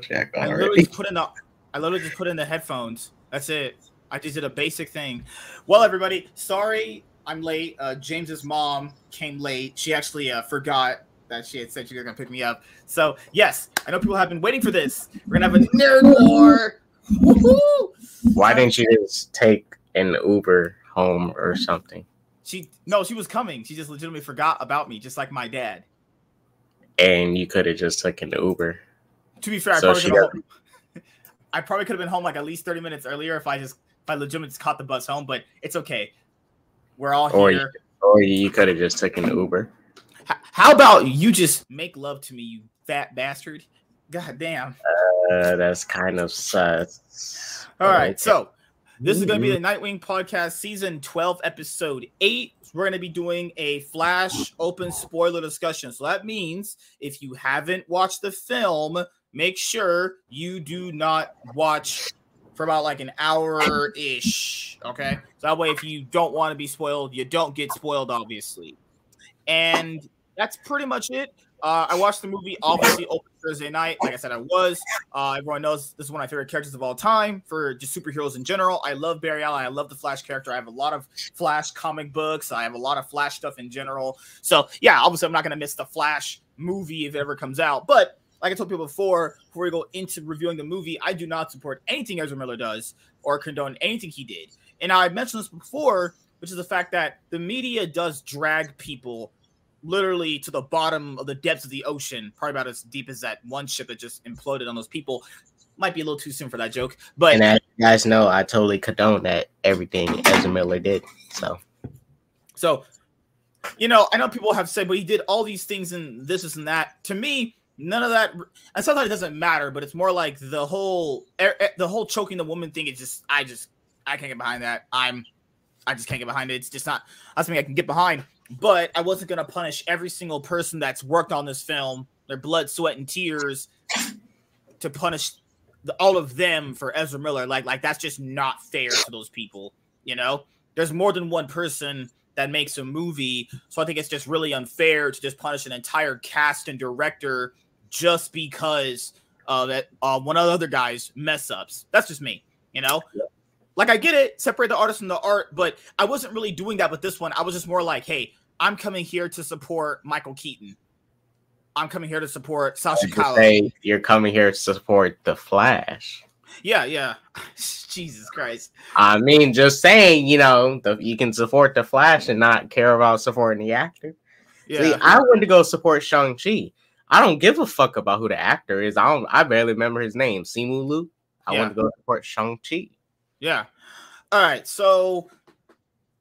Jack I already. literally just put in the I literally just put in the headphones. That's it. I just did a basic thing. Well, everybody, sorry I'm late. Uh, James's mom came late. She actually uh, forgot that she had said she was gonna pick me up. So yes, I know people have been waiting for this. We're gonna have a nerd war. Woo-hoo! Why didn't you just take an Uber home or something? She no, she was coming. She just legitimately forgot about me, just like my dad. And you could have just taken the Uber. To be fair, I So probably could have. got- I probably could have been home like at least thirty minutes earlier if I just if I legitimately just caught the bus home. But it's okay. We're all Or here. Or you could have just taken the Uber. How about you just make love to me, you fat bastard? God damn. Uh, that's kind of sus. All right, Okay. so this is going to be the Nightwing podcast, season 12, episode 8. We're going to be doing a flash open spoiler discussion. So that means if you haven't watched the film, make sure you do not watch for about like an hour ish. Okay. So that way, if you don't want to be spoiled, you don't get spoiled, obviously. And that's pretty much it. Uh, I watched the movie obviously open Thursday night. Like I said, I was. Uh, everyone knows this is one of my favorite characters of all time for just superheroes in general. I love Barry Allen. I love the Flash character. I have a lot of Flash comic books. I have a lot of Flash stuff in general. So yeah, obviously I'm not gonna miss the Flash movie if it ever comes out. But like I told people before, before we go into reviewing the movie, I do not support anything Ezra Miller does or condone anything he did. And I mentioned this before, which is the fact that the media does drag people literally to the bottom of the depths of the ocean, probably about as deep as that one ship that just imploded on those people. Might be a little too soon for that joke, but And as you guys know, I totally condone that everything Ezra Miller did. So So, you know, I know people have said, but he did all these things and this, this, and that. To me, none of that. And sometimes it doesn't matter, but it's more like the whole, the whole choking the woman thing. Is just, I just, I can't get behind that. I'm, I just can't get behind it. It's just not. That's something I can get behind. But I wasn't gonna punish every single person that's worked on this film, their blood, sweat, and tears, to punish the, all of them for Ezra Miller. Like, like that's just not fair to those people. You know, there's more than one person that makes a movie. So I think it's just really unfair to just punish an entire cast and director just because uh, that uh, one of the other guys mess ups. That's just me, you know. Like I get it, separate the artist from the art, but I wasn't really doing that with this one. I was just more like, hey, I'm coming here to support Michael Keaton. I'm coming here to support Sasha could you're coming here to support the Flash. Yeah, yeah. Jesus Christ. I mean, just saying, you know, the, you can support the Flash and not care about supporting the actor. Yeah. See, I went to go support Shang Chi. I don't give a fuck about who the actor is. I don't. I barely remember his name. Simu Liu. I Yeah. went to go support Shang Chi. Yeah. All right. So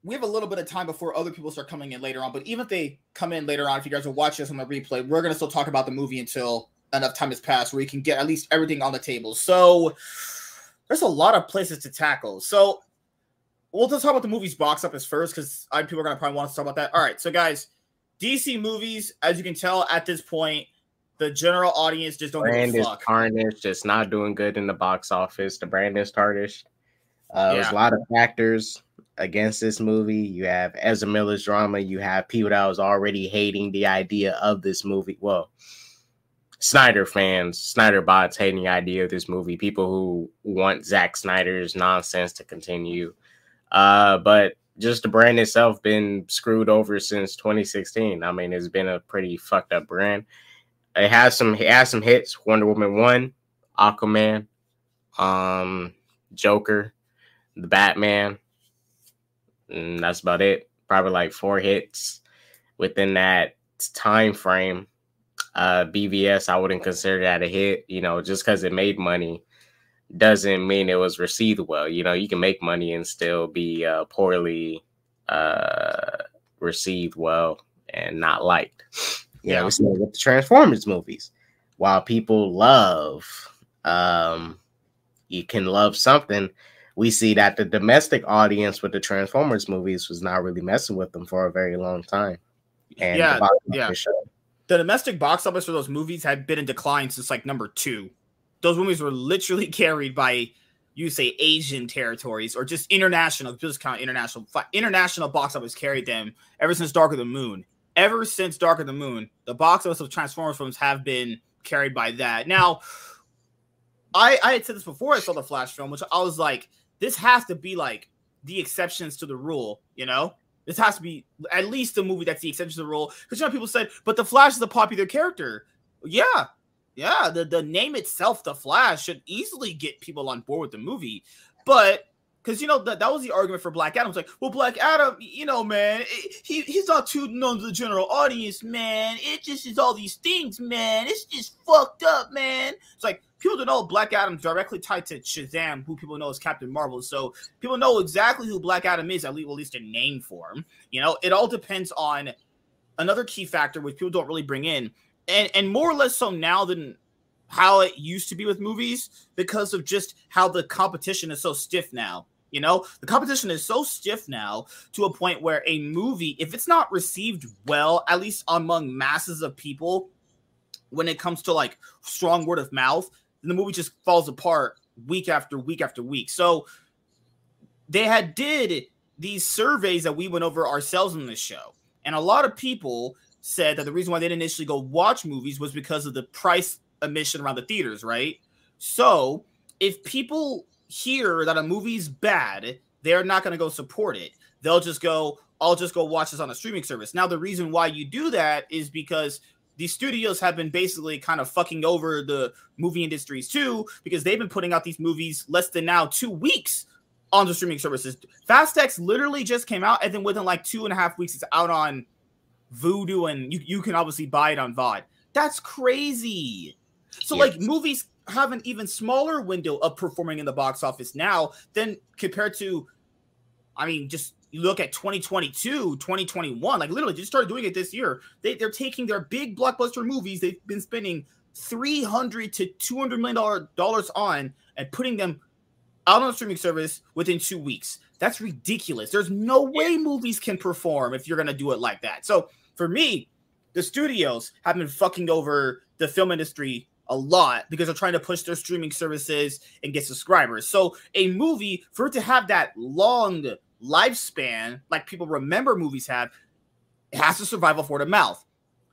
we have a little bit of time before other people start coming in later on. But even if they come in later on, if you guys will watch this on the replay, we're gonna still talk about the movie until enough time has passed where you can get at least everything on the table. So there's a lot of places to tackle. So we'll just talk about the movie's box office first because people are gonna probably want to talk about that. All right. So guys, DC movies, as you can tell at this point, the general audience just don't brand give a fuck. tarnished, just not doing good in the box office. The brand is tarnished. Uh, There's a lot of factors against this movie. You have Ezra Miller's drama. You have people that was already hating the idea of this movie. Well, Snyder fans, Snyder bots hating the idea of this movie. People who want Zack Snyder's nonsense to continue. Uh, but just the brand itself been screwed over since 2016. I mean, it's been a pretty fucked up brand. It has some it has some hits. Wonder Woman one, Aquaman, um, Joker, the Batman. And that's about it. Probably like four hits within that time frame. Uh, BVS, I wouldn't consider that a hit. You know, just because it made money doesn't mean it was received well. You know, you can make money and still be uh, poorly uh, received well and not liked. You Yeah. know, we see it with the Transformers movies. While people love, um, you can love something. We see that the domestic audience with the Transformers movies was not really messing with them for a very long time. And Yeah, the yeah. the domestic box office for those movies had been in decline since like number two. Those movies were literally carried by you say Asian territories or just international, just count international. International box office carried them ever since Dark of the Moon. Ever since Dark of the Moon, the box office of Transformers films have been carried by that. Now, I I had said this before I saw the Flash film, which I was like, this has to be like the exceptions to the rule, you know? This has to be at least a movie that's the exception to the rule. Because you know people said, but the Flash is a popular character. Yeah, yeah. The the name itself, the Flash, should easily get people on board with the movie. But because you know that that was the argument for Black Adam. It's like, well, Black Adam, you know, man, he he's not too known to the general audience, man. It just is all these things, man. It's just fucked up, man. It's like people don't know Black Adam directly tied to Shazam, who people know as Captain Marvel. So people know exactly who Black Adam is, at least, at least a name for him. You know, it all depends on another key factor which people don't really bring in, and and more or less so now than how it used to be with movies because of just how the competition is so stiff now. You know, the competition is so stiff now to a point where a movie, if it's not received well, at least among masses of people, when it comes to like strong word of mouth, then the movie just falls apart week after week after week. So they had did these surveys that we went over ourselves in this show. And a lot of people said that the reason why they didn't initially go watch movies was because of the price emission around the theaters, right? So if people hear that a movie's bad, they're not going to go support it. They'll just go, I'll just go watch this on a streaming service. Now, the reason why you do that is because these studios have been basically kind of fucking over the movie industries too, because they've been putting out these movies less than now two weeks on the streaming services. Fast X literally just came out, and then within like two and a half weeks, it's out on Vudu, and you, you can obviously buy it on VOD. That's crazy. So, yes. like, movies have an even smaller window of performing in the box office now than compared to, I mean, just you look at 2022, 2021, like literally just started doing it this year. They, they're taking their big blockbuster movies they've been spending 300 to 200 million dollars on and putting them out on a streaming service within two weeks. That's ridiculous. There's no way movies can perform if you're going to do it like that. So for me, the studios have been fucking over the film industry a lot because they're trying to push their streaming services and get subscribers. So a movie for it to have that long lifespan, like people remember movies have, it has to survive off word of mouth.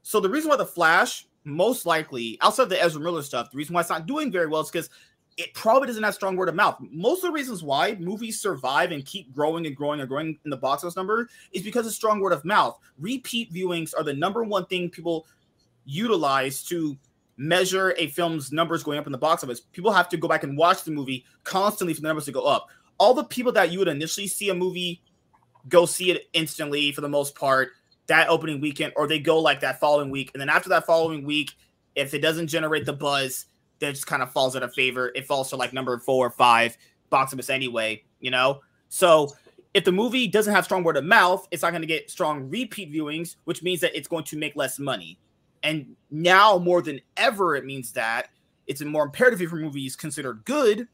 So the reason why the Flash, most likely, outside of the Ezra Miller stuff, the reason why it's not doing very well is because it probably doesn't have strong word of mouth. Most of the reasons why movies survive and keep growing and growing and growing in the box office number is because of strong word of mouth. Repeat viewings are the number one thing people utilize to measure a film's numbers going up in the box office. People have to go back and watch the movie constantly for the numbers to go up. All the people that you would initially see a movie go see it instantly for the most part that opening weekend, or they go like that following week, and then after that following week, if it doesn't generate the buzz, that just kind of falls out of favor. It falls to like number four or five box office anyway, you know. So if the movie doesn't have strong word of mouth, it's not going to get strong repeat viewings, which means that it's going to make less money. And now more than ever, it means that it's more imperative if a movie is considered good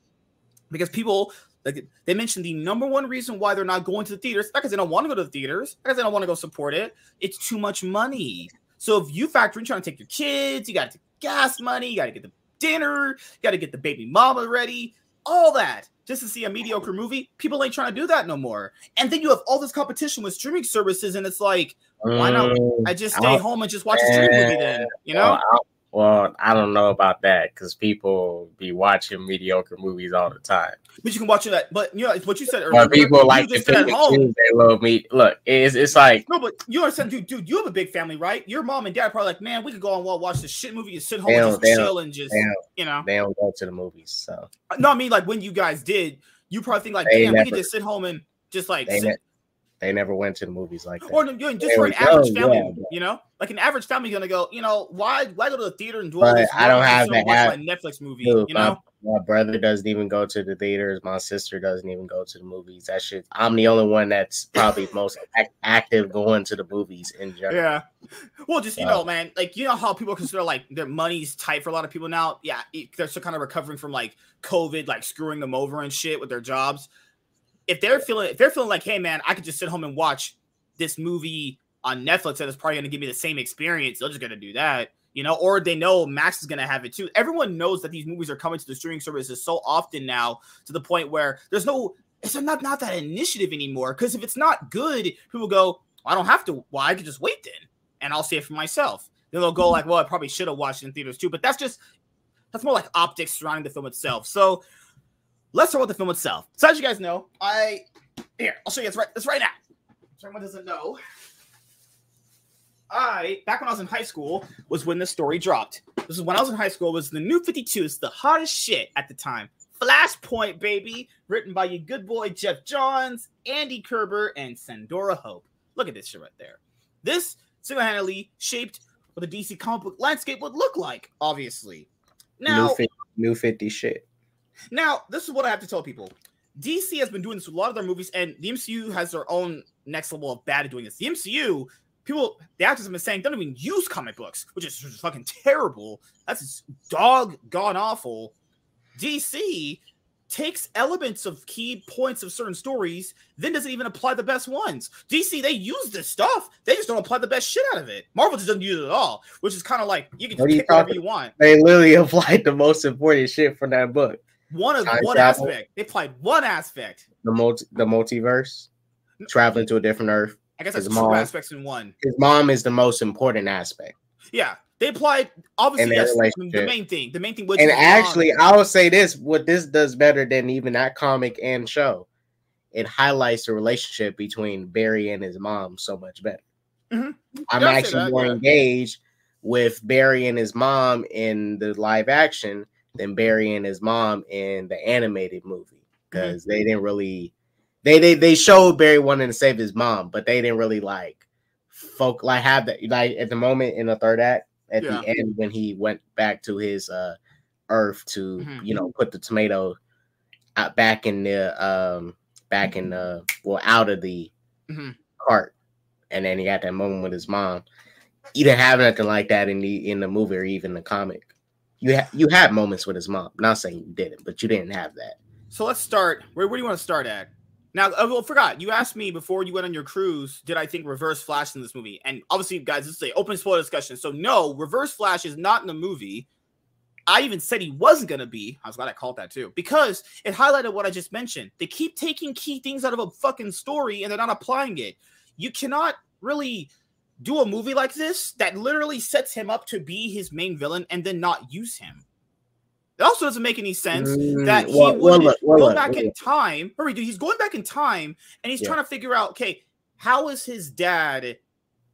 because people like they mentioned the number one reason why they're not going to the theaters, not because they don't want to go to the theaters, because they don't want to go support it. It's too much money. So if you factor in trying to take your kids, you got to gas money, you got to get the dinner, you got to get the baby mama ready, all that just to see a mediocre movie. People ain't trying to do that no more. And then you have all this competition with streaming services, and it's like, why not? Mm, I just stay home and just watch a streaming movie then, you know? Well, I don't know about that because people be watching mediocre movies all the time. But you can watch it. but you know what you said earlier. But people like to at home. They love me. Look, it's it's like no, but you understand, dude. Dude, you have a big family, right? Your mom and dad probably like, man, we could go and watch this shit movie and sit home and just chill and just, you know, they don't go to the movies. So no, I mean like when you guys did, you probably think like, they damn, never, we could just sit home and just like sit. Ne- they never went to the movies like that. Or just there for an average go, family, yeah, you know, like an average family gonna go, you know, why why go to the theater and do all this? I don't have to have Netflix movie, dude, you know. My, my, brother doesn't even go to the theaters. My sister doesn't even go to the movies. That shit. I'm the only one that's probably most active going to the movies in general. Yeah. Well, just you know, man, like you know how people consider like their money's tight for a lot of people now. Yeah, they're still kind of recovering from like COVID, like screwing them over and shit with their jobs if they're feeling if they're feeling like, hey man, I could just sit home and watch this movie on Netflix and it's probably gonna give me the same experience, they're just gonna do that. You know, or they know Max is gonna have it too. Everyone knows that these movies are coming to the streaming services so often now to the point where there's no it's not not that initiative anymore. Because if it's not good, people go, I don't have to. Well, I could just wait then, and I'll see it for myself. Then they'll go mm-hmm. like, well, I probably should have watched it in theaters too. But that's just That's more like optics surrounding the film itself. So let's start with the film itself. So as you guys know, I here I'll show you this right this right now. So everyone doesn't know. I back when I was in high school was when this story dropped. This is when I was in high school. Was the new 52? It's the hottest shit at the time. Flashpoint, baby, written by your good boy Geoff Johns, Andy Kubert, and Sandra Hope. Look at this shit right there. This single-handedly shaped what the DC comic book landscape would look like. Obviously, now new 50, new 50 shit. Now this is what I have to tell people. DC has been doing this with a lot of their movies, and the MCU has their own next level of bad at doing this. The MCU, people, the actors have been saying don't even use comic books, which is just fucking terrible. That's just dog gone awful. DC takes elements of key points of certain stories, then doesn't even apply the best ones. DC, they use this stuff, they just don't apply the best shit out of it. Marvel just doesn't use it at all, which is kind of like you can you pick whatever you want. They literally applied the most important shit from that book. One of one travel. aspect. They applied one aspect. The multi the multiverse. Traveling to a different earth. I guess that's His two mom. aspects in one. His mom is the most important aspect. Yeah, they applied obviously the main thing. The main thing was And his mom. actually, I will say this: what this does better than even that comic and show, it highlights the relationship between Barry and his mom so much better. Mhm. I'm Yeah, actually that, more yeah. engaged with Barry and his mom in the live action than Barry and his mom in the animated movie because Mm-hmm. they didn't really they they they showed Barry wanting to save his mom, but they didn't really like folk like have that like at the moment in the third act at Yeah. the end when he went back to his uh earth to Mhm. you know put the tomato out back in the um back in the well out of the Mhm. cart and then he had that moment with his mom He didn't have nothing like that in the in the movie or even the comic you ha- you had moments with his mom not saying you didn't but you didn't have that So let's start. Where, where do you want to start at? Now, I well, forgot. You asked me before you went on your cruise, did I think Reverse Flash in this movie? And obviously, guys, this is a open spoiler discussion. So no, Reverse Flash is not in the movie. I even said he wasn't gonna be. I was glad I called that too, because it highlighted what I just mentioned. They keep taking key things out of a fucking story and they're not applying it. You cannot really do a movie like this that literally sets him up to be his main villain and then not use him. It also doesn't make any sense that Mm, he well- would well, well, go back in time. Hurry, dude, he's going back in time and he's Yeah. trying to figure out, okay, how is his dad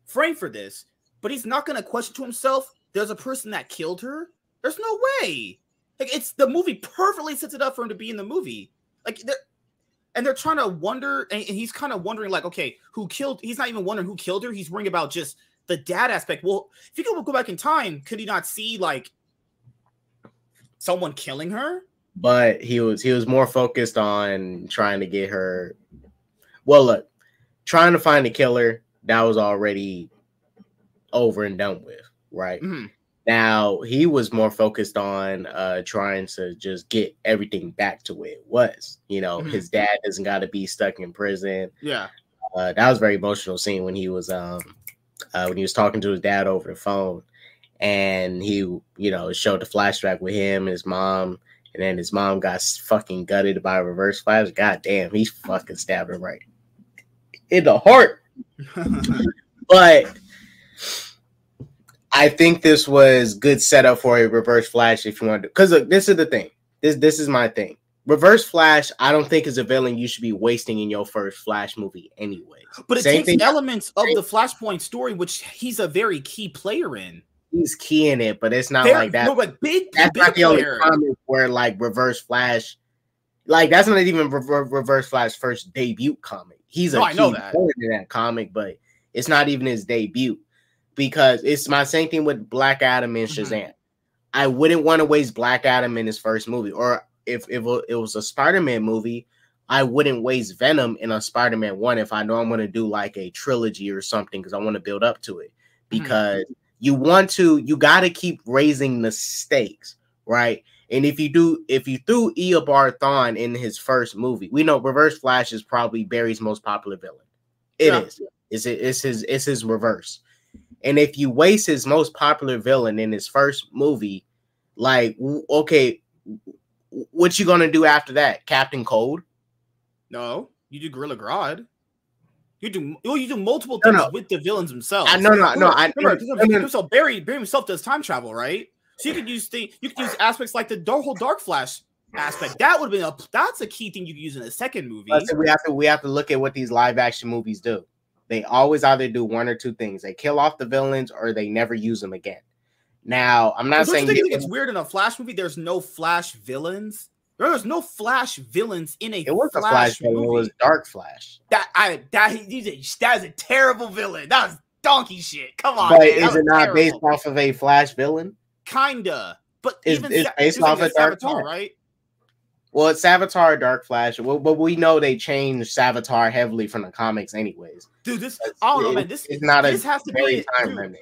framed for this? But he's not going to question to himself, there's a person that killed her. There's no way. Like it's the movie perfectly sets it up for him to be in the movie. Like they're and they're trying to wonder, and he's kind of wondering, like, okay, who killed? He's not even wondering who killed her. He's worrying about just the dad aspect. Well, if he could go back in time, could he not see like someone killing her? but he was he was more focused on trying to get her well look trying to find the killer that was already over and done with right Mhm. Now he was more focused on uh trying to just get everything back to where it was you know Mhm. his dad doesn't got to be stuck in prison Yeah. uh, that was a very emotional scene when he was um uh, when he was talking to his dad over the phone and he you know showed the flashback with him and his mom and then his mom got fucking gutted by a reverse flash god damn he's fucking stabbed him right in the heart but I think this was good setup for a reverse flash if you want to because look, this is the thing. This this is my thing. Reverse Flash, I don't think is a villain you should be wasting in your first Flash movie anyway. But it Same takes thing- elements of the Flashpoint story, which he's a very key player in. He's key in it, but it's not Very- like that. No, but big, that's big not the only player. comic where like Reverse Flash, like that's not even Rever- Reverse Flash first debut comic. He's a No, I key that. in that comic, but it's not even his debut because it's my same thing with Black Adam and Mhm. Shazam. I wouldn't want to waste Black Adam in his first movie, or if, if it was a Spider-Man movie, I wouldn't waste Venom in a Spider-Man one if I know I'm going to do like a trilogy or something because I want to build up to it. Mhm. Because you want to, you got to keep raising the stakes, right? And if you do, if you threw Eobard Thawne in his first movie, we know Reverse Flash is probably Barry's most popular villain. It Yeah. is. It's it's his it's his reverse. And if you waste his most popular villain in his first movie, like okay, what you gonna do after that? Captain Cold? No, you do Gorilla Grodd. You do well, you do multiple things no. with the villains themselves. I no no no. I Remember, no, no, no. so Barry, Barry himself does time travel, right? So you could use thing you could use aspects like the whole Dark Flash aspect. That would have been a that's a key thing you could use in a second movie. Listen, we have to we have to look at what these live action movies do. They always either do one or two things: they kill off the villains or they never use them again. Now, I'm not saying you it's weird in a Flash movie. There's no Flash villains. There's no Flash villains in a it was a Flash Flash villain. movie. It was Dark Flash. that I that he's a, that is a terrible villain. That was donkey shit. Come on, but man. Is it not based off of a Flash villain? Kinda, but It's- even it's based off a of Dark Savitar, Flash. right? Well, it's Savitar, Dark Flash. Well, but we know they changed Savitar heavily from the comics, anyways. Dude, this don't oh, it- man. This is not a this has to very be time dude,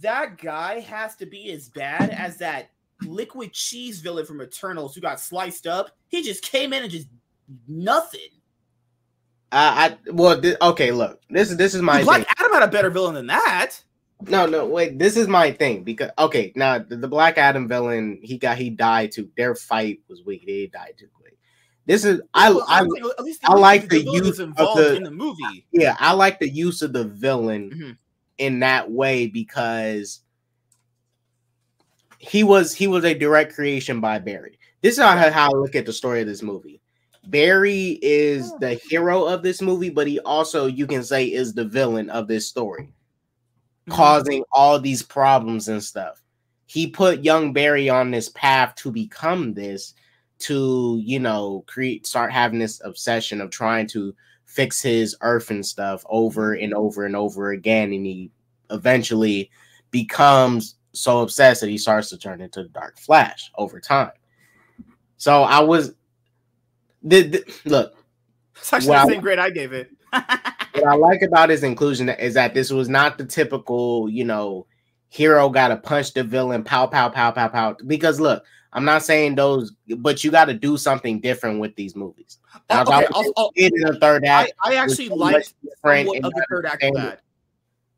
that guy has to be as bad as that liquid cheese villain from Eternals who got sliced up. He just came in and just nothing. I, I well, thi- okay. Look, this is this is my Black. Adam had a better villain than that. No, no, wait. This is my thing because okay, now the, the Black Adam villain, he got he died too. Their fight was weak. They died too quick. This is I I I'm saying, at least I like the use of the- in the movie. yeah I like the use of the villain Mhm. in that way because he was he was a direct creation by Barry. This is how, how I look at the story of this movie. Barry is the hero of this movie, but he also you can say is the villain of this story. Mhm. causing all these problems and stuff. He put young Barry on this path to become this, to you know, create start having this obsession of trying to fix his earth and stuff over and over and over again, and he eventually becomes so obsessed that he starts to turn into the Dark Flash over time. So I was, the, the- look, It's actually the same grade I gave it. what I like about his inclusion is that this was not the typical, you know, hero got to punch the villain, pow, pow, pow, pow, pow. Because look, I'm not saying those, but you got to do something different with these movies. Oh, now, okay, I I'll, I'll, in the third act, I actually was liked different what the third act.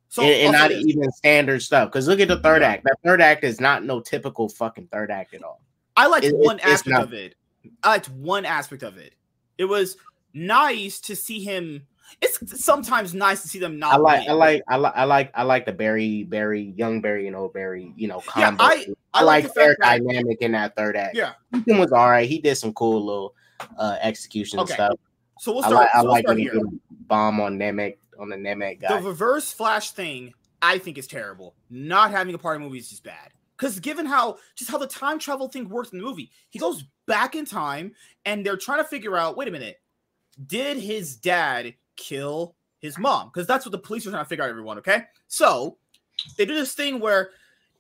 So and, and not this. even standard stuff. Because look at the third Yeah. act. That third act is not no typical fucking third act at all. I liked it- one it's aspect of it. I liked one aspect of it. It was nice to see him. It's sometimes nice to see them not. I like. I like, I like, I like, I like the Barry, Barry, young Barry and old Barry, you know, Yeah, combo. I- I, I like like the their dynamic in that third act. Yeah. Ethan was all right. He did some cool little uh execution Okay, stuff. So we'll I start. I so we'll like start when he bomb on Namek on the Namek guy. The reverse flash thing, I think, is terrible. Not having a part of the movie is just bad. Because given how just how the time travel thing works in the movie, he goes back in time and they're trying to figure out, wait a minute, did his dad kill his mom? Because that's what the police are trying to figure out, everyone. Okay. So they do this thing where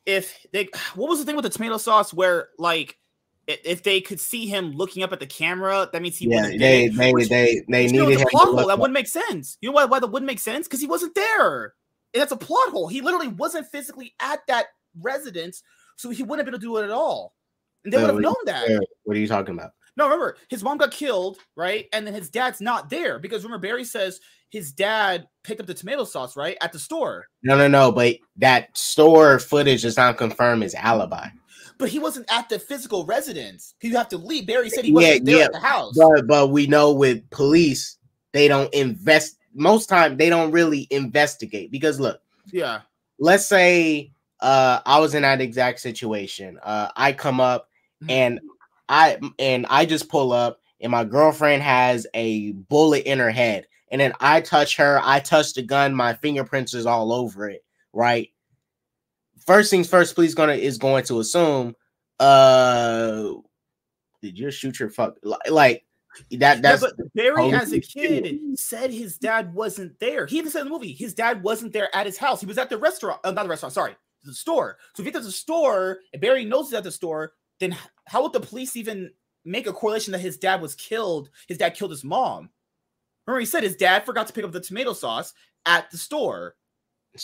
if they what was the thing with the tomato sauce where like if they could see him looking up at the camera, that means he yeah, wouldn't they did they which- they they needed him plot hole that up. wouldn't make sense. You know why, why that wouldn't make sense? Because he wasn't there. And that's a plot hole. He literally wasn't physically at that residence, so he wouldn't have been able to do it at all. And they would have known that. What are you talking about? No, remember, his mom got killed, right? And then his dad's not there because remember, Barry says his dad picked up the tomato sauce, right? At the store. No, no, no. But that store footage does not confirm his alibi. But he wasn't at the physical residence. He have to leave. Barry said he wasn't there yeah, at the house. But but we know with police, they don't invest. Most time they don't really investigate because look, yeah. let's say uh I was in that exact situation. Uh I come up Mhm. and I and I just pull up and my girlfriend has a bullet in her head and then I touch her, I touch the gun, my fingerprints is all over it, right? First things first, police gonna is going to assume uh did you shoot your fuck like that that's yeah, but Barry, as a kid, said his dad wasn't there. He even said in the movie his dad wasn't there at his house. He was at the restaurant, uh, not the restaurant. Sorry, the store. So if he's at the store and Barry knows he's at the store, then how would the police even make a correlation that his dad was killed? His dad killed his mom. Remember, he said his dad forgot to pick up the tomato sauce at the store,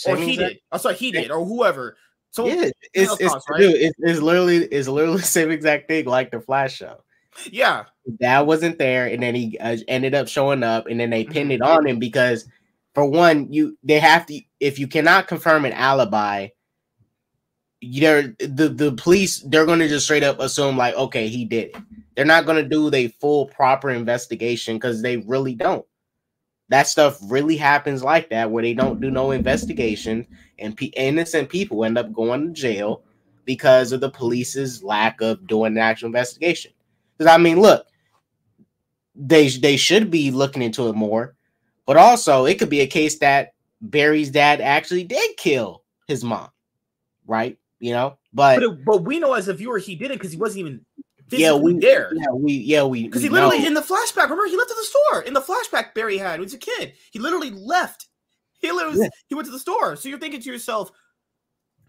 or he exact- did. Oh, sorry, he did, or whoever. So yeah, it's it's, sauce, right? dude, it's it's literally it's literally the same exact thing like the Flash show. yeah, Dad wasn't there, and then he uh, ended up showing up, and then they Mm-hmm. pinned it on him because, for one, you they have to if you cannot confirm an alibi, you're the the police they're going to just straight up assume like okay he did it. They're not going to do the full proper investigation because they really don't. That stuff really happens like that where they don't do no investigation and pe- innocent people end up going to jail because of the police's lack of doing an actual investigation. Because I mean, look, they they should be looking into it more, but also it could be a case that Barry's dad actually did kill his mom, right? You know, but But, it, but we know as a viewer he didn't because he wasn't even yeah, we there. yeah we yeah we Because he literally know. in the flashback, remember he left to the store in the flashback Barry had when he was a kid. He literally left. He literally Yeah. he went to the store. So you're thinking to yourself,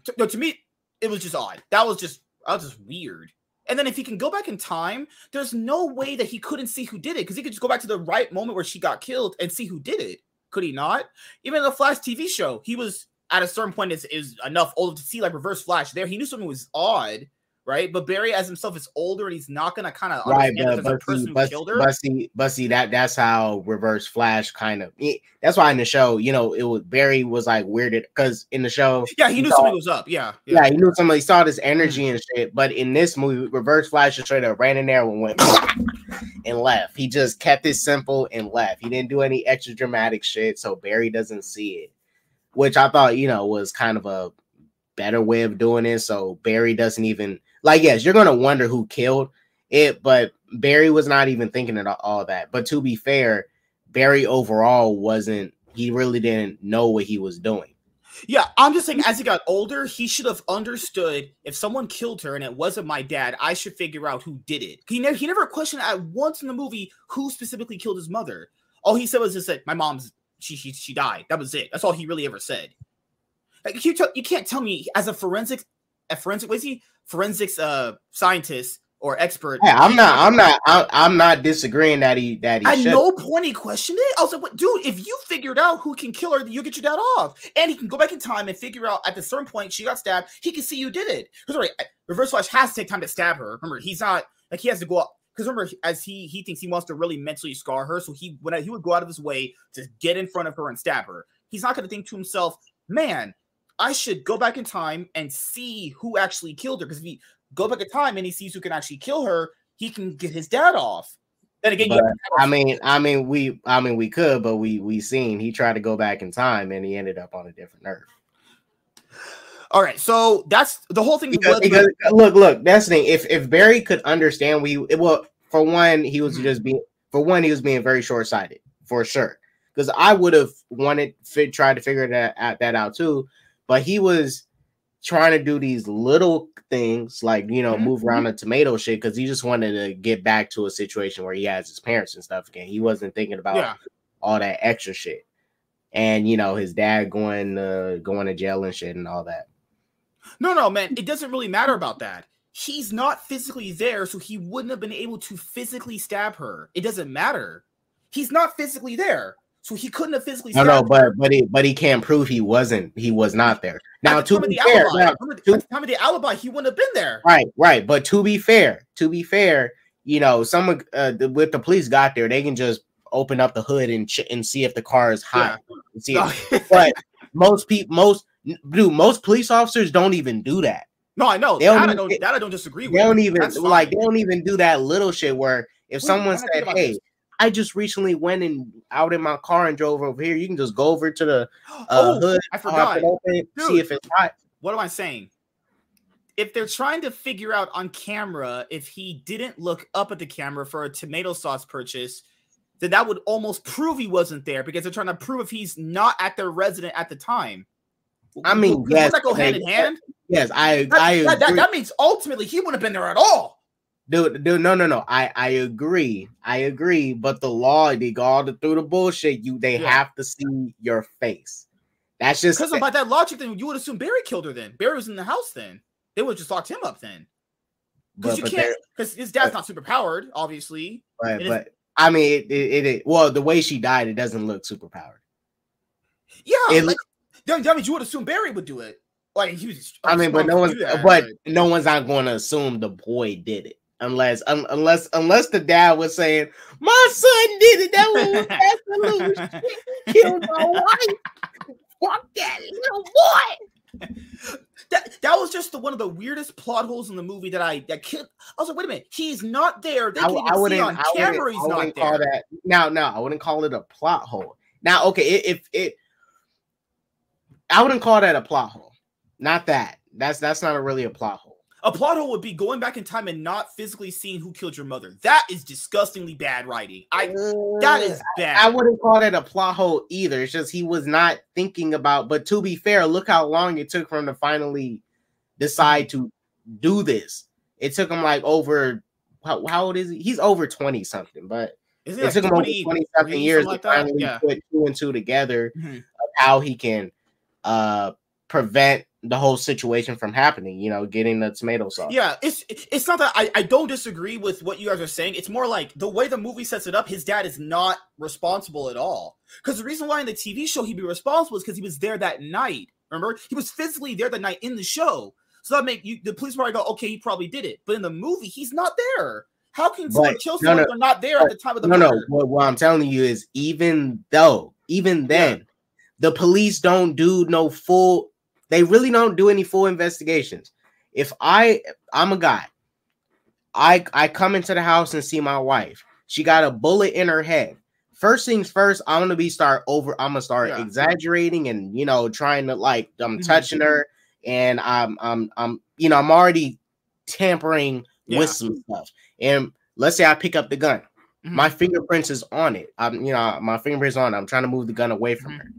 to, no, to me, it was just odd. That was just that was just weird. And then if he can go back in time, there's no way that he couldn't see who did it because he could just go back to the right moment where she got killed and see who did it. Could he not? Even in the Flash TV show, he was at a certain point is is enough old to see like Reverse Flash there. He knew something was odd, right? But Barry as himself is older and he's not gonna kind of right, understand but, but, person see, who but, killed her. but see, but see that that's how Reverse Flash kind of. it- that's why in the show, you know, it was Barry was like weirded because in the show, yeah, he knew saw- something was up. Yeah, yeah, he knew somebody saw this energy mm. and shit. But in this movie, Reverse Flash just straight up ran in there and went and left. He just kept it simple and left. He didn't do any extra dramatic shit, so Barry doesn't see it, which I thought you know was kind of a better way of doing it. So Barry doesn't even like. Yes, you're gonna wonder who killed it, but Barry was not even thinking of all that. But to be fair, Barry overall wasn't. He really didn't know what he was doing. Yeah, I'm just saying, as he got older, he should have understood if someone killed her and it wasn't my dad, I should figure out who did it. He never, he never questioned at once in the movie who specifically killed his mother. All he said was just that my mom's she she she died. That was it. That's all he really ever said. Like you, tell, you can't tell me as a forensic, a forensic, was he forensics uh scientist or expert? Yeah, I'm not. I'm not. I'm not disagreeing that he that he At should. no point he questioned it. I was like, what, dude, if you figured out who can kill her, you get your dad off. And he can go back in time and figure out at the certain point she got stabbed, he can see you did it. Because right, Reverse Flash has to take time to stab her. Remember, he's not like he has to go up. Because remember, as he he thinks he wants to really mentally scar her, so he when he would go out of his way to get in front of her and stab her. He's not going to think to himself, "Man, I should go back in time and see who actually killed her." Because if he go back in time and he sees who can actually kill her, he can get his dad off. Then again, But, I mean, I mean, we, I mean, we could, but we, we seen he tried to go back in time and he ended up on a different Earth. All right, so that's the whole thing. Because, because look, look, that's the thing. If if Barry could understand, we well, for one, he was Mhm. just being, for one, he was being very short sighted for sure. Because I would have wanted, fi- tried to figure that out, that out too, but he was trying to do these little things like you know Mhm, move around the tomato shit because he just wanted to get back to a situation where he has his parents and stuff again. He wasn't thinking about yeah, all that extra shit, and you know his dad going uh, going to jail and shit and all that. No, no, man, it doesn't really matter about that. He's not physically there, so he wouldn't have been able to physically stab her. It doesn't matter. He's not physically there, so he couldn't have physically. No, stabbed no, her. but but he but he can't prove he wasn't he was not there. Now to be fair, alibi, now, remember, to- time of the alibi, he wouldn't have been there. right, right, but to be fair, to be fair, you know, someone uh, with the police got there, they can just open up the hood and ch- and see if the car is hot. and see if- but most people, most dude, most police officers don't even do that. no, I know They don't. I don't. That I don't disagree They with. don't even like they don't even do that little shit where if Wait, someone I gotta think said, "Hey, this. I just recently went and out in my car and drove over here," you can just go over to the uh, oh, hood, I forgot. it open, see if it's hot. what am I saying? If they're trying to figure out on camera if he didn't look up at the camera for a tomato sauce purchase, then that would almost prove he wasn't there because they're trying to prove if he's not at their resident at the time. I mean, yes, that go hand in hand? Yes, I That, I that, that, that means ultimately he wouldn't have been there at all. dude, dude, no, no, no. I I agree. I agree. But the law, they go all the, through the bullshit. You they Yeah. have to see your face. That's just Because by that logic, then you would assume Barry killed her. Then Barry was in the house. Then they would have just locked him up. Then because you but, can't because his dad's not super powered, obviously. but, but I mean, it, it, it, well, the way she died, it doesn't look super powered. Yeah, It- like, that means you would assume Barry would do it. Like he was. I mean, but no one's, that, but no one's not going to assume the boy did it. Unless, un, unless, unless the dad was saying, "My son did it," that was absolute shit. Killed my wife. Fuck that little boy. that that was just the, one of the weirdest plot holes in the movie that I that kid. I was like, wait a minute, he's not there. They I, can I even see wouldn't, on I wouldn't, camera he's I not there. that. Now, no, I wouldn't call it a plot hole. Now, okay, i- if it, I wouldn't call that a plot hole. Not that. that's that's not a really a plot hole. A plot hole would be going back in time and not physically seeing who killed your mother. That is disgustingly bad writing. I that is bad. I wouldn't call that a plot hole either. It's just he was not thinking about. But to be fair, look how long it took for him to finally decide to do this. It took him like over how, how old is he? He's over 20 something, but it like took him over 20 20 something years to like that? finally Yeah. put two and two together Mhm. of how he can uh prevent the whole situation from happening, you know, getting the tomato sauce. Yeah, it's it's not that I, I don't disagree with what you guys are saying. It's more like the way the movie sets it up, his dad is not responsible at all. Because the reason why in the TV show he'd be responsible is because he was there that night. Remember? He was physically there the night in the show. So that make you the police probably go, okay, he probably did it. But in the movie, he's not there. How can someone kill no, someone no, if they're not there at the time of the no, no. murder? What, what I'm telling you is, even though, even then, the police don't do no full. They really don't do any full investigations. If I, I'm a guy. I I come into the house and see my wife. She got a bullet in her head. First things first, I'm gonna be start over. I'm gonna start Yeah. exaggerating and you know trying to like I'm Mhm. touching her and I'm I'm I'm you know I'm already tampering Yeah. with some stuff. And let's say I pick up the gun Mhm. my fingerprints is on it. I'm, you know, my fingerprints on. it. I'm trying to move the gun away from Mhm. her.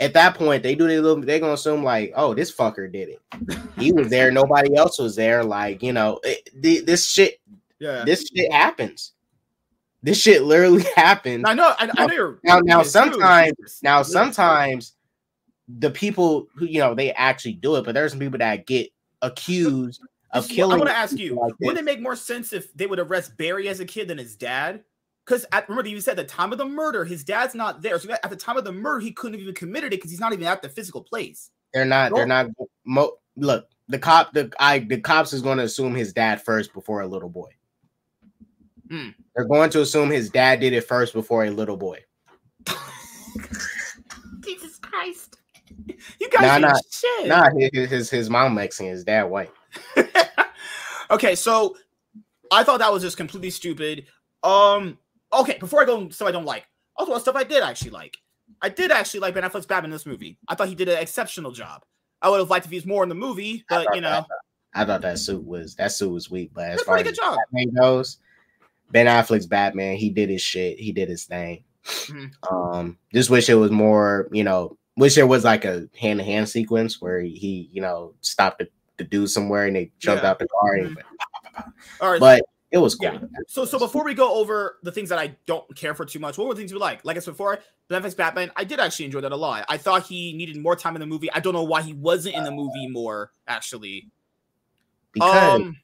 At that point, they do their little. They're gonna assume like, oh, this fucker did it. He was there. Nobody else was there. Like, you know, it, this shit. yeah. This shit happens. This shit literally happens. I know. I, I know you're Now, now, sometimes, now, sometimes, the people who you know they actually do it, but there's some people that get accused of killing. I want to ask you: like Wouldn't it make more sense if they would arrest Barry as a kid than his dad? Because remember, you said the time of the murder, his dad's not there. So at the time of the murder, he couldn't have even committed it because he's not even at the physical place. They're not. They're not. Mo- look, the cop. The I. The cops is going to assume his dad first before a little boy. Hmm. They're going to assume his dad did it first before a little boy. Jesus Christ! You guys Nah, nah, shit. Nah, his his, his mom Mexican, his dad white. okay, so I thought that was just completely stupid. Um, okay, before I go into stuff I don't like, also stuff I did actually like. I did actually like Ben Affleck's Batman in this movie. I thought he did an exceptional job. I would have liked if he was more in the movie, but you know, that- I thought that suit was that suit was weak, but as far as good job. Batman goes, Ben Affleck's Batman, he did his shit. He did his thing. Mhm. Um, just wish it was more, you know, wish there was like a hand to hand sequence where he, you know, stopped the, the dude somewhere and they jumped Yeah. out the car. And, All right, But it was cool. Yeah. So, so before we go over the things that I don't care for too much, what were the things we like? Like I said before, Ben Affleck's Batman, I did actually enjoy that a lot. I thought he needed more time in the movie. I don't know why he wasn't in the movie more. Actually, because um,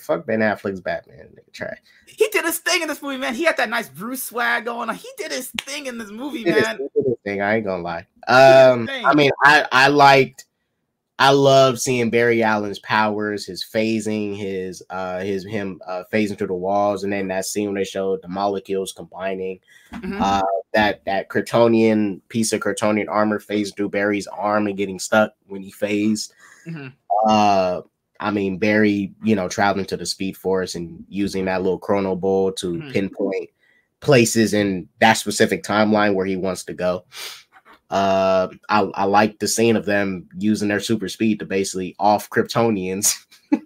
fuck Ben Affleck's Batman. Try. he did his thing in this movie, man. He had that nice Bruce swag going. on. He did his thing in this movie, He did his- man. he did his thing. I ain't gonna lie. Um. I mean, I I liked. I love seeing Barry Allen's powers, his phasing, his uh his him uh phasing through the walls, and then that scene when they showed the molecules combining. Mhm. Uh that that Kryptonian piece of Kryptonian armor phased through Barry's arm and getting stuck when he phased. Mhm. Uh I mean Barry, you know, traveling to the speed force and using that little chrono ball to Mhm. pinpoint places in that specific timeline where he wants to go. Uh, I, I like the scene of them using their super speed to basically off Kryptonians.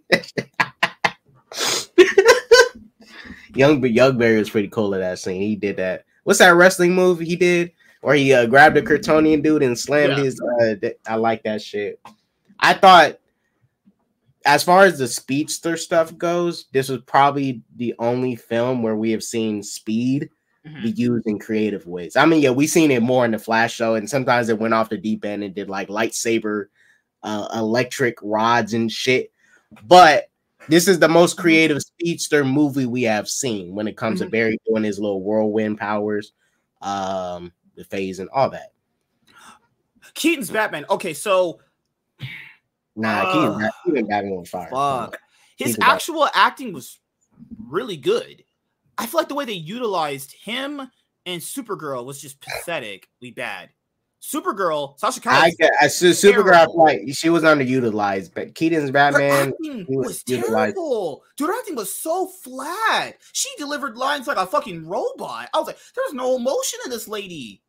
Young Young Barry was pretty cool at that scene. He did that. What's that wrestling move he did where he uh, grabbed a Kryptonian dude and slammed Yeah. his? Uh, th- I like that shit. I thought, as far as the speedster stuff goes, this was probably the only film where we have seen speed Be used in creative ways. I mean, yeah, we seen it more in the Flash show, and sometimes it went off the deep end and did like lightsaber, uh, electric rods and shit. But this is the most creative speedster movie we have seen when it comes Mhm. to Barry doing his little whirlwind powers, um, the phase and all that. Keaton's Batman. Okay, so Nah, Uh, Keaton, Keaton Batman was fire. Fuck. His He's the best. actual acting was really good. I feel like the way they utilized him and Supergirl was just pathetically bad. Supergirl, Sasha Calle, I I, Supergirl, I terrible. feel like she was underutilized, but Keaton's Batman, he was was utilized. terrible. Dude, her acting was so flat. She delivered lines like a fucking robot. I was like, there's no emotion in this lady.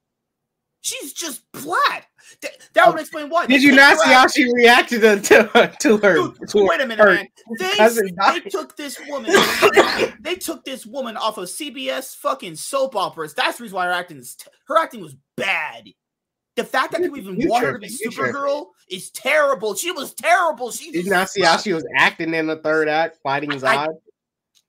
She's just flat. That, that would oh, explain why. Did you not see how she reacted to to, her? Dude, to wait a minute, her man. They, they took this woman. they took this woman off of CBS fucking soap operas. That's the reason why her acting is her acting was bad. The fact that people even You want her to be you. Supergirl is terrible. She was terrible. She Did not see how she was acting in the third act, fighting I- Zod?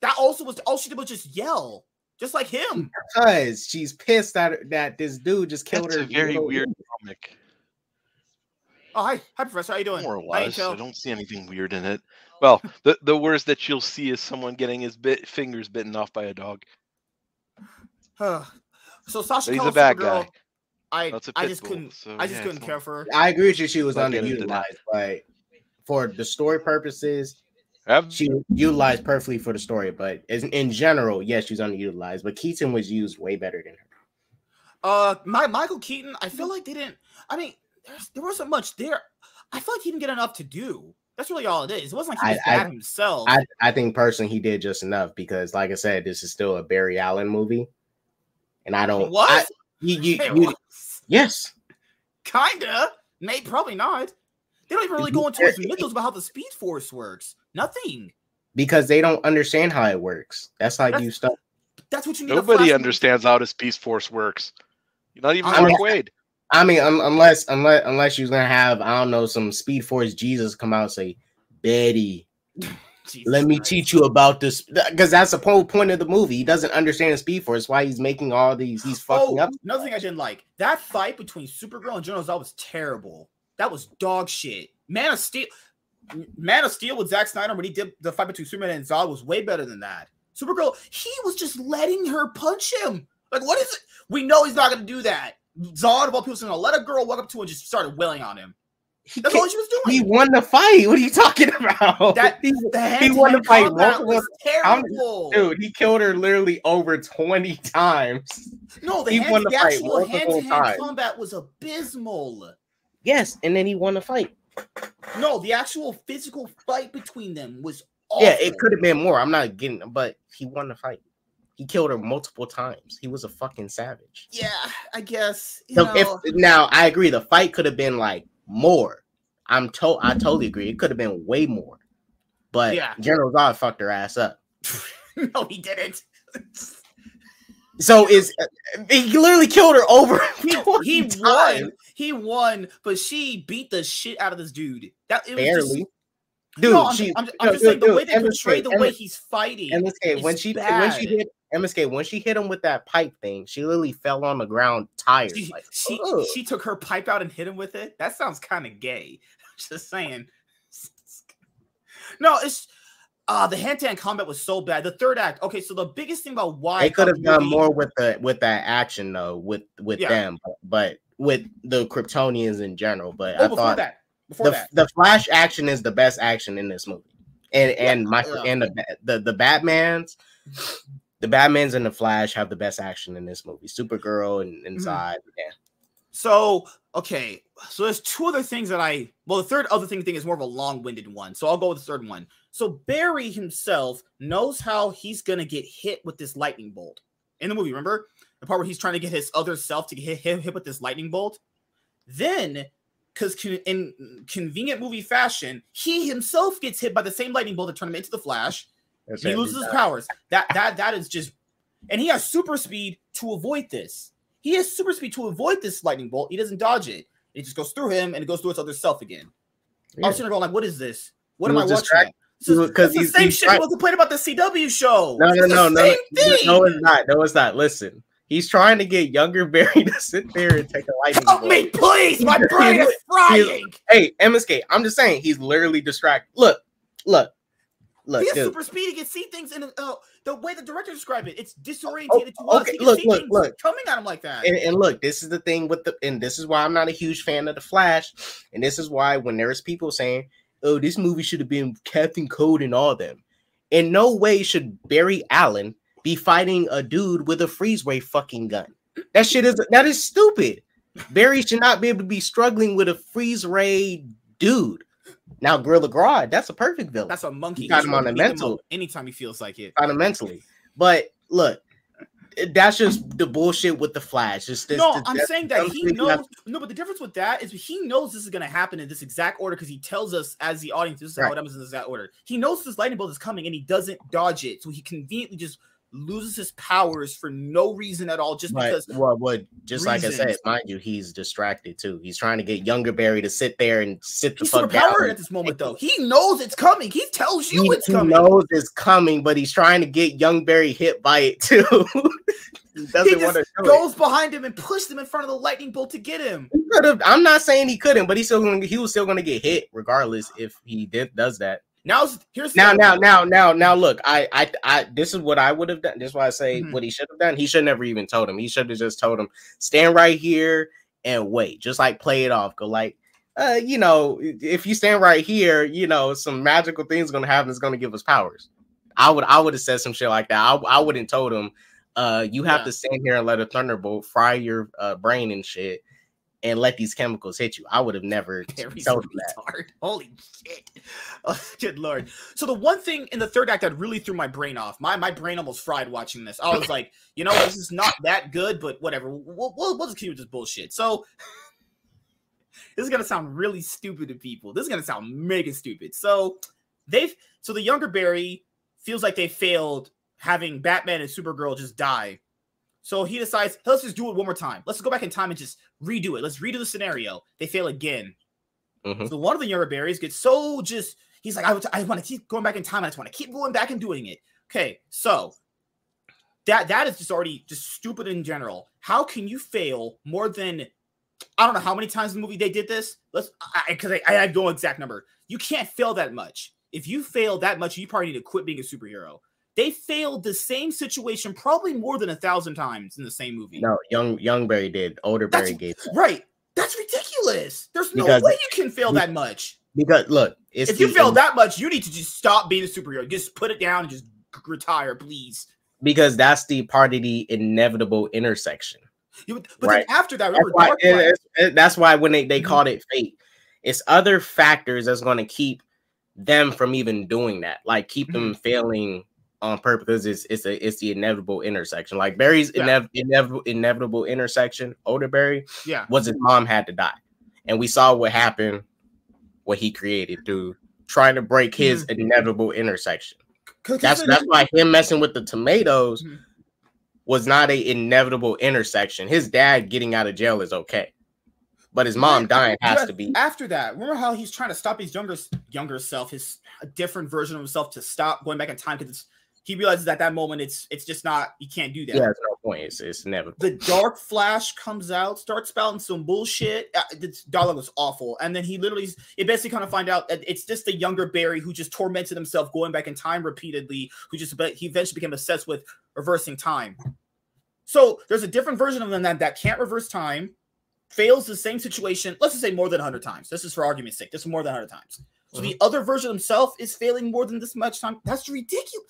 that also was all she did was just yell, just like him. Because she's pissed that that this dude just killed That's her. a very little- weird comic. Oh hi, hi professor, how are you doing? More or Hi, less. I don't see anything weird in it. Well, the the worst that you'll see is someone getting his bit fingers bitten off by a dog. so Sasha But he's a Cal's bad Supergirl, guy. I That's a I just bull, couldn't so, I just yeah, couldn't care for her. I agree with you. She was Not getting into that. underutilized, but for the story purposes, Have- she utilized perfectly for the story. But as, in general, yes, she's underutilized. But Keaton was used way better than her. Uh, my Michael Keaton, I feel like they didn't. I mean, there's, there wasn't much there. I feel like he didn't get enough to do. That's really all it is. It wasn't like he was I- bad himself. I, I think personally he did just enough because, like I said, this is still a Barry Allen movie, and I don't. what? I, you, you, It you- was. yes, Kinda. Maybe probably not. They don't even really go into his mythos about how the Speed Force works. Nothing. because they don't understand how it works. That's how That's- you start. That's what you need. Nobody Flash understands how this Speed Force works. Not even I Mark mean- Waid. I mean, un- unless unless unless you're gonna have I don't know some Speed Force Jesus come out and say, Betty. Jesus let me Christ. teach you about this because that's the whole point of the movie. He doesn't understand the Speed Force. Why he's making all these? He's oh, fucking oh, up. Another thing I didn't like that fight between Supergirl and General Zod was terrible. That was dog shit. Man of Steel, Man of Steel with Zack Snyder when he did the fight between Superman and Zod was way better than that. Supergirl, he was just letting her punch him. Like, what is it? We know he's not going to do that. Zod of all people is going to let a girl walk up to him and just started wailing on him. That's all she was doing. he won the fight. What are you talking about? That- He- The he won the fight was terrible. dude, he killed her literally over twenty times. no, the, he hand, won the the, fight actual hand-to-hand times. combat was abysmal. Yes, and then he won the fight. No, the actual physical fight between them was awful. Yeah, it could have been more. I'm not getting, but he won the fight. He killed her multiple times. He was a fucking savage. Yeah, I guess. So know, if now I agree, the fight could have been like more. I'm to I totally agree. It could have been way more. But Yeah. General Zod fucked her ass up. no, he didn't. So is he literally killed her over He, he won. He won, but she beat the shit out of this dude. That it was just- barely. Dude, no, I'm, she I'm, I'm no, just dude, saying the dude, way they MSK, portray the way he's fighting. MSK when she when she bad. hit MSK when she hit him with that pipe thing, she literally fell on the ground tired. She, like, she, she took her pipe out and hit him with it. That sounds kind of gay. I'm just saying. No, it's uh the hand-to-hand combat was so bad. The third act. Okay, so the biggest thing about why they could have done more with the with that action though with with Yeah. them but, but with the kryptonians in general but Oh, i thought that. Before the, that. the flash action is the best action in this movie and and my yeah. and the, the the batmans the batmans and the flash have the best action in this movie supergirl and, and Mhm. Zod, yeah So okay, so there's two other things that I well, the third other thing thing is more of a long-winded one. So I'll go with the third one. So Barry himself knows how he's gonna get hit with this lightning bolt in the movie. Remember the part where he's trying to get his other self to hit, hit, hit with this lightning bolt. Then, because in convenient movie fashion, he himself gets hit by the same lightning bolt that turned him into the Flash. That's He loses his powers. That that that is just, and he has super speed to avoid this. He has super speed to avoid this lightning bolt. He doesn't dodge it. It just goes through him and it goes through its other self again. I Yeah. was sitting there going like, "What is this? What He am I watching?" Because the he's- same he's shit was complaining about the CW show. no no no no no, no it's not no it's not listen he's trying to get younger barry to sit there and take a lightning Help me, please! My brain is frying. hey msk i'm just saying he's literally distracted look look look He has super speed. He can see things in uh, the way the director described it. It's disorientated Oh, to us. okay, He can look, see look, things look. coming at him like that. and, and look, this is the thing with the, and this is why I'm not a huge fan of the Flash, and this is why when there's people saying, "Oh, this movie should have been Captain Cold and all them," in no way should Barry Allen be fighting a dude with a freeze ray fucking gun. That shit is that is stupid. Barry should not be able to be struggling with a freeze ray dude. Now, Gorilla Grodd, that's a perfect villain. That's a monkey. You got him on the mental. anytime he feels like it. fundamentally. But look, that's just the bullshit with the Flash. Just this, no, this- I'm saying that he you have- knows. No, but the difference with that is he knows this is going to happen in this exact order because he tells us as the audience this is how Right. it happens in this exact order. He knows this lightning bolt is coming and he doesn't dodge it, so he conveniently just loses his powers for no reason at all, just But because. well, what just like I said, mind you, he's distracted too. He's trying to get younger Barry to sit there and sit the He's fuck down. at this moment, though. He knows it's coming. He tells you He, it's coming. he knows it's coming, but he's trying to get young Barry hit by it too. he He doesn't just want to show it. goes behind him and pushes him in front of the lightning bolt to get him. I'm not saying he couldn't, but he's still. He was still going to get hit regardless if he did does that. Now, here's Now, now, now, now, now. Look, I, I, I. This is what I would have done. This is why I say Mhm. what he should have done. He should never even told him. He should have just told him stand right here and wait. Just like play it off. Go like, uh, you know, if you stand right here, you know, some magical things gonna happen. It's gonna give us powers. I would, I would have said some shit like that. I, I wouldn't told him, uh, you have Yeah. to stand here and let a thunderbolt fry your uh, brain and shit, and let these chemicals hit you. I would have never told him that. retard. Holy shit. Oh, good lord. So the one thing in the third act that really threw my brain off, my, my brain almost fried watching this. I was like, you know, this is not that good, but whatever. We'll, we'll, we'll just keep with this bullshit. So this is gonna sound really stupid to people. This is gonna sound mega stupid. So they've so the younger Barry feels like they failed having Batman and Supergirl just die. So he decides, let's just do it one more time. Let's go back in time and just redo it. Let's redo the scenario. They fail again. Mhm. So one of the younger Barrys gets so just he's like, I, I want to keep going back in time. I just want to keep going back and doing it. Okay, so that that is just already just stupid in general. How can you fail more than I don't know how many times in the movie they did this? Let's because I, I, have no exact number. You can't fail that much. If you fail that much, you probably need to quit being a superhero. They failed the same situation probably more than a thousand times in the same movie. No, young young Barry did. Older Barry gave. Right. That's ridiculous. There's no Because- way you can fail that much. Because look, it's if you the- fail that much, you need to just stop being a superhero. Just put it down and just retire, please. because that's the part of the inevitable intersection. You, but Right. then after that, That's why, it- it- that's why when they, they Mhm. called it fate, it's other factors that's going to keep them from even doing that, like keep them Mm-hmm. failing on purpose. It's it's a it's the inevitable intersection. Like Barry's Yeah. inev- inevitable inevitable intersection. Older Barry yeah. was his mom had to die, and we saw what happened, what he created through trying to break his Mm-hmm. inevitable intersection. That's that's why him messing with the tomatoes Mhm. was not a inevitable intersection. His dad getting out of jail is okay, but his mom Yeah, dying has to be. After that, remember how he's trying to stop his younger younger self, his a different version of himself, to stop going back in time because he realizes at that moment it's it's just not you can't do that. Yeah, there's no point. It's, it's inevitable. the Dark Flash comes out, starts spouting some bullshit. Uh, This dialogue was awful, and then he literally, it basically kind of find out that it's just the younger Barry who just tormented himself going back in time repeatedly. Who just but he eventually became obsessed with reversing time. So there's a different version of him that that can't reverse time, fails the same situation. Let's just say more than hundred times. This is for argument's sake. This is more than hundred times. So the other version himself is failing more than this much time. That's ridiculous.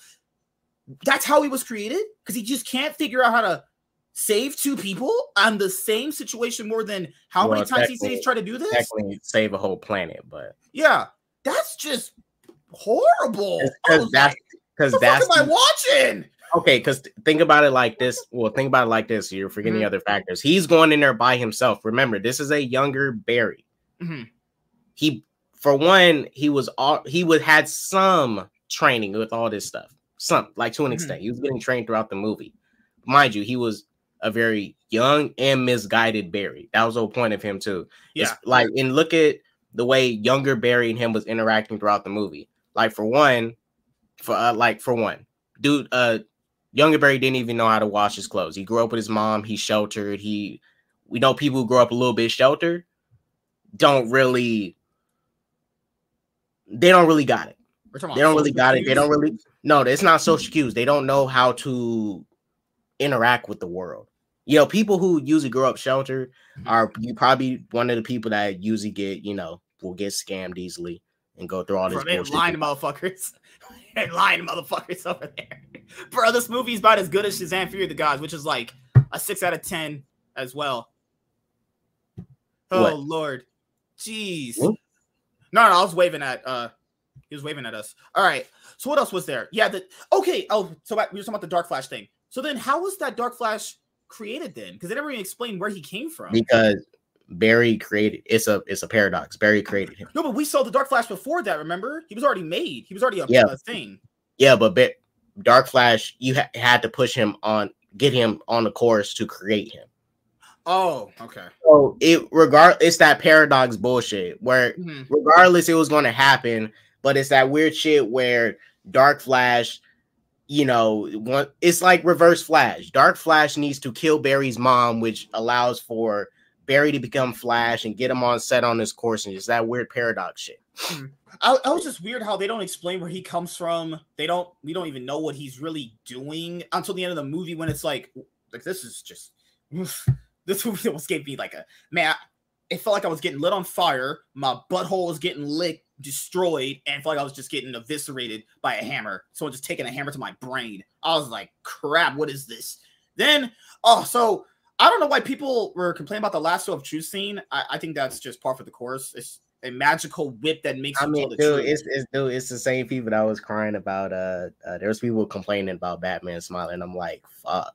That's how he was created because he just can't figure out how to save two people on the same situation more than how Well, many times he he's tried to do this. Technically, save a whole planet, but Yeah, that's just horrible. Because that's because fuck that's am I watching? okay. Because think about it like this. Well, think about it like this. You're forgetting Mhm. other factors. He's going in there by himself. Remember, this is a younger Barry. Mhm. He, for one, he was all he would had some training with all this stuff. Some like to an Mhm. extent, he was getting trained throughout the movie. Mind you, he was a very young and misguided Barry. That was the whole point of him too. It's Yeah, like and look at the way younger Barry and him was interacting throughout the movie. Like for one, for uh, like for one, dude, uh, younger Barry didn't even know how to wash his clothes. He grew up with his mom. He sheltered. He, we know people who grow up a little bit sheltered don't really, they don't really got it. They don't really got it. They don't really. No, it's not social cues. They don't know how to interact with the world. You know, people who usually grow up sheltered Mm-hmm. are you probably one of the people that usually get, you know, will get scammed easily and go through all this Bro, they lying to motherfuckers. they lying to motherfuckers over there. Bro, this movie's about as good as Shazam Fury of the Gods, which is like a six out of ten as well. Oh What? lord. Jeez. Hmm? No, no, I was waving at uh he was waving at us. All right. So what else was there? Yeah, the okay. Oh, so we were talking about the Dark Flash thing. So then, how was that Dark Flash created then? Because they never even explained where he came from. because Barry created it's a it's a paradox. Barry created him. no, but we saw the Dark Flash before that. Remember, he was already made. He was already a, Yeah. a thing. Yeah, but Ba- Dark Flash, you ha- had to push him on, get him on the course to create him. Oh, okay. So it regard it's that paradox bullshit where Mhm. regardless it was going to happen, but it's that weird shit where Dark Flash, you know, one it's like reverse Flash. Dark Flash needs to kill Barry's mom, which allows for Barry to become Flash and get him on set on this course, and it's that weird paradox shit. Hmm. I, I was just weird how they don't explain where he comes from. They don't. We don't even know what he's really doing until the end of the movie when it's like, like this is just this movie almost gave me like a man. It felt like I was getting lit on fire. My butthole was getting licked, destroyed, and I felt like I was just getting eviscerated by a hammer. Someone just taking a hammer to my brain. I was like, crap, what is this? Then, oh, so I don't know why people were complaining about the lasso of truth scene. I, I think that's just par for the course. It's a magical whip that makes I mean, dude, truth. it's, it's dude, it's the same people that was crying about. Uh, uh there's people complaining about Batman smiling. I'm like, fuck,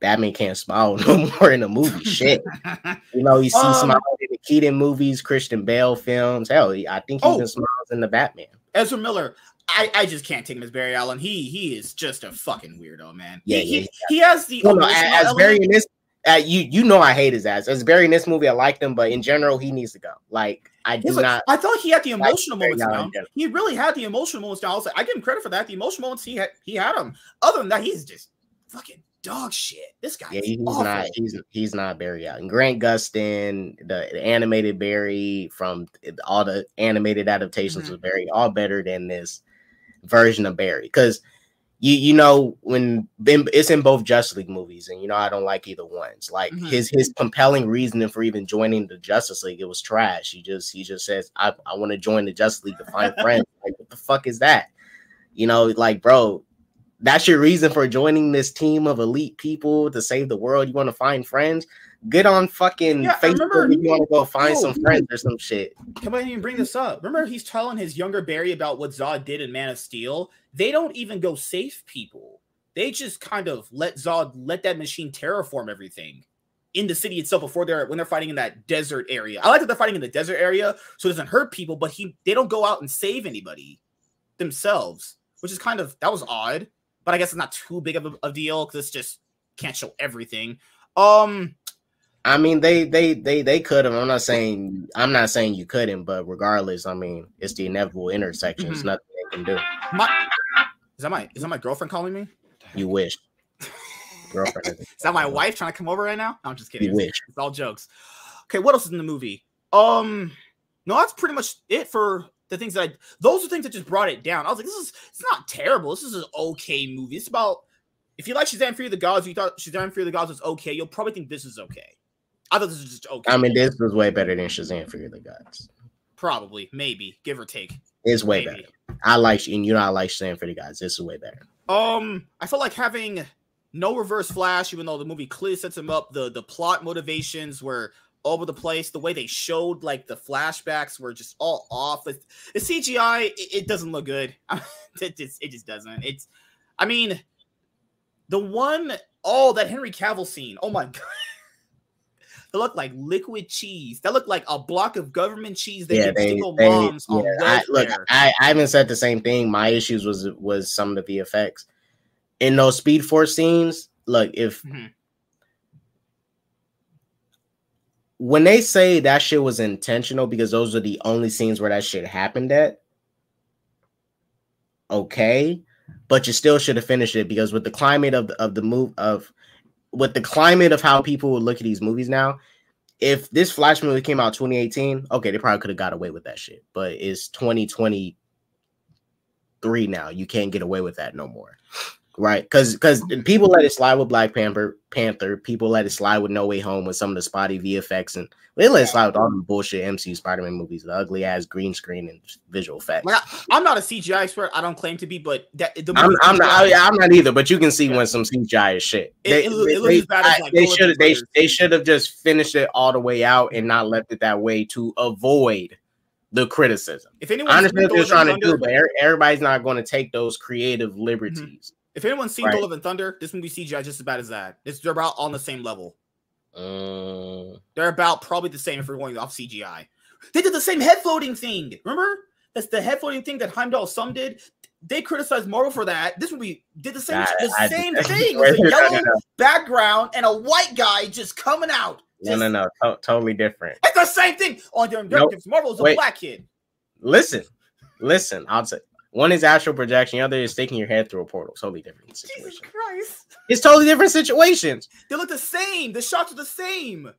Batman can't smile no more in the movie. Shit, you know, you see Um, smiling in the Keaton movies, Christian Bale films. Hell, I think he Oh. even smiles in the Batman. Ezra Miller, I, I just can't take him as Barry Allen. He he is just a fucking weirdo, man. Yeah, he, yeah, he, he has the No, no, emotional as. Barry in this, uh, you you know, I hate his ass. As Barry in this movie, I liked him, but in general, he needs to go. Like, I do like- not. I thought he had the emotional Barry moments down. He really had the emotional moments down. I was like, I give him credit for that. The emotional moments he had, he had them. Other than that, he's just fucking dog shit. This guy Yeah, he's awful. not. He's he's not Barry Allen. Grant Gustin, the, the animated Barry from all the animated adaptations Mhm. of Barry, all better than this version of Barry. Because you you know when it's in both Justice League movies, and you know I don't like either ones. Like Mhm. his his compelling reasoning for even joining the Justice League, it was trash. He just he just says I I want to join the Justice League to find friends. Like what the fuck is that? You know, like bro, that's your reason for joining this team of elite people to save the world. You want to find friends? Get on fucking Yeah, Facebook if you want to go find some friends or some shit. Can I even bring this up? Remember, he's telling his younger Barry about what Zod did in Man of Steel. They don't even go save people. They just kind of let Zod let that machine terraform everything in the city itself before they're when they're fighting in that desert area. I like that they're fighting in the desert area so it doesn't hurt people, but he they don't go out and save anybody themselves, which is kind of that was odd. But I guess it's not too big of a, a deal because it's just can't show everything. Um, I mean, they they they they could have. I'm not saying I'm not saying you couldn't, but regardless, I mean, it's the inevitable intersection. It's Mhm. nothing they can do. my is that my is that my girlfriend calling me? You wish, girlfriend. Is that my wife trying to come over right now? No, I'm just kidding. You It's, wish. it's all jokes. Okay, what else is in the movie? Um, no, that's pretty much it for the things that I. Those are things that just brought it down. I was like, this is it's not terrible. This is an okay movie. It's about if you like Shazam Fear the Gods, you thought Shazam Fury of the Gods was okay. You'll probably think this is okay. I thought this was just okay. I mean, this was way better than Shazam for the Gods. probably, maybe, give or take. It's way Maybe. better. I like, and you know, I like Shazam for the Gods. This is way better. Um, I felt like having no reverse flash, even though the movie clearly sets him up. The the plot motivations were over the place. The way they showed like the flashbacks were just all off. The, the CGI it, it doesn't look good. it just it just doesn't. It's I mean the one oh that Henry Cavill scene. Oh my god. They look like liquid cheese. That looked like a block of government cheese they yeah, they, single they moms on yeah, I, look. I, I haven't said the same thing. My issues was was some of the VFX in those Speed Force scenes. Look, if Mhm. When they say that shit was intentional because those are the only scenes where that shit happened at, okay, but you still should have finished it because with the climate of the, of the move of with the climate of how people would look at these movies now, if this Flash movie came out 2018, okay, they probably could have got away with that shit. But it's 2023 now. You can't get away with that no more. Right? Because because people let it slide with Black Panther, Panther, people let it slide with No Way Home with some of the spotty VFX and they let it slide with all the bullshit MCU Spider-Man movies, the ugly ass green screen and visual effects. Like I, I'm not a CGI expert. I don't claim to be, but that the I'm, I'm not. I, am not either. But you can see Yeah. when some CGI is shit. They, it loo- it they- looks they- as bad as, I- like, they Bullet should have. They, they should have just finished it all the way out and not left it that way to avoid the criticism. If anyone I understand what they're trying to do, but er- everybody's not going to take those creative liberties. If anyone's seen Right. Love and Thunder, this movie CGI just as bad as that. It's they're about on the same level. Mm, They're about probably the same if we're going off CGI. They did the same head floating thing. Remember? That's the head floating thing that Heimdall some did. They criticized Marvel for that. This movie did the same I- the I- same thing. It was a yellow no, no, background and a white guy just coming out. no, Just- no, no, to- totally different. It's the same thing. Only different Nope. difference. Marvel is a Wait. black kid. Listen, listen. I'll say one is astral projection, the other is sticking your head through a portal. Totally different Jesus. Christ. It's totally different situations. They look the same. The shots are the same.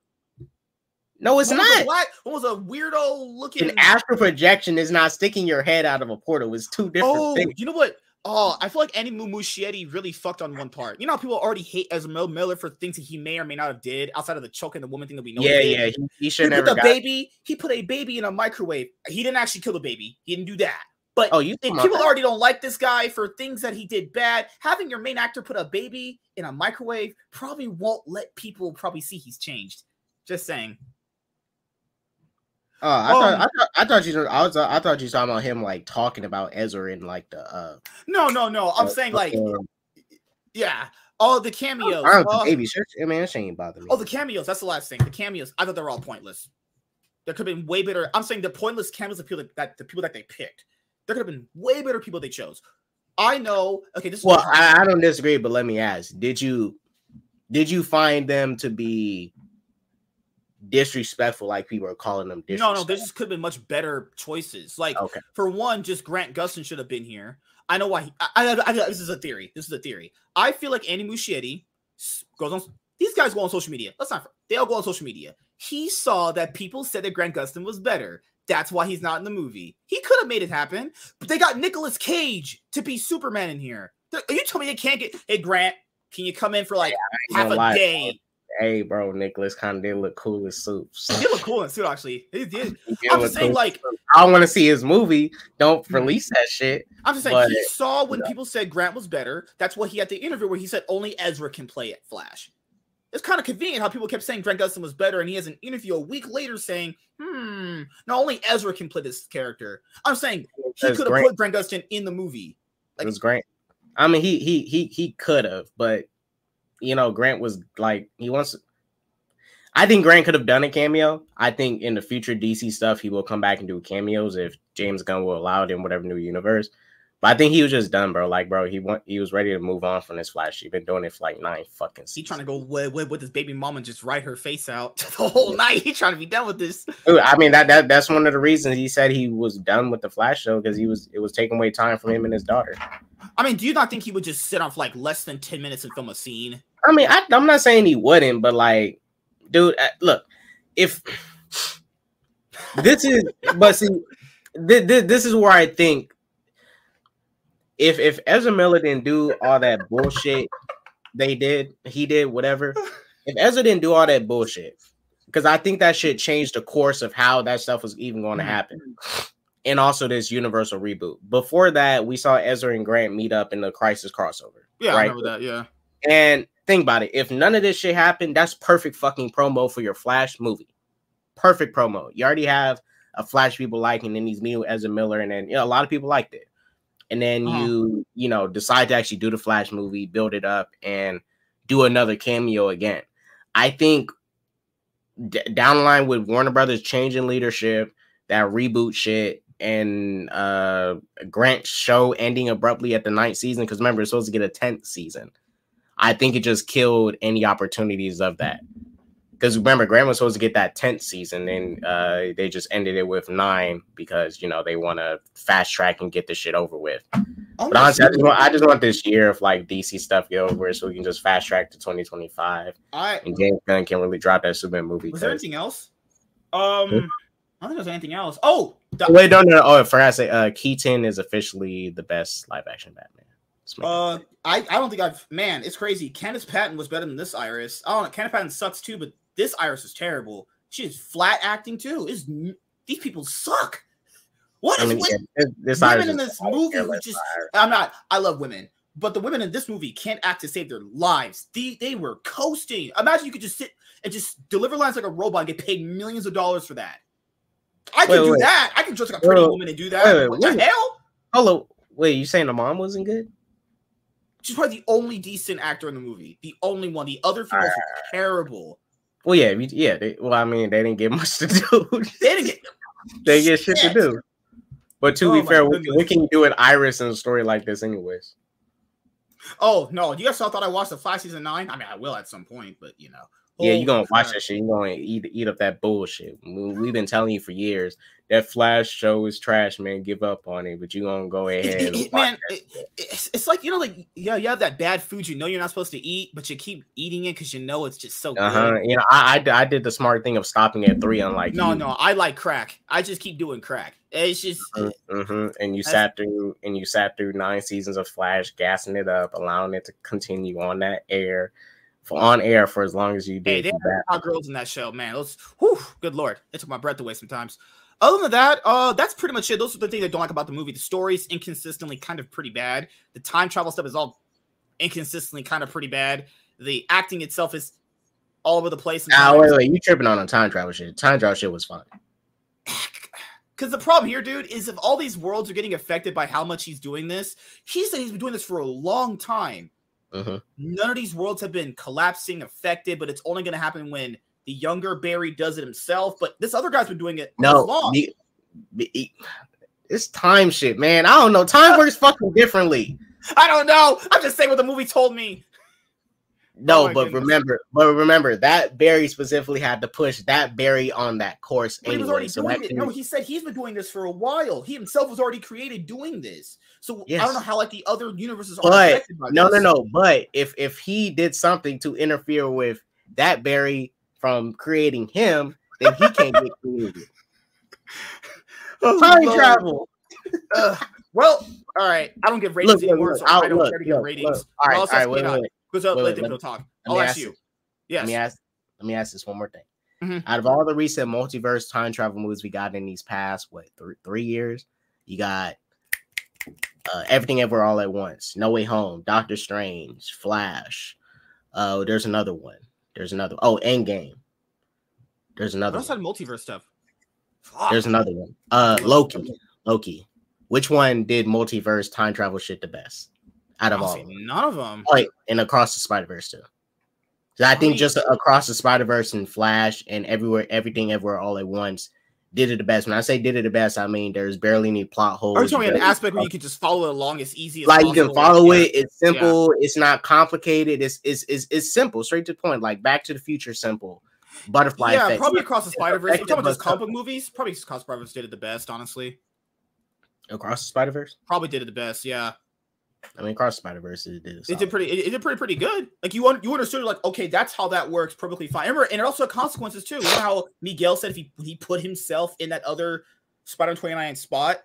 No, it's one Was not. black, one was a weirdo looking. An astral projection is not sticking your head out of a portal. It's two different oh, things. you know what? Oh, I feel like Andy Muschietti really fucked on one part. You know how people already hate Ezra Miller for things that he may or may not have did outside of the choking the woman thing that we know. he yeah, did? yeah. He, he He should put never the got. baby. He put a baby in a microwave. He didn't actually kill the baby. He didn't do that. But Oh, you people that? already don't like this guy for things that he did bad, having your main actor put a baby in a microwave probably won't let people probably see he's changed. Just saying. Oh, I thought Um, I thought I thought you I was I thought you were talking about him like talking about Ezra in like the uh No, no, no. I'm uh, saying like, uh, yeah. Oh, the cameos. I don't Uh, baby shit. I mean, that shit ain't bother me. Oh, the cameos. That's the last thing. The cameos. I thought they were all pointless. There could have been way better. I'm saying the pointless cameos people that, that the people that they picked. There could have been way better people they chose. I know. Okay, this is well, I, I don't disagree, but let me ask: Did you did you find them to be disrespectful, like people are calling them? no. No. There just could have been much better choices. Like okay. for one, just Grant Gustin should have been here. I know why. He, I, I, I- this is a theory. This is a theory. I feel like Andy Muschietti goes on. These guys go on social media. Let's not. They all go on social media. He saw that people said that Grant Gustin was better. That's why he's not in the movie. He could have made it happen, but they got Nicolas Cage to be Superman in here. Are you telling me they can't get? Hey Grant, can you come in for like half a lie, day? Hey, bro, Nicholas kind of did look cool as soups. He look cool in suit actually. He did. He I'm just saying, cool. like, I want to see his movie. Don't Hmm. release that shit. I'm just saying But- he saw when people said Grant was better. That's what he had the interview where he said only Ezra can play it Flash. It's kind of convenient how people kept saying Grant Gustin was better, and he has an interview a week later saying, "Hmm, not only Ezra can play this character." I'm saying he could have put Grant Gustin in the movie. It was great. I mean, he he he he could have, but you know, Grant was like he wants. I think Grant could have done a cameo. I think in the future DC stuff, he will come back and do cameos if James Gunn will allow it in whatever new universe. But I think he was just done, bro. Like, bro, he want he was ready to move on from this Flash. He's been doing it for like nine fucking. He trying to go with, with, with his baby mom and just write her face out the whole night. He trying to be done with this. Dude, I mean that that that's one of the reasons he said he was done with the Flash show because he was it was taking away time from him and his daughter. I mean, do you not think he would just sit on for like less than ten minutes and film a scene? I mean, I, I'm not saying he wouldn't, but like, dude, uh, look, if this is, but see, this, this is where I think if if Ezra Miller didn't do all that bullshit they did, he did whatever. If Ezra didn't do all that bullshit, because I think that should change the course of how that stuff was even going to Mhm. happen. And also this universal reboot. Before that, we saw Ezra and Grant meet up in the Crisis crossover. Yeah, Right. I remember that. Yeah. And think about it. If none of this shit happened, that's perfect fucking promo for your Flash movie. Perfect promo. You already have a Flash people liking, and then he's meeting with Ezra Miller, and then you know a lot of people liked it. And then Uh-huh. you, you know, decide to actually do the Flash movie, build it up, and do another cameo again. I think d- down the line with Warner Brothers changing leadership, that reboot shit, and uh Grant's show ending abruptly at the ninth season, because remember, it's supposed to get a tenth season. I think it just killed any opportunities of that. Because remember, Grant was supposed to get that 10th season, and uh, they just ended it with nine because you know they want to fast track and get this shit over with. But honestly, I just, want, I just want this year of like DC stuff get over so we can just fast track to 2025 I and James Gunn can really drop that Superman movie. was there anything else? Um, I don't think there's anything else. Oh, the, Wait, no, no, no. Oh, I forgot to say, uh, Keaton is officially the best live action Batman. Let's make that Uh. I, I don't think I've man, it's crazy. Candice Patton was better than this Iris. I don't know. Candice Patton sucks too, but this Iris is terrible. She's flat acting too. Is these people suck? What I is mean, with yeah, this, this women Iris in is this movie who just? I'm not. I love women, but the women in this movie can't act to save their lives. They they were coasting. Imagine you could just sit and just deliver lines like a robot and get paid millions of dollars for that. I can Wait, do wait. that. I can dress like a pretty Wait, woman and do that. what the hell? Hold on. Wait, you saying the mom wasn't good? She's probably the only decent actor in the movie. The only one. The other females are terrible. Well, yeah, yeah. They, well, I mean, they didn't get much to do. They didn't get they get shit to do. But to Oh be fair, what, goodness. what can you do with Iris in a story like this, anyways? Oh no! You guys all thought I watched the five season nine? I mean, I will at some point, but you know. Yeah, you Holy gonna watch that shit. You're gonna eat eat up that bullshit. We, we've been telling you for years that Flash show is trash, man. Give up on it, but you're gonna go ahead. it- and it- watch man, it- it's, it's like you know, like yeah, you have that bad food you know you're not supposed to eat, but you keep eating it because you know it's just so Uh huh. good. You know, I, I I did the smart thing of stopping at three, unlike No, you. no, I like crack. I just keep doing crack. It's just Mm-hmm. And you sat through and you sat through nine seasons of Flash, gassing it up, allowing it to continue on that air, on air for as long as you Hey, did. they You got- hot girls in that show, man. Those, whew, good lord, it took my breath away sometimes. Other than that, uh, that's pretty much it. Those are the things I don't like about the movie. The story's inconsistently kind of pretty bad. The time travel stuff is all inconsistently kind of pretty bad. The acting itself is all over the place. Ah, wait, wait, you tripping on a time travel shit? Time travel shit was fun. Because the problem here, dude, is if all these worlds are getting affected by how much he's doing this, he said he's been doing this for a long time. Mhm. None of these worlds have been collapsing, affected, but it's only going to happen when the younger Barry does it himself. But this other guy's been doing it No, long. the- the- it's time shit, man. I don't know. Time works fucking differently. I don't know. I'm just saying what the movie told me. No, Oh but goodness. remember, but remember that Barry specifically had to push that Barry on that course But he was already So doing that it. No, he said he's been doing this for a while. He himself was already created doing this. So I don't know how like the other universes are But- affected by no, no, no. But if if he did something to interfere with that Barry from creating him, then he can't get created. Oh, Time Lord. travel. Ugh. well, all right. I don't give ratings Look, anymore, look, so I don't look, care to give ratings. look. All right, all right, wait, wait, wait. Because uh, let them talk. let I'll me ask you. Let me ask. Let me ask this one more thing. Mhm. Out of all the recent multiverse time travel movies we got in these past what three three years, you got uh, Everything Ever All at Once, No Way Home, Doctor Strange, Flash. Uh, there's another one. There's another. Oh, Endgame. There's another. One. had multiverse stuff? Fuck. There's another one. Uh, Loki. Loki. Which one did multiverse time travel shit the best out of all? Of none of them. Oh, wait, and across the Spider Verse too. I think just across the Spider Verse and Flash and everywhere, everything everywhere all at once did it the best. When I say did it the best, I mean there's barely any plot holes. Are you talking an aspect where you can just follow it along It's easy as like you can follow Yeah. it. It's simple. It's not complicated. It's, it's it's it's simple, straight to the point. Like Back to the Future, simple. Butterfly Yeah, probably across the Spider Verse. We're talking about just comic movies. Probably across Spider Verse did it the best. Honestly, across the Spider Verse. probably did it the best. Yeah, I mean, across the Spider Verse, it did. it did pretty. It, it did pretty pretty good. Like you you understood like okay, that's how that works perfectly fine. Remember, and it also had consequences too. You know how Miguel said if he he put himself in that other Spider Twenty Nine spot,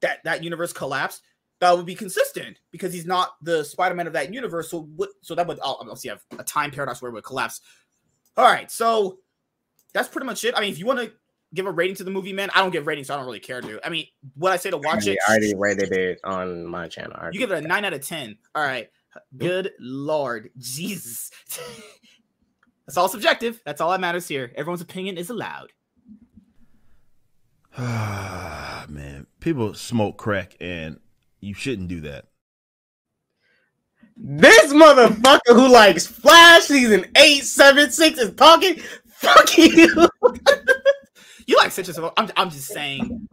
that that universe collapsed. That would be consistent because he's not the Spider Man of that universe. So what? So that would oh, obviously have a time paradox where it would collapse. All right, so that's pretty much it. I mean, if you want to give a rating to the movie, man, I don't give ratings, so I don't really care to. I mean, what I say to I watch already, it, I already rated it on my channel. You give it a nine out of ten. All right, good lord, Jesus. That's all subjective. That's all that matters here. Everyone's opinion is allowed. Ah, Man, people smoke crack and you shouldn't do that. This motherfucker who likes Flash season eight, seven, six is talking. Fuck you. You like such as I'm, I'm just saying.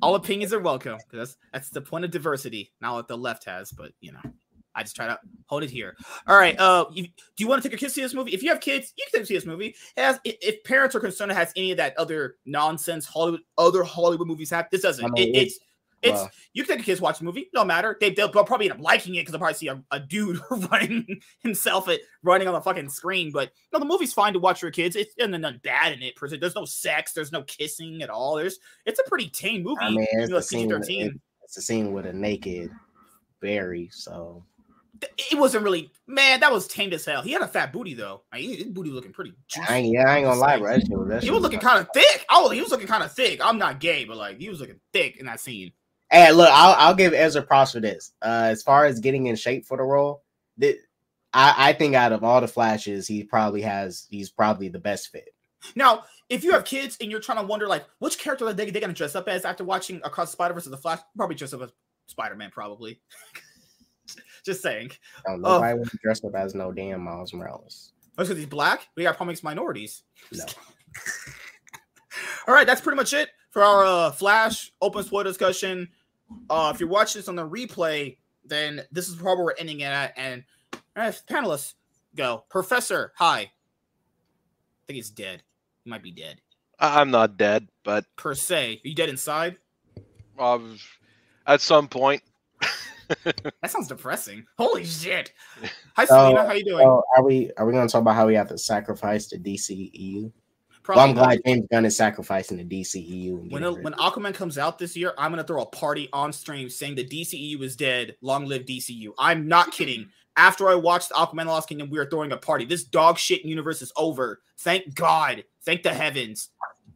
All opinions are welcome. That's that's the point of diversity. Not what the left has, but you know, I just try to hold it here. All right. Uh, you, do you want to take your kids to this movie? If you have kids, you can take them to see this movie. It has, if, if parents are concerned, it has any of that other nonsense Hollywood, other Hollywood movies have. This doesn't. It, it's it's well. you can take your kids watch the movie. No matter. They they'll, they'll probably end up liking it because they'll probably see a, a dude running himself at running on the fucking screen. But no, the movie's fine to watch your kids. It's and nothing bad in it. There's no sex. There's no kissing at all. There's it's a pretty tame movie. I mean, it's though the scene. with- PG-13. It's a scene with a naked Barry. So it wasn't really man. That was tame as hell. He had a fat booty though. Like, his booty was looking pretty. Juicy. I ain't, yeah, I ain't gonna lie, bro. That shit was, that He was looking kind of thick. Oh, he was looking kind of thick. I'm not gay, but like he was looking thick in that scene. Hey, look, I'll, I'll give Ezra props for this. Uh, as far as getting in shape for the role, I, I think out of all the flashes, he probably has. He's probably the best fit. Now, if you have kids and you're trying to wonder like which character are they they gonna dress up as after watching Across the Spider Verse or the Flash, probably dress up as Spider Man, probably. Just saying. Don't Oh. nobody want to dress up as no damn Miles Morales. That's because he's black. We got comics minorities. No. All right, that's pretty much it for our uh, Flash open spoiler discussion. Uh, if you're watching this on the replay, then this is probably where we're ending it at. And uh, panelists, go. Professor, hi. I think he's dead. He might be dead. I- I'm not dead, but Per se, are you dead inside? uh, at some point, That sounds depressing. Holy shit. Hi, Oh, Selena. How you doing? So are we are we gonna talk about how we have to sacrifice the DCEU? Probably Well, I'm glad James Gunn is sacrificing the DCEU. and When getting when Aquaman comes out this year, I'm gonna throw a party on stream saying the DCEU is dead. Long live DCU. I'm not kidding. After I watched Aquaman: The Lost Kingdom, we are throwing a party. This dog shit universe is over. Thank God. Thank the heavens.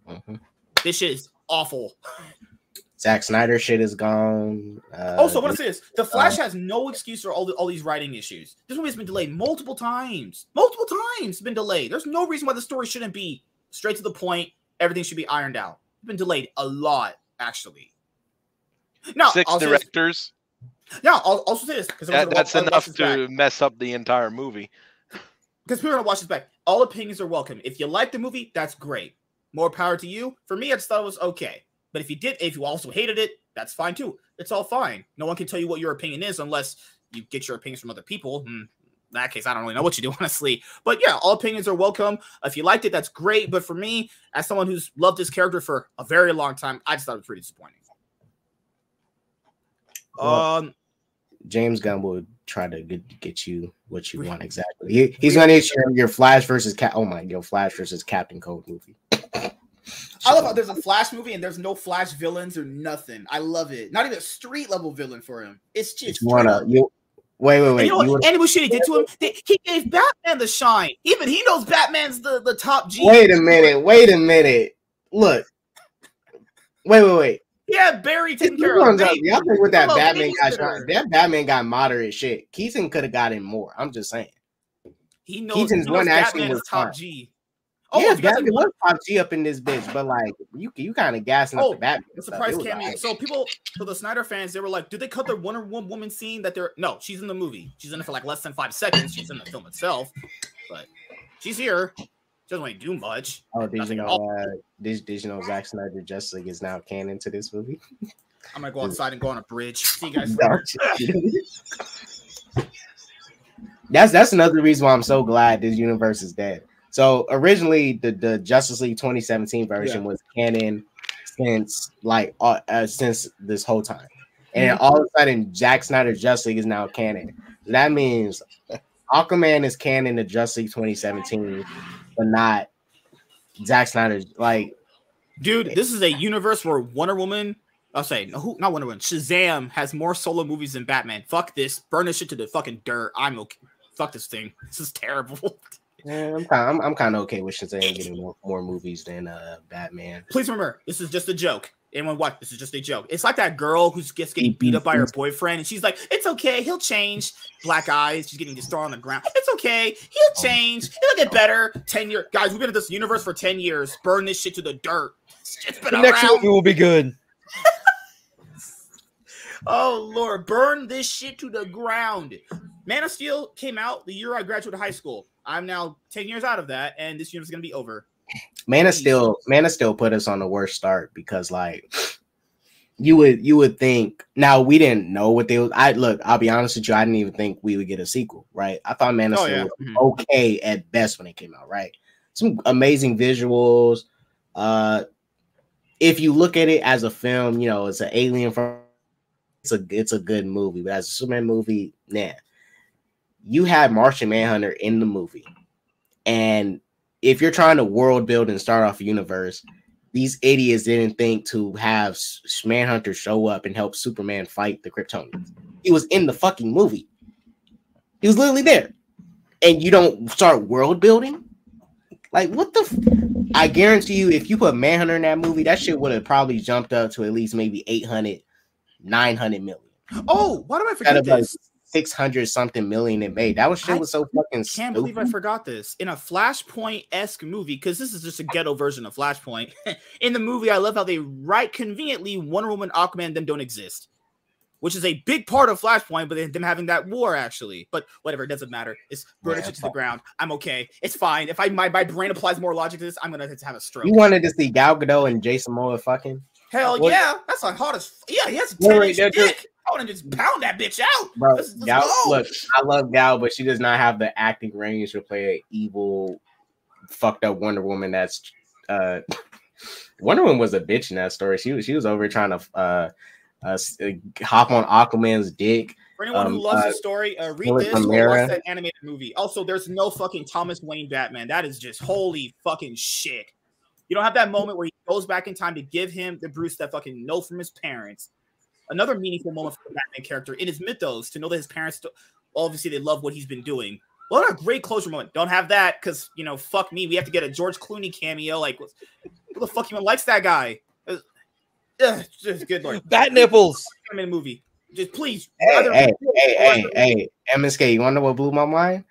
it. Mhm. This shit is awful. Zack Snyder shit is gone. Uh, also, what I want to say this: The Flash has no excuse for all the, all these writing issues. This movie has been delayed multiple times. Multiple times it's been delayed. There's no reason why the story shouldn't be straight to the point. Everything should be ironed out. It's been delayed a lot, actually. No, 6 I'll say this- directors. Yeah, I'll also say this because That, that's enough to mess up the entire movie. because people are gonna watch this back. All opinions are welcome. If you like the movie, that's great. More power to you. For me, I just thought it was okay. But if you did, if you also hated it, that's fine too. It's all fine. No one can tell you what your opinion is unless you get your opinions from other people. Hmm, that case, I don't really know what you do, honestly. But yeah, all opinions are welcome. If you liked it, that's great. But for me, as someone who's loved this character for a very long time, I just thought it was pretty disappointing. Well, um, James Gunn will try to get, get you what you want exactly. He, he's gonna issue your Flash versus Cap. Oh my, your Flash versus Captain Cold movie. I love how there's a Flash movie and there's no Flash villains or nothing. I love it. Not even a street level villain for him. It's just you wanna, you wait, wait, And wait. you know you what? wanna- And what shit he did to him? He gave Batman the shine. Even he knows Batman's the, the top G. wait a minute. Wait a minute. Look. Wait, wait, wait. Yeah, Barry taking You care of runs him. up- Y'all think with that Hello, Batman got shot, that Batman got moderate shit. Keaton could have gotten more. I'm just saying. He knows, Keaton's he knows one actually Batman is was top fine. G. Oh, yeah, you Batman like, was top G up in this bitch, but like you, you kind of gassing up Oh, the Batman. the surprise cameo. alright. So people, so the Snyder fans, they were like, "Did they cut the Wonder Woman woman scene that they're?" No, she's in the movie. She's in it for like less than five seconds. She's in the film itself, but she's here. She doesn't really do much. Oh, did you Nothing know? at. Uh, did, did you know Zack Snyder Justice League is now canon to this movie? I'm gonna go outside and go on a bridge. See you guys. Later. that's that's another reason why I'm so glad this universe is dead. So originally, the the Justice League 2017 version was canon since like uh, uh, since this whole time, and Mm-hmm. all of a sudden, Zack Snyder Justice League is now canon. That means Aquaman is canon to Justice League 2017, but not Zack Snyder. Like Dude, this is a universe where Wonder Woman, I'll say, no, who, not Wonder Woman, Shazam has more solo movies than Batman. Fuck this. Burn this shit to the fucking dirt. I'm okay. Fuck this thing. This is terrible. eh, I'm kind I'm, I'm kind of okay with Shazam getting more, more movies than uh Batman. Please remember, this is just a joke. Anyone what? This is just a joke. It's like that girl who's gets getting beat up by her boyfriend, and she's like, "It's okay, he'll change." Black eyes, she's getting just thrown on the ground. It's okay, he'll change. He'll get better. Ten years, guys. We've been in this universe for ten years. Burn this shit to the dirt. It's been The next around. movie will be good. Oh Lord, burn this shit to the ground. Man of Steel came out the year I graduated high school. I'm now 10 years out of that, and this year is gonna be over. Man of Steel, Man of Steel put us on the worst start because like you would you would think now we didn't know what they was. I look, I'll be honest with you, I didn't even think we would get a sequel, right? I thought Man of Oh, Steel yeah. was Mhm. okay at best when it came out, right? Some amazing visuals. Uh if you look at it as a film, you know, it's an alien from it's a it's a good movie, but as a Superman movie, nah. You had Martian Manhunter in the movie, and if you're trying to world build and start off a universe, these idiots didn't think to have Manhunter show up and help Superman fight the Kryptonians. He was in the fucking movie. He was literally there, and you don't start world building. Like what the? F- I guarantee you, if you put Manhunter in that movie, that shit would have probably jumped up to at least maybe 800, 900 million. Oh, why did I forget of this? 600 something million it made. That was shit I was so fucking Can't believe I forgot this. In a Flashpoint esque movie, because this is just a ghetto version of Flashpoint. in the movie, I love how they write conveniently Wonder Woman, Aquaman, them don't exist. which is a big part of Flashpoint, but then them having that war actually. But whatever, it doesn't matter. It's burning Yeah, shit to the ground. I'm okay. It's fine. If I my, my brain applies more logic to this, I'm gonna have a stroke. You wanted to see Gal Gadot and Jason Momoa fucking, Hell What- yeah, that's like hot as yeah. He has a Wait, 10 wait, inch that's dick. I want to just pound that bitch out. bro. Let's- let's Gal, look, I love Gal, but she does not have the acting range to play an evil, fucked up Wonder Woman. That's uh, Wonder Woman was a bitch in that story. She was she was over trying to uh, uh uh, hop on Aquaman's dick. For anyone Um, who loves uh, the story, uh, read this or watch that animated movie. Also, there's no fucking Thomas Wayne Batman. That is just holy fucking shit. You don't have that moment where he goes back in time to give him the Bruce that fucking know from his parents. Another meaningful moment for the Batman character in his mythos to know that his parents, obviously, they love what he's been doing. What a great closure moment. Don't have that because you know, fuck me. We have to get a George Clooney cameo. Like, who the fuck even likes that guy? Uh, ugh, just good lord. Bat nipples. I'm in a movie. Just please. Hey, hey, hey, hey, hey, MSK. You want to know what blew my mind?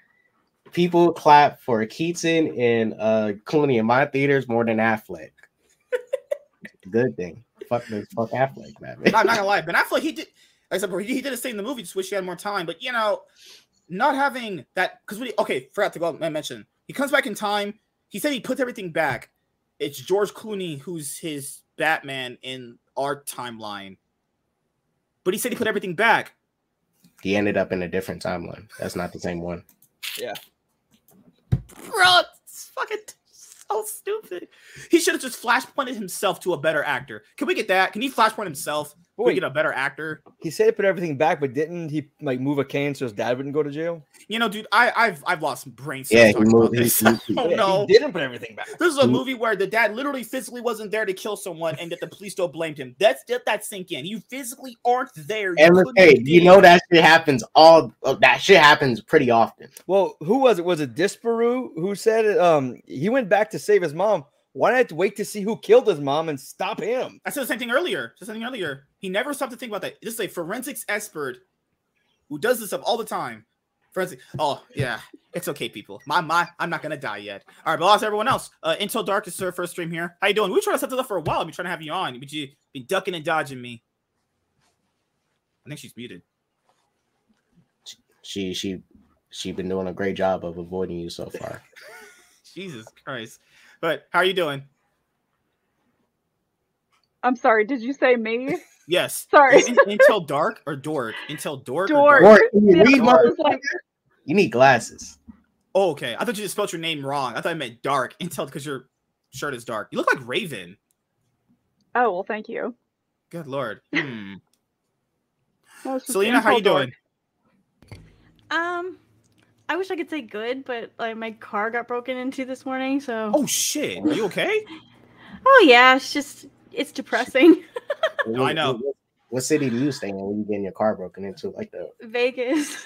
People clap for Keaton and uh Clooney in my theaters more than Affleck. Good thing. Fuck this. Fuck Affleck, man. I'm not gonna lie, Ben Affleck he did. Like I said, bro, he, he did his thing in the movie. Just wish he had more time. But you know, not having that because we okay, forgot to go and mention. He comes back in time. He said he puts everything back. It's George Clooney who's his Batman in our timeline. But he said he put everything back. He ended up in a different timeline. That's not the same one. Yeah, bro, it's fucking so stupid. He should have just flashpointed himself to a better actor. Can we get that? Can he flashpoint himself? Can we get a better actor? he said he put everything back, but didn't he like move a cane so his dad wouldn't go to jail? You know, dude, I, I've I've lost brain cells Yeah, he moved. about He, this. he- Oh Yeah, no. he didn't put everything back. This is a movie where the dad literally physically wasn't there to kill someone and that the police don't blamed him. That's let that sink in. You physically aren't there. You couldn't MSK, have you know that shit happens all. uh, That shit happens pretty often. Well, who was it? Was it Disparu who said it? Um, he went back to save his mom. Why not wait to see who killed his mom and stop him? I said the same thing earlier. Said something earlier. He never stopped to think about that. This is a forensics expert who does this stuff all the time. Forensic. Oh yeah, it's okay, people. My my, I'm not gonna die yet. All right, but lost everyone else. Uh, Intel Dark is our first stream here. How you doing? We were trying to set this up for a while. I've been trying to have you on, but you been ducking and dodging me. I think she's muted. She she she been doing a great job of avoiding you so far. Jesus Christ. But how are you doing? I'm sorry, did you say me? Yes. Sorry. Is it Intel Dark or Dork? Intel Dork. Dork. Or Or you Yeah, read, I like, You need glasses. Oh, okay. I thought you just spelled your name wrong. I thought I meant Dark. Intel because your shirt is dark. You look like Raven. oh well, thank you. Good lord. Hmm. That was just Selena, how you Dark. doing? Um, I wish I could say good, but like my car got broken into this morning, so Oh shit. Are you okay? oh yeah, it's just it's depressing. No, I know. What, what city do you stay in when you getting your car broken into? Like the Vegas.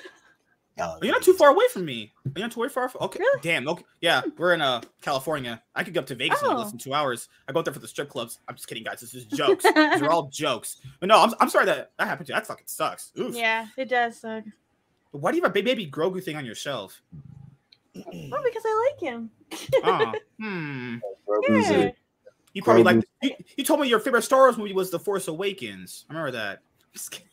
oh, You're not too far away from me. You're not too far? From, Okay. Damn. Okay. Yeah, we're in uh California. I could go up to Vegas in Oh. less than two hours. I go up there for the strip clubs. I'm just kidding, guys. This is jokes. These are all jokes. But no, I'm, I'm sorry that that happened to you. That fucking sucks. Oof. yeah, it does suck. But why do you have a ba- baby Grogu thing on your shelf? Oh, because I like him. Oh, hmm. Grogu's a- Yeah. You probably Grogu. like. You, you told me your favorite Star Wars movie was The Force Awakens. I remember that.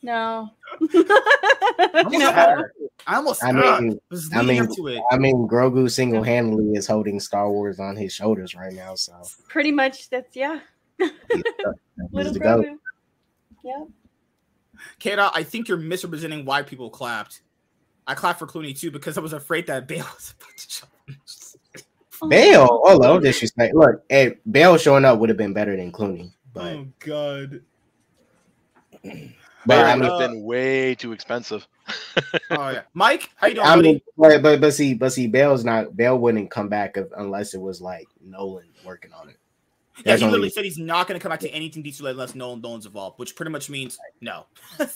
No. I almost No. I almost. I uh, mean, was I mean, to it. I mean, Grogu single handedly is holding Star Wars on his shoulders right now. So Pretty much that's yeah. he's Little the goat. Grogu. Yeah. Kata, I think you're misrepresenting why people clapped. I clapped for Clooney too because I was afraid that Bale was about to jump. Oh, Bale, oh no disrespect. Look, hey, Bale showing up would have been better than Clooney, but Oh God. but I Alright, mean, uh, been way too expensive. Oh yeah, Mike, how you doing, I buddy? mean, but, but but see, but see, Bale's not Bale wouldn't come back if, unless it was like Nolan working on it. yeah, There's he only- literally said he's not going to come back to anything DC unless Nolan Nolan's involved, which pretty much means no.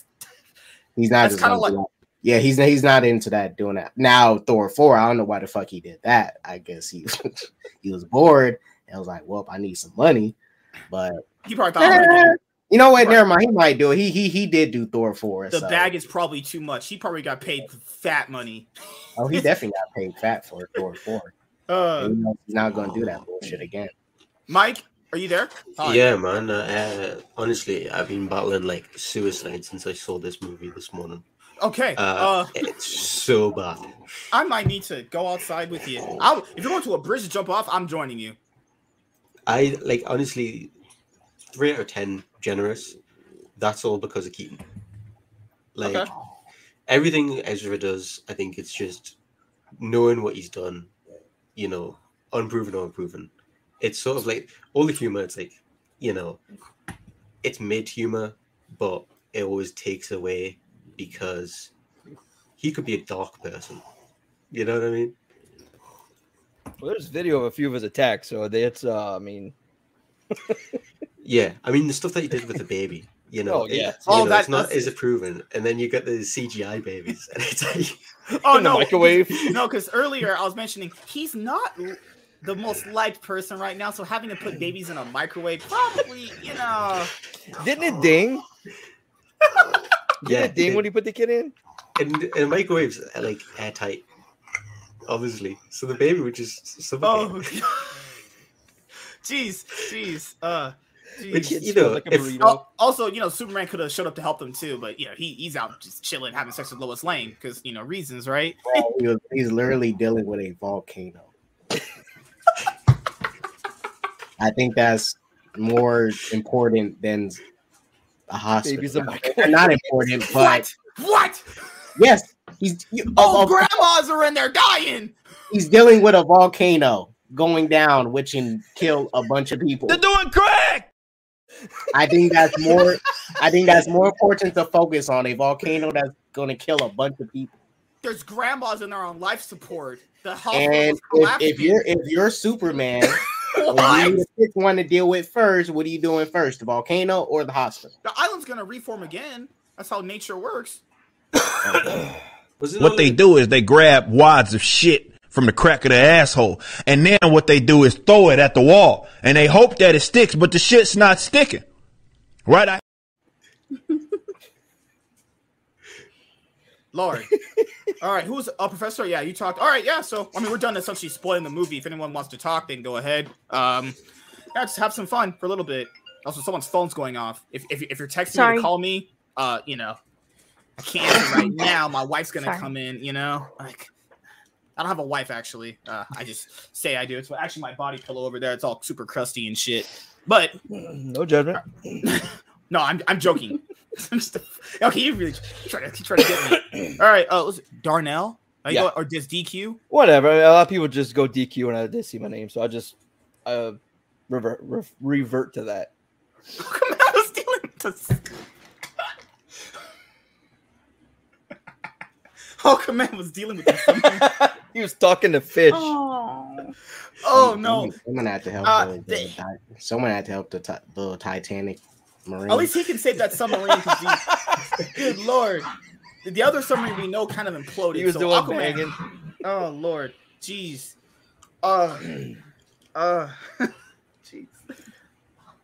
He's not That's kinda gonna do that. Yeah, he's he's not into that doing that. Now Thor four, I don't know why the fuck he did that. I guess he he was bored and was like, well, I need some money, but he probably thought I was you know what? Right. Never mind. He might do it. He he he did do Thor four. the so- bag is probably too much. He probably got paid fat money. Oh, he definitely got paid fat for Thor four. Uh, you know, he's not going to do that bullshit again. Mike, Are you there? Hi. Yeah, man. Uh, uh, honestly, I've been battling like suicide since I saw this movie this morning. Okay. Uh, Uh, it's so bad. I might need to go outside with you. I'll, if you're going to a bridge to jump off, I'm joining you. I like honestly, three out of ten generous. That's all because of Keaton. Like Okay. everything Ezra does, I think it's just knowing what he's done. You know, unproven or unproven. It's sort of like all the humor. It's like you know, it's mid humor, but it always takes away because he could be a dark person. You know what I mean? Well, there's video of a few of his attacks, so that's uh, I mean, Yeah, I mean the stuff that he did with the baby. You know, Oh, yeah. it- Oh, you know, that- it's not is it proven, and then you get the CGI babies, and it's like, Oh no, microwave. no, because earlier I was mentioning he's not the most liked person right now, so having to put babies in a microwave probably, you know. Didn't it ding? Didn't yeah, it ding when you put the kid in? and, and microwaves are like airtight, obviously. So the baby would just Oh, suffocate. jeez, jeez, uh, Which, you know, like if- burrito. Also, you know, Superman could have showed up to help them too, but you know, he, he's out just chilling, having sex with Lois Lane because you know reasons, right? Bro, he's literally dealing with a volcano. I think that's more important than a hospital. Baby's a They're microwave. not important, but What? What? yes, he's you- Oh, of- of- grandmas are in there dying. he's dealing with a volcano going down, which can kill a bunch of people. They're doing crack. I think that's more. I think that's more important to focus on a volcano that's going to kill a bunch of people. There's grandmas in there on life support. The hospital And is if, collapsing. if you're if you're Superman, and What? you need to pick one to deal with first, what are you doing first, the volcano or the hospital? The island's gonna reform again. That's how nature works. What they do is they grab wads of shit from the crack of the asshole, and then what they do is throw it at the wall, and they hope that it sticks, but the shit's not sticking. Right? I- Lord. All right, who's uh, Professor? Yeah, you talked. All right, yeah. So I mean, we're done essentially spoiling the movie. If anyone wants to talk, they can go ahead. Um, yeah, just have some fun for a little bit. Also, someone's phone's going off. If if, if you're texting me to call me, uh, you know, I can't right now. My wife's gonna Sorry. come in. You know, like I don't have a wife actually. Uh, I just say I do. It's actually my body pillow over there. It's all super crusty and shit. But No judgment. no, I'm I'm joking. I'm just- okay, you really try to try to get me. All right, uh, was Darnell? Are you Yeah. go- or just DQ? Whatever. A lot of people just go DQ when I they see my name, so I just uh revert re- revert to that. Come on, I was dealing with this. Oh, command was dealing with this. he was talking to fish. Oh, Oh no! someone had to help. Uh, the, the, they- someone had to help the, the Titanic Marine. At least he can save that submarine. he- Good lord! The other submarine we know kind of imploded. He was so the Aquaman- banging. Oh lord, jeez. Uh, uh, jeez.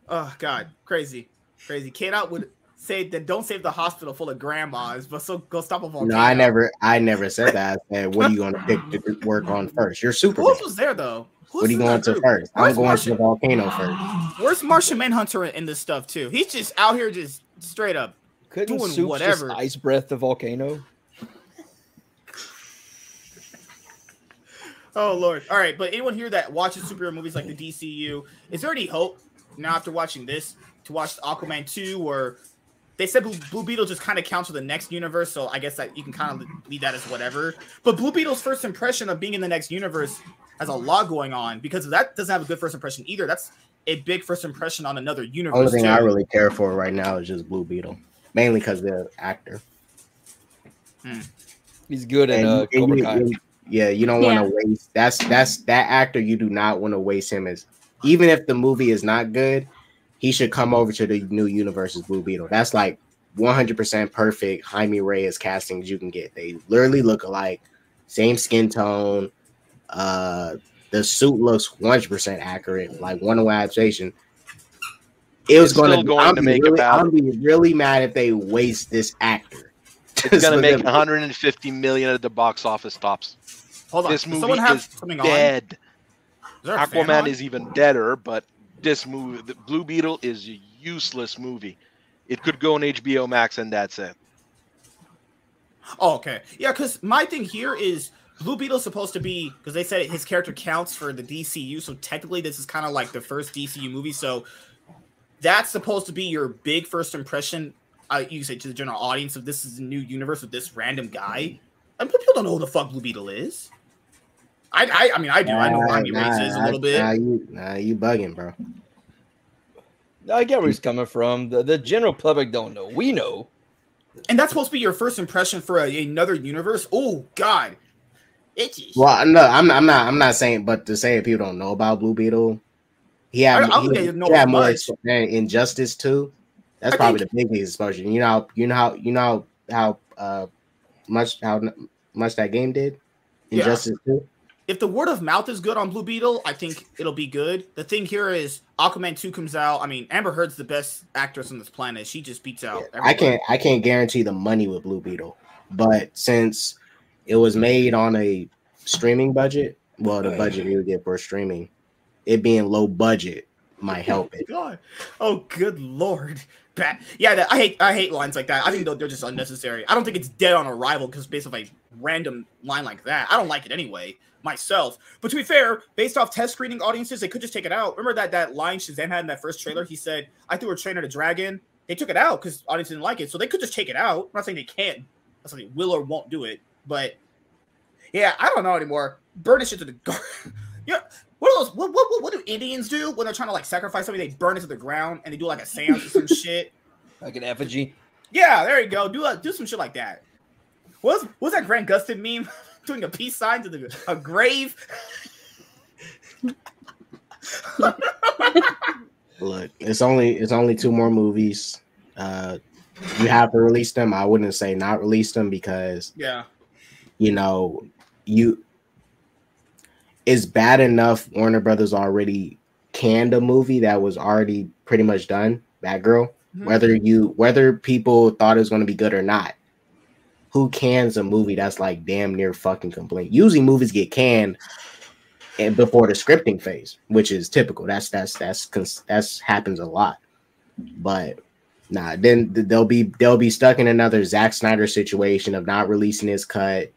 Oh god, crazy, crazy. Kate out would say that don't save the hospital full of grandmas, but so go stop a volcano. no, I never, I never said that. I said, what are you going to pick to work on first? You're super. Who was there though? Who What are you going to group? first? I'm going Martian? to the volcano first. Where's Martian Manhunter in this stuff too? He's just out here just straight up. Couldn't doing Soups whatever. just ice breath the volcano? Oh lord. All right, but anyone here that watches superhero movies like the DCU, is there any hope now after watching this to watch Aquaman 2 or they said Blue, Blue Beetle just kind of counts for the next universe, so I guess that you can kind of leave that as whatever. But Blue Beetle's first impression of being in the next universe has a lot going on because that doesn't have a good first impression either. That's a big first impression on another universe. Only thing too. I really care for right now is just Blue Beetle, mainly because the actor. He's good in And uh, Cobra you- Kai. you- yeah, you don't want to waste. That's that's that actor. You do not want to waste him as even if the movie is not good, he should come over to the new universe as Blue Beetle. That's like 100% perfect Jaime Reyes castings you can get. They literally look alike, same skin tone. Uh, the suit looks 100% accurate. Like one way observation. It was It's going still to. going I'm to be make really, about- I'm be really mad if they waste this actor. It's gonna make them- 150 million at the box office tops. Hold on. This Does movie someone have is something on? Dead. Is there a fan Aquaman on? is even deader, but this movie, the Blue Beetle, is a useless movie. It could go on HBO Max, and that's it. Oh, okay. Yeah, because my thing here is Blue Beetle's supposed to be because they said his character counts for the DCU, so technically this is kind of like the first DCU movie. So that's supposed to be your big first impression. Uh, you say to the general audience of this is a new universe with this random guy. And people don't know who the fuck Blue Beetle is. I, I, I mean, I do. I know Ronnie Nah, Race is a little bit. Nah, you, nah, you bugging, bro. I get where he's coming from. The, the general public don't know. We know. And that's supposed to be your first impression for a, another universe. Oh God, Well, no, I'm, I'm not. I'm not saying, but to say if people don't know about Blue Beetle, he had, I- I he, he had more much. Injustice two. That's I probably think- the biggest exposure. You know, how, you know how you know how uh much how much that game did. Yeah. Injustice two. if the word of mouth is good on Blue Beetle, I think it'll be good. The thing here is Aquaman 2 comes out. I mean, Amber Heard's the best actress on this planet. She just beats out I can't I can't guarantee the money with Blue Beetle, but since it was made on a streaming budget, well, the oh, budget you get for streaming, it being low budget might help it. God. Oh, good lord. Bad. Yeah, I hate I hate lines like that. I think they're, they're just unnecessary. I don't think it's dead on arrival because based off a random line like that. I don't like it anyway myself. But to be fair, based off test screening audiences, they could just take it out. Remember that that line Shazam had in that first trailer? He said, "I threw a train at a dragon." They took it out because audience didn't like it, so they could just take it out. I'm not saying they can't. I'm not saying they will or won't do it, but yeah, I don't know anymore. Burn this shit to the gar- Yeah, what are those? What, what what what do Indians do when they're trying to like sacrifice something? They burn it to the ground and they do like a seance or some shit. Like an effigy. Yeah, there you go. Do a, do some shit like that. What's what's that Grant Gustin meme? Doing a peace sign to the a grave. Look, it's only it's only two more movies. Uh, you have to release them. I wouldn't say not release them because Yeah. You know you it's bad enough Warner Brothers already canned a movie that was already pretty much done, Batgirl. Mhm. Whether you whether people thought it was to be good or not, who cans a movie that's like damn near fucking complete? Usually movies get canned and before the scripting phase, which is typical. That's that's that's cons- that's happens a lot. But nah, then they'll be they'll be stuck in another Zack Snyder situation of not releasing his cut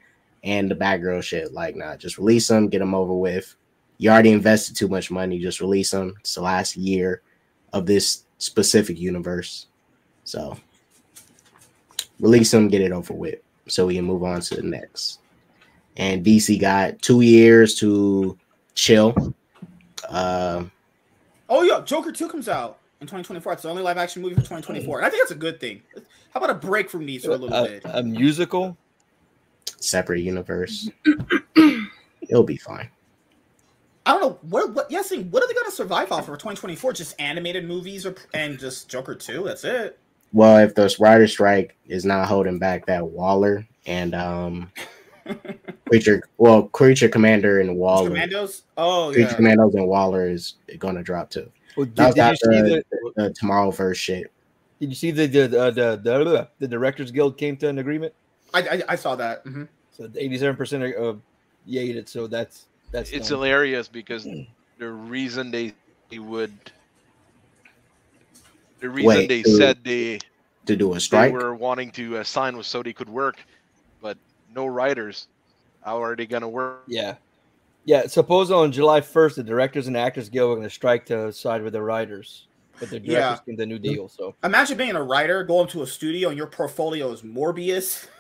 and the Batgirl shit. Like, nah, just release them, get them over with. You already invested too much money. Just release them. It's the last year of this specific universe, so release them, get it over with, so we can move on to the next. And DC got two years to chill. Uh, Oh yeah, Joker 2 comes out in 2024. It's the only live action movie for 2024. And I think that's a good thing. How about a break from these for a little A, bit? a musical. Separate universe. It'll be fine. I don't know what what yes, what are they gonna survive off for 2024? Just animated movies or and just Joker 2? That's it. Well, if the writer strike is not holding back that Waller and um creature, well, creature commander and Waller, Commandos? Oh creature yeah. commandos and Waller is going to drop too. Well, did, did you after see the, the, the tomorrow verse shit. Did you see the the the, the, the, the Directors Guild came to an agreement? I, I, I saw that. Mhm. So eighty-seven percent of yayed it. So that's that's It's done. hilarious because the reason they, they would the reason Wait, they so- said they To do a strike they strike, were wanting to uh, sign with so they could work, but no writers. How are they gonna work? Yeah. Yeah. Suppose on July 1st, the Directors and Actors Guild are going to strike to side with the writers, but the Yeah. directors get the new deal. So Imagine being a writer, going to a studio, and your portfolio is Morbius,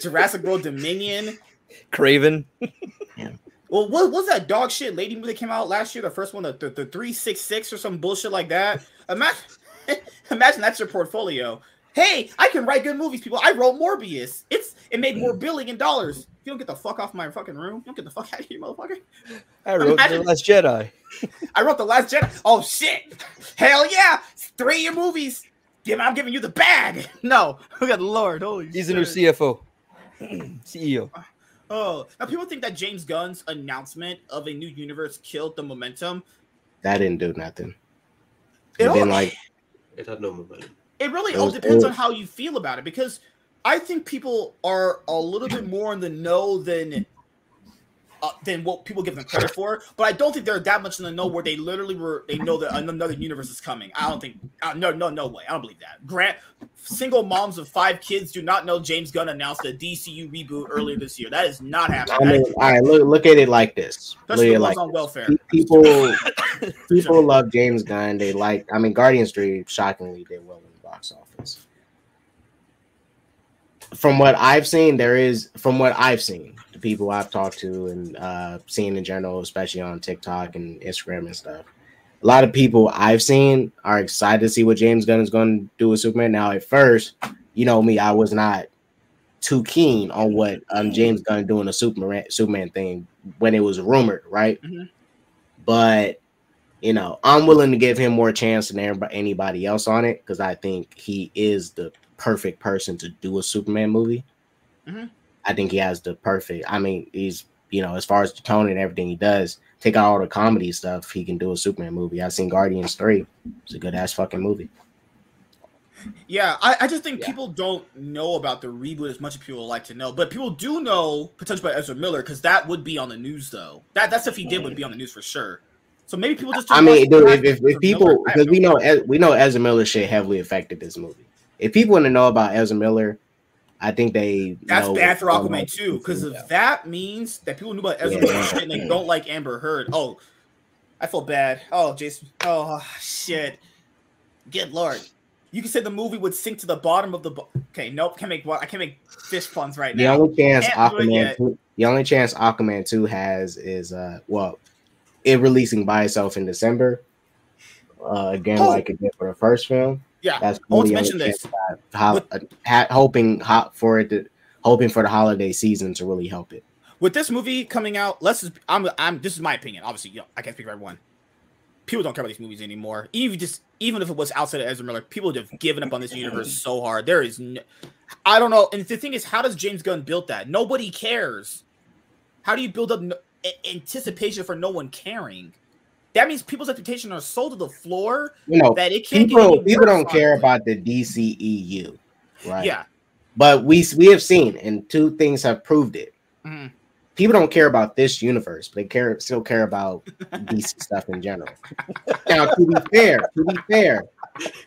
Jurassic World Dominion. Kraven. Well, what was that dog shit lady movie that came out last year? The first one, the the, the three six six or some bullshit like that. Imagine, imagine that's your portfolio. Hey, I can write good movies, people. I wrote Morbius. It's it made more billion dollars. If you don't get the fuck off my fucking room, you don't get the fuck out of here, motherfucker. I wrote Imagine- The Last Jedi. I wrote the Last Jedi. Oh shit! Hell yeah! Three of your movies. Give, I'm giving you the bag. No, we got the lord, holy. He's the new. CFO, CEO. Uh, oh, now people think that James Gunn's announcement of a new universe killed the momentum. that didn't do nothing. It, It all, been like It had no momentum. it really it all depends it- on how you feel about it because I think people are a little bit more in the know than uh, than what people give them credit for. But I don't think they're that much in the know where they literally were. They know that another universe is coming. I don't think. Uh, no, no, no way. I don't believe that. Grant, single moms of five kids do not know James Gunn announced a DCU reboot earlier this year. That is not happening. I mean, all right, look look at it like this. Look Especially at the like on welfare. people people love James Gunn. They like. I mean, Guardians Three shockingly did well in the box office. From what I've seen, there is from what I've seen, people I've talked to and uh, seen in general, especially on TikTok and Instagram and stuff. A lot of people I've seen are excited to see what James Gunn is going to do with Superman. Now, at first, you know me, I was not too keen on what um, James Gunn doing a Superman Superman thing when it was rumored, right? Mhm. But you know, I'm willing to give him more chance than anybody else on it because I think he is the perfect person to do a Superman movie. Mhm. I think he has the perfect. I mean, he's you know, as far as the tone and everything he does, take out all the comedy stuff, he can do a Superman movie. I've seen Guardians three; it's a good ass fucking movie. Yeah, I, I just think Yeah. people don't know about the reboot as much as people would like to know, but people do know potential by Ezra Miller because that would be on the news though. That that's if he did would be on the news for sure. So maybe people just. I mean, dude, if, if, if people because we know. We know Ezra Miller shit heavily affected this movie. If people want to know about Ezra Miller, I think they That's know bad for Aquaman too, because if that means that people knew about Ezra Yeah. And they don't like Amber Heard. Oh, I feel bad. Oh, Jason. Oh shit. Good lord. You can say the movie would sink to the bottom of the. Bo- okay, nope. Can't make. I can't make fish puns right the now. only chance Can't Aquaman 2, the only chance Aquaman 2 has is uh well it releasing by itself in December. Uh, again, Oh. like it did for the first film. Yeah, That's I want the to mention this. chance I have, ho- uh, ha- hoping ho- for it to, hoping for the holiday season to really help it. with this movie coming out, let's just I'm I'm this is my opinion. Obviously, you know, I can't speak for everyone. People don't care about these movies anymore. Even just even if it was outside of Ezra Miller, people have given up on this universe so hard. There is no, I don't know. And the thing is, how does James Gunn build that? Nobody cares. How do you build up no, anticipation for no one caring? That means people's expectations are so to the floor You know, that it can't people people don't care honestly. about the DCEU, right? Yeah. But we we have seen, and two things have proved it. Mhm. People don't care about this universe, but they care still care about DC stuff in general. Now, to be fair, to be fair,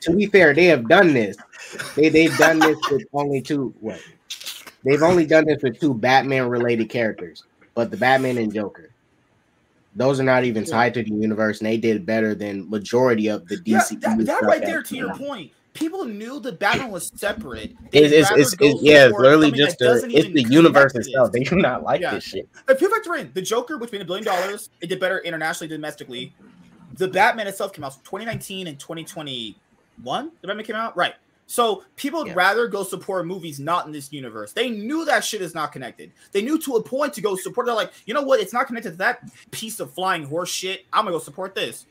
to be fair, they have done this. They they've done this with only two. What? They've only done this with two Batman related characters, but the Batman and Joker. Those are not even tied to the universe, and they did better than majority of the Yeah, DC. that, that right there to your point. People knew that Batman was separate. They'd It's, it's, it's, it's yeah, it's literally something that just the it's the universe connect to itself. They do not like Yeah. this shit. If you factor in the Joker, which made a billion dollars, it did better internationally, domestically. The Batman itself came out 2019 and 2021. The Batman came out right. So people would Yeah. rather go support movies not in this universe. They knew that shit is not connected. They knew to a point to go support. They're like, you know what? It's not connected to that piece of flying horse shit. I'm gonna go support this.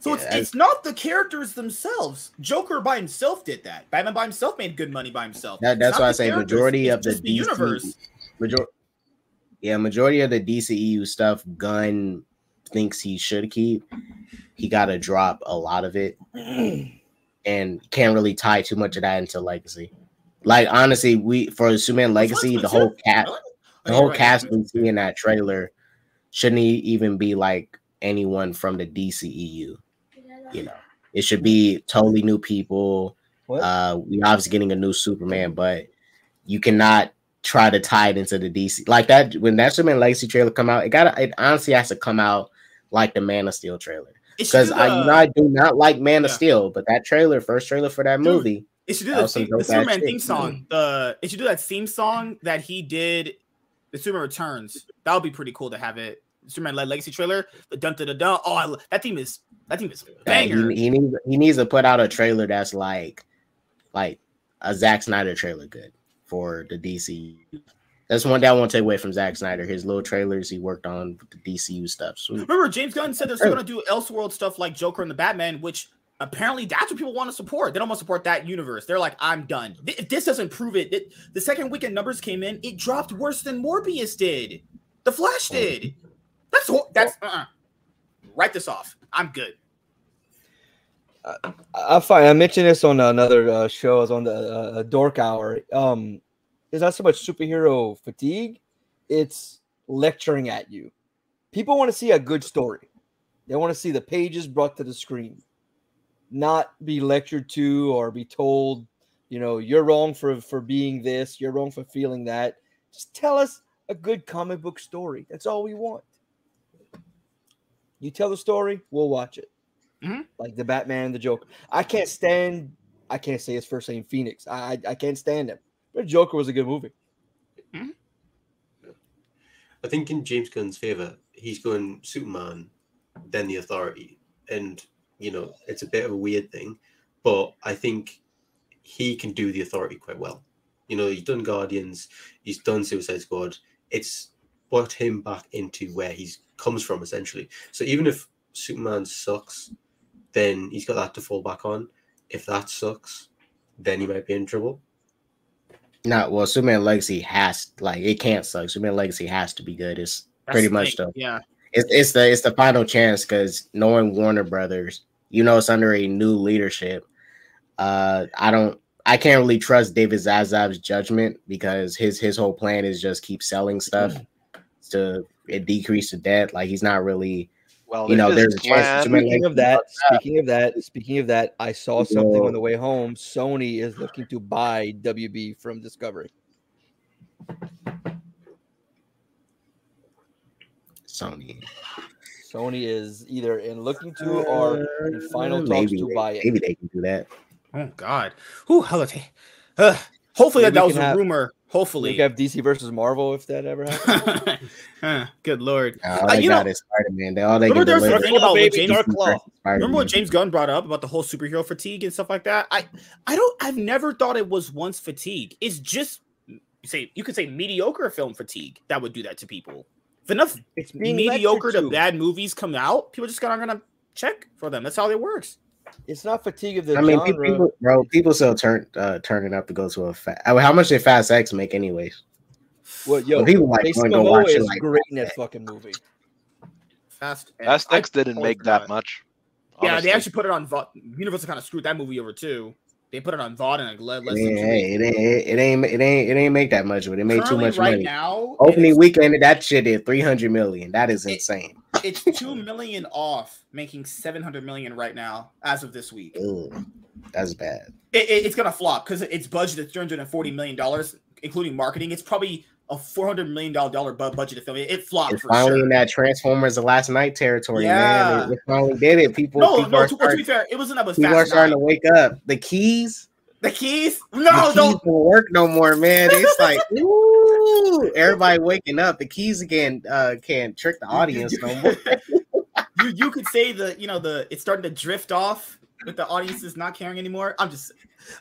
So Yeah, it's I- it's not the characters themselves. Joker by himself did that. Batman by himself made good money by himself. That- that's why I say majority of the DC universe. Major- yeah, majority of the DCEU stuff Gunn thinks he should keep. He got to drop a lot of it, and can't really tie too much of that into Legacy. Like honestly, we for Superman Legacy, the whole cat, the whole cast we see in that trailer shouldn't even be like anyone from the DCEU. You know, it should be totally new people. Uh, we obviously getting a new Superman, but you cannot try to tie it into the DC like that. When that Superman Legacy trailer come out, it got it honestly has to come out like the Man of Steel trailer because I, you know, I do not like Man of Steel, but that trailer, first trailer for that Dude, movie, It should do That the, was some theme, the Superman theme song. The it should do that theme song that he did. The Superman Returns. That would be pretty cool to have it. Superman Le- Legacy trailer. The dun dun dun dun. Oh, I, that theme is that theme is banger. he, he needs he needs to put out a trailer that's like like a Zack Snyder trailer, good for the DC. That's one thing I won't take away from Zack Snyder. His little trailers he worked on with the DCU stuff. Sweet. Remember, James Gunn said they're still going to do Elseworld stuff like Joker and the Batman, which apparently that's what people want to support. They don't want to support that universe. They're like, I'm done. If this doesn't prove it, it- the second weekend numbers came in, it dropped worse than Morbius did. The Flash did. That's hor- that's uh-uh. write this off. I'm good. I'm fine. I mentioned this on another uh, show. I was on the uh, Dork Hour. Um, it's not so much superhero fatigue; it's lecturing at you. People want to see a good story. They want to see the pages brought to the screen, not be lectured to or be told, you know, you're wrong for for being this, you're wrong for feeling that. Just tell us a good comic book story. That's all we want. You tell the story, we'll watch it. Mhm. Like the Batman and the Joker. I can't stand. I can't say his first name Phoenix. I I, I can't stand him. But Joker was a good movie. Hmm? I think in James Gunn's favor, he's going Superman, then the Authority, and you know it's a bit of a weird thing, but I think he can do the Authority quite well. You know, he's done Guardians, he's done Suicide Squad. It's brought him back into where he comes from essentially. So even if Superman sucks, then he's got that to fall back on. If that sucks, then he might be in trouble. Not well, Superman Legacy has like it can't suck. Superman Legacy has to be good. It's That's pretty the much thing, the Yeah. it's it's the it's the final chance because knowing Warner Brothers, you know it's under a new leadership. Uh I don't I can't really trust David Zaslav's judgment because his his whole plan is just keep selling stuff to decrease the debt. Like he's not really Well, you know, there's a chance plan- that Speaking of that, speaking of that, speaking of that, I saw something No. on the way home. Sony is looking to buy WB from Discovery. Sony. Sony is either in looking to or in final talks maybe, to buy it. maybe they can do that. Oh God. Who hell uh, hopefully Maybe that, that was a have- rumor. We Hopefully. could have DC versus Marvel if that ever happens. Huh, Good lord. All Uh, you got know- is Spider Man. They all they Remember can there was a thing about what baby, James Dark Claw. Remember what James Gunn brought up about the whole superhero fatigue and stuff like that? I I don't I've never thought it was once fatigue. It's just say you could say mediocre film fatigue that would do that to people. If enough It's mediocre lectured to bad movies come out, people just aren't gonna check for them. That's how it works. It's not fatigue of the I mean, genre. people, people, bro, people still turn uh, turning up to go to a fat. How much did Fast X make, anyways? Well, yo, Well, people like going to watch it is like great in that. that fucking movie. Fast X. Fast I X didn't make that forgot. much. Yeah, they actually put it on VOD. Universal kind of screwed that movie over too. They put it on VOD and like less hey, it ain't, it ain't, it ain't, it ain't make that much, but it made too Currently, much right money. now. Opening weekend, that shit did three hundred million. That is It- insane. it's two million off, making seven hundred million right now as of this week. That's bad. It, it- it's gonna flop because it's budgeted three hundred and forty million dollars, including marketing. It's probably a four hundred million dollar budget film it. It flopped It's finally sure. in that Transformers: The Last Knight territory, Yeah. man. They, finally did it. People, no, people, no. To, to starting, be fair, it wasn't up with people are starting Nine. to wake up. The keys, The keys? the No, keys don't. work no more, man. It's like, ooh, everybody waking up. The keys again uh, can't trick the audience no more. you you could say the you know the it's starting to drift off with the audiences not caring anymore. I'm just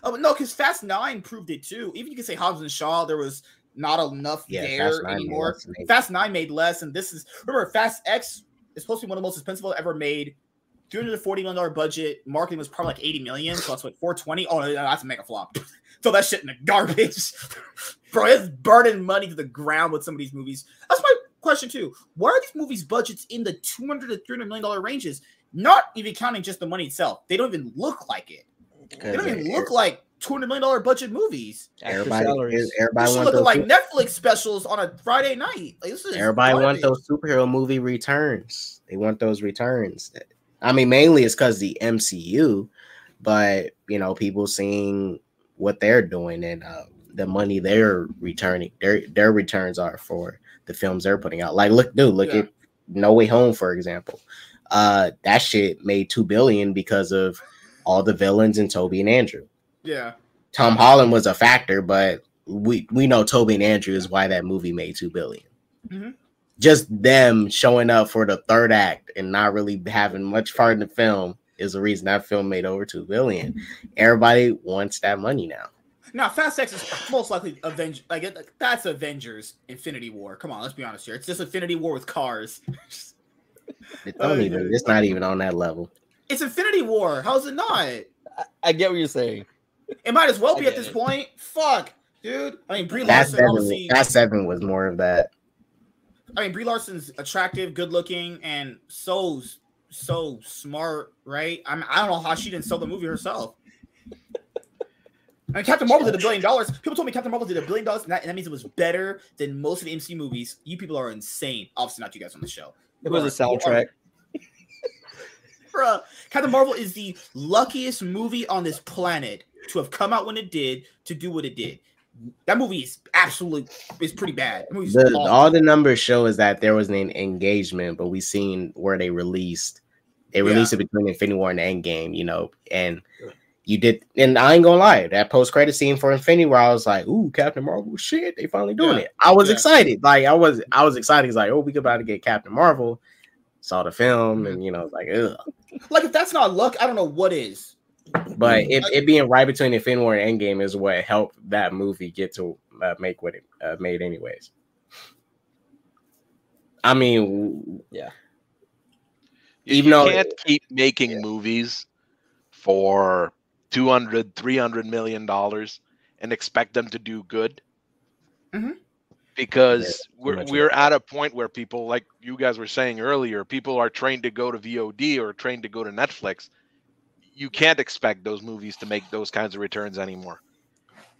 oh no, because Fast Nine proved it too. Even you can say Hobbs and Shaw, there was not enough Yeah, there Fast Nine made anymore. Fast Nine made less, and this is remember Fast X is supposed to be one of the most expensive ever made. Two hundred forty million dollar budget. Marketing was probably like eighty million, so that's what four twenty. Oh, no, that's a mega flop. Throw that shit in the garbage, bro. It's burning money to the ground with some of these movies. That's my question too. Why are these movies' budgets in the two hundred to three hundred million dollar ranges? Not even counting just the money itself. They don't even look like it. They don't even look like two hundred million dollar budget movies. Extra Everybody, salaries. They everybody should want those. like Netflix specials on a Friday night. Like, this is Everybody want garbage. those superhero movie returns. They want those returns. I mean, mainly it's because the MCU, but you know, people seeing what they're doing and uh, the money they're returning, their their returns are for the films they're putting out. Like, look, dude, look Yeah. at No Way Home, for example. Uh, that shit made two billion because of all the villains and Toby and Andrew. Yeah. Tom Holland was a factor, but we we know Toby and Andrew is why that movie made two billion. Mhm. Just them showing up for the third act and not really having much part in the film is the reason that film made over two billion. Everybody wants that money now. Now, Fast X is most likely Avengers. Like that's Avengers Infinity War. Come on, let's be honest here. It's just Infinity War with cars. It don't yeah. even. It's not even on that level. It's Infinity War. How's it not? I, I get what you're saying. It might as well be at this point. Fuck, dude. I mean, Brie Fast Larson. seven. Obviously, Fast seven was more of that. I mean, Brie Larson's attractive, good looking, and so so smart, right? I mean, I don't know how she didn't sell the movie herself. And Captain Marvel did a billion dollars. People told me Captain Marvel did a billion dollars, and that, and that means it was better than most of the MC movies. You people are insane. Obviously, not you guys on the show. It was a soundtrack. Bruh, Captain Marvel is the luckiest movie on this planet to have come out when it did, to do what it did. That movie is absolutely is pretty bad. That The, awful. all the numbers show is that there was an engagement, but we seen where they released. They Yeah. released it between Infinity War and Endgame, you know, and you did. And I ain't gonna lie, that post credit scene for Infinity War, I was like, "Ooh, Captain Marvel, shit, they finally doing Yeah. it." I was Yeah. excited, like I was, I was excited. It's like, "Oh, we about to get Captain Marvel." Saw the film, and you know, like, ugh. like if that's not luck, I don't know what is. But it, it being right between Infinity War and Endgame is what helped that movie get to uh, make what it uh, made, anyways. I mean, Yeah. You, Even you though- can't keep making movies for 200 300 million dollars and expect them to do good Mhm. because Yeah, we're, we're at a point where people like you guys were saying earlier people are trained to go to vod or trained to go to netflix you can't expect those movies to make those kinds of returns anymore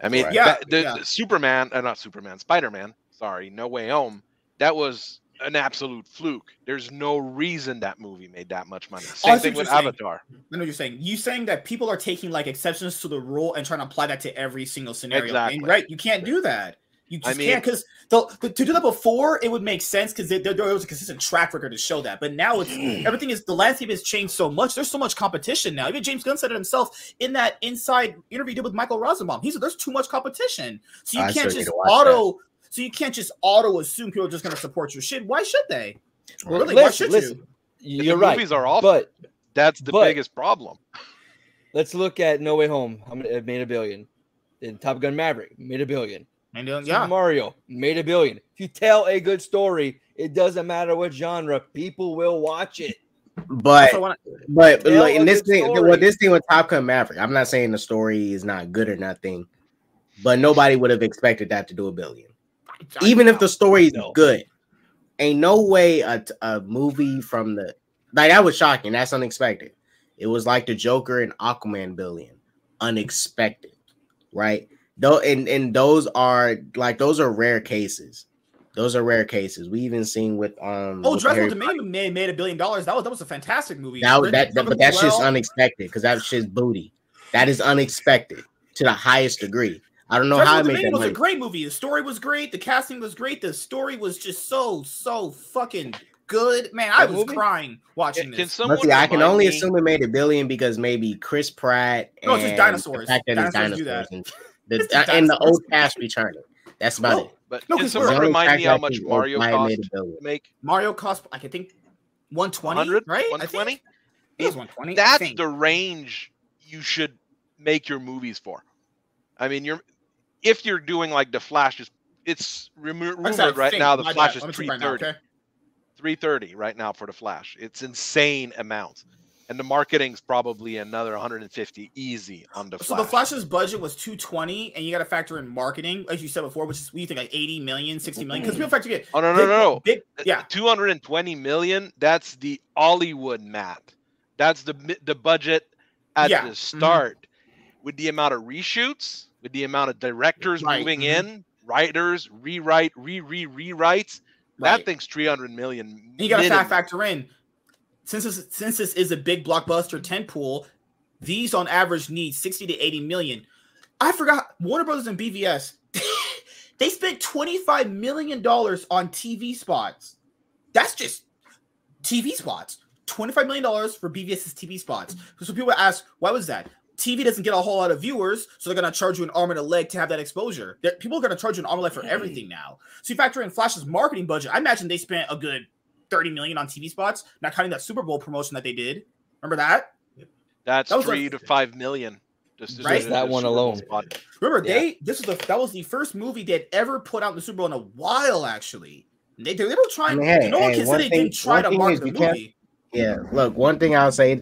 i mean Right. Yeah, the, yeah. the superman uh, not superman spider-man sorry no way home that was an absolute fluke there's no reason that movie made that much money I same see thing with you're saying. avatar I know what you're saying. You saying that people are taking like exceptions to the rule and trying to apply that to every single scenario. Exactly. And, right? You can't do that. You I mean- can't because to do that before it would make sense because there, there was a consistent track record to show that. But now it's hmm. everything is the landscape has changed so much. There's so much competition now. Even James Gunn said it himself in that inside interview he did with Michael Rosenbaum. He said there's too much competition, so you I can't just to watch auto. So you can't just auto assume people are just going to support your shit. Why should they? Really? Why should listen. you? If You're the right. movies are awful But that's the but- biggest problem let's look at No Way Home. How many it made a billion? And Top Gun Maverick made a billion. And Super yeah, Mario made a billion. If you tell a good story, it doesn't matter what genre, people will watch it. but So when I- But Tell look, a in this thing, story. well, this thing with Top Gun Maverick, I'm not saying the story is not good or nothing, but nobody would have expected that to do a billion. Even if the story is good, ain't no way a, a movie from the like that was shocking. That's unexpected. It was like the Joker and Aquaman billion, unexpected, right? Though, and and those are like those are rare cases. Those are rare cases. We even seen with um. Oh, with Dreadful Harry Dominion made, made a billion dollars. That was that was a fantastic movie. that, Written- that, that but that's just unexpected because that shit's booty. That is unexpected to the highest degree. I don't know Dreadful how it made Dominion that was a great movie. The story was great. The casting was great. The story was just so so fucking good. Man, I was movie? crying watching Can this. someone But see, I can only me- assume it made a billion because maybe Chris Pratt and No, it's just dinosaurs. the fact that it's Dinosaurs do dinosaurs that. and the, It's uh, and the old cast returning. That's about Well, it. But No, can 'cause someone we're- remind me how much Mario cost made to make? Mario cost like I think 120, 100, right? 120? it was 120. That's the range you should make your movies for. I mean, you're if you're doing like the Flash is it's remo- Like I said, I rumored right think, now the Flash bad. is Let me check right now, 330. okay? 330 right now for the Flash. It's insane amounts. And the marketing's probably another 150 easy on the So Flash. the Flash's budget was 220, and you got to factor in marketing, as you said before, which is we think like 80 million, 60 million. Because people factor in Oh no no big- no no! big, yeah, 220 million. That's the Hollywood math. That's the the budget at Yeah, the mhm. start. With the amount of reshoots, with the amount of directors Right, moving mhm. in, writers rewrite, re re rewrites. right. That thing's 300 million. And you got to factor in since this since this is a big blockbuster tent pole, these on average need 60 to 80 million. I forgot Warner Brothers and BVS. they spent 25 million dollars on TV spots. That's just TV spots. 25 million dollars for BVS's TV spots. So people ask, why was that? TV doesn't get a whole lot of viewers, so they're gonna charge you an arm and a leg to have that exposure. They're- people are gonna charge you an arm and a leg for mm-hmm. everything now. So you factor in Flash's marketing budget. I imagine they spent a good 30 million on TV spots, not counting that Super Bowl promotion that they did. Remember that? That's that three a- to five million. Just, Right? Just that one alone. spot. Remember, Yeah. they this was the that was the first movie they'd ever put out in the Super Bowl in a while, actually. They, they were trying, I mean, hey, no one hey, can say one they didn't try to market the movie. Yeah, look, one thing I'll say,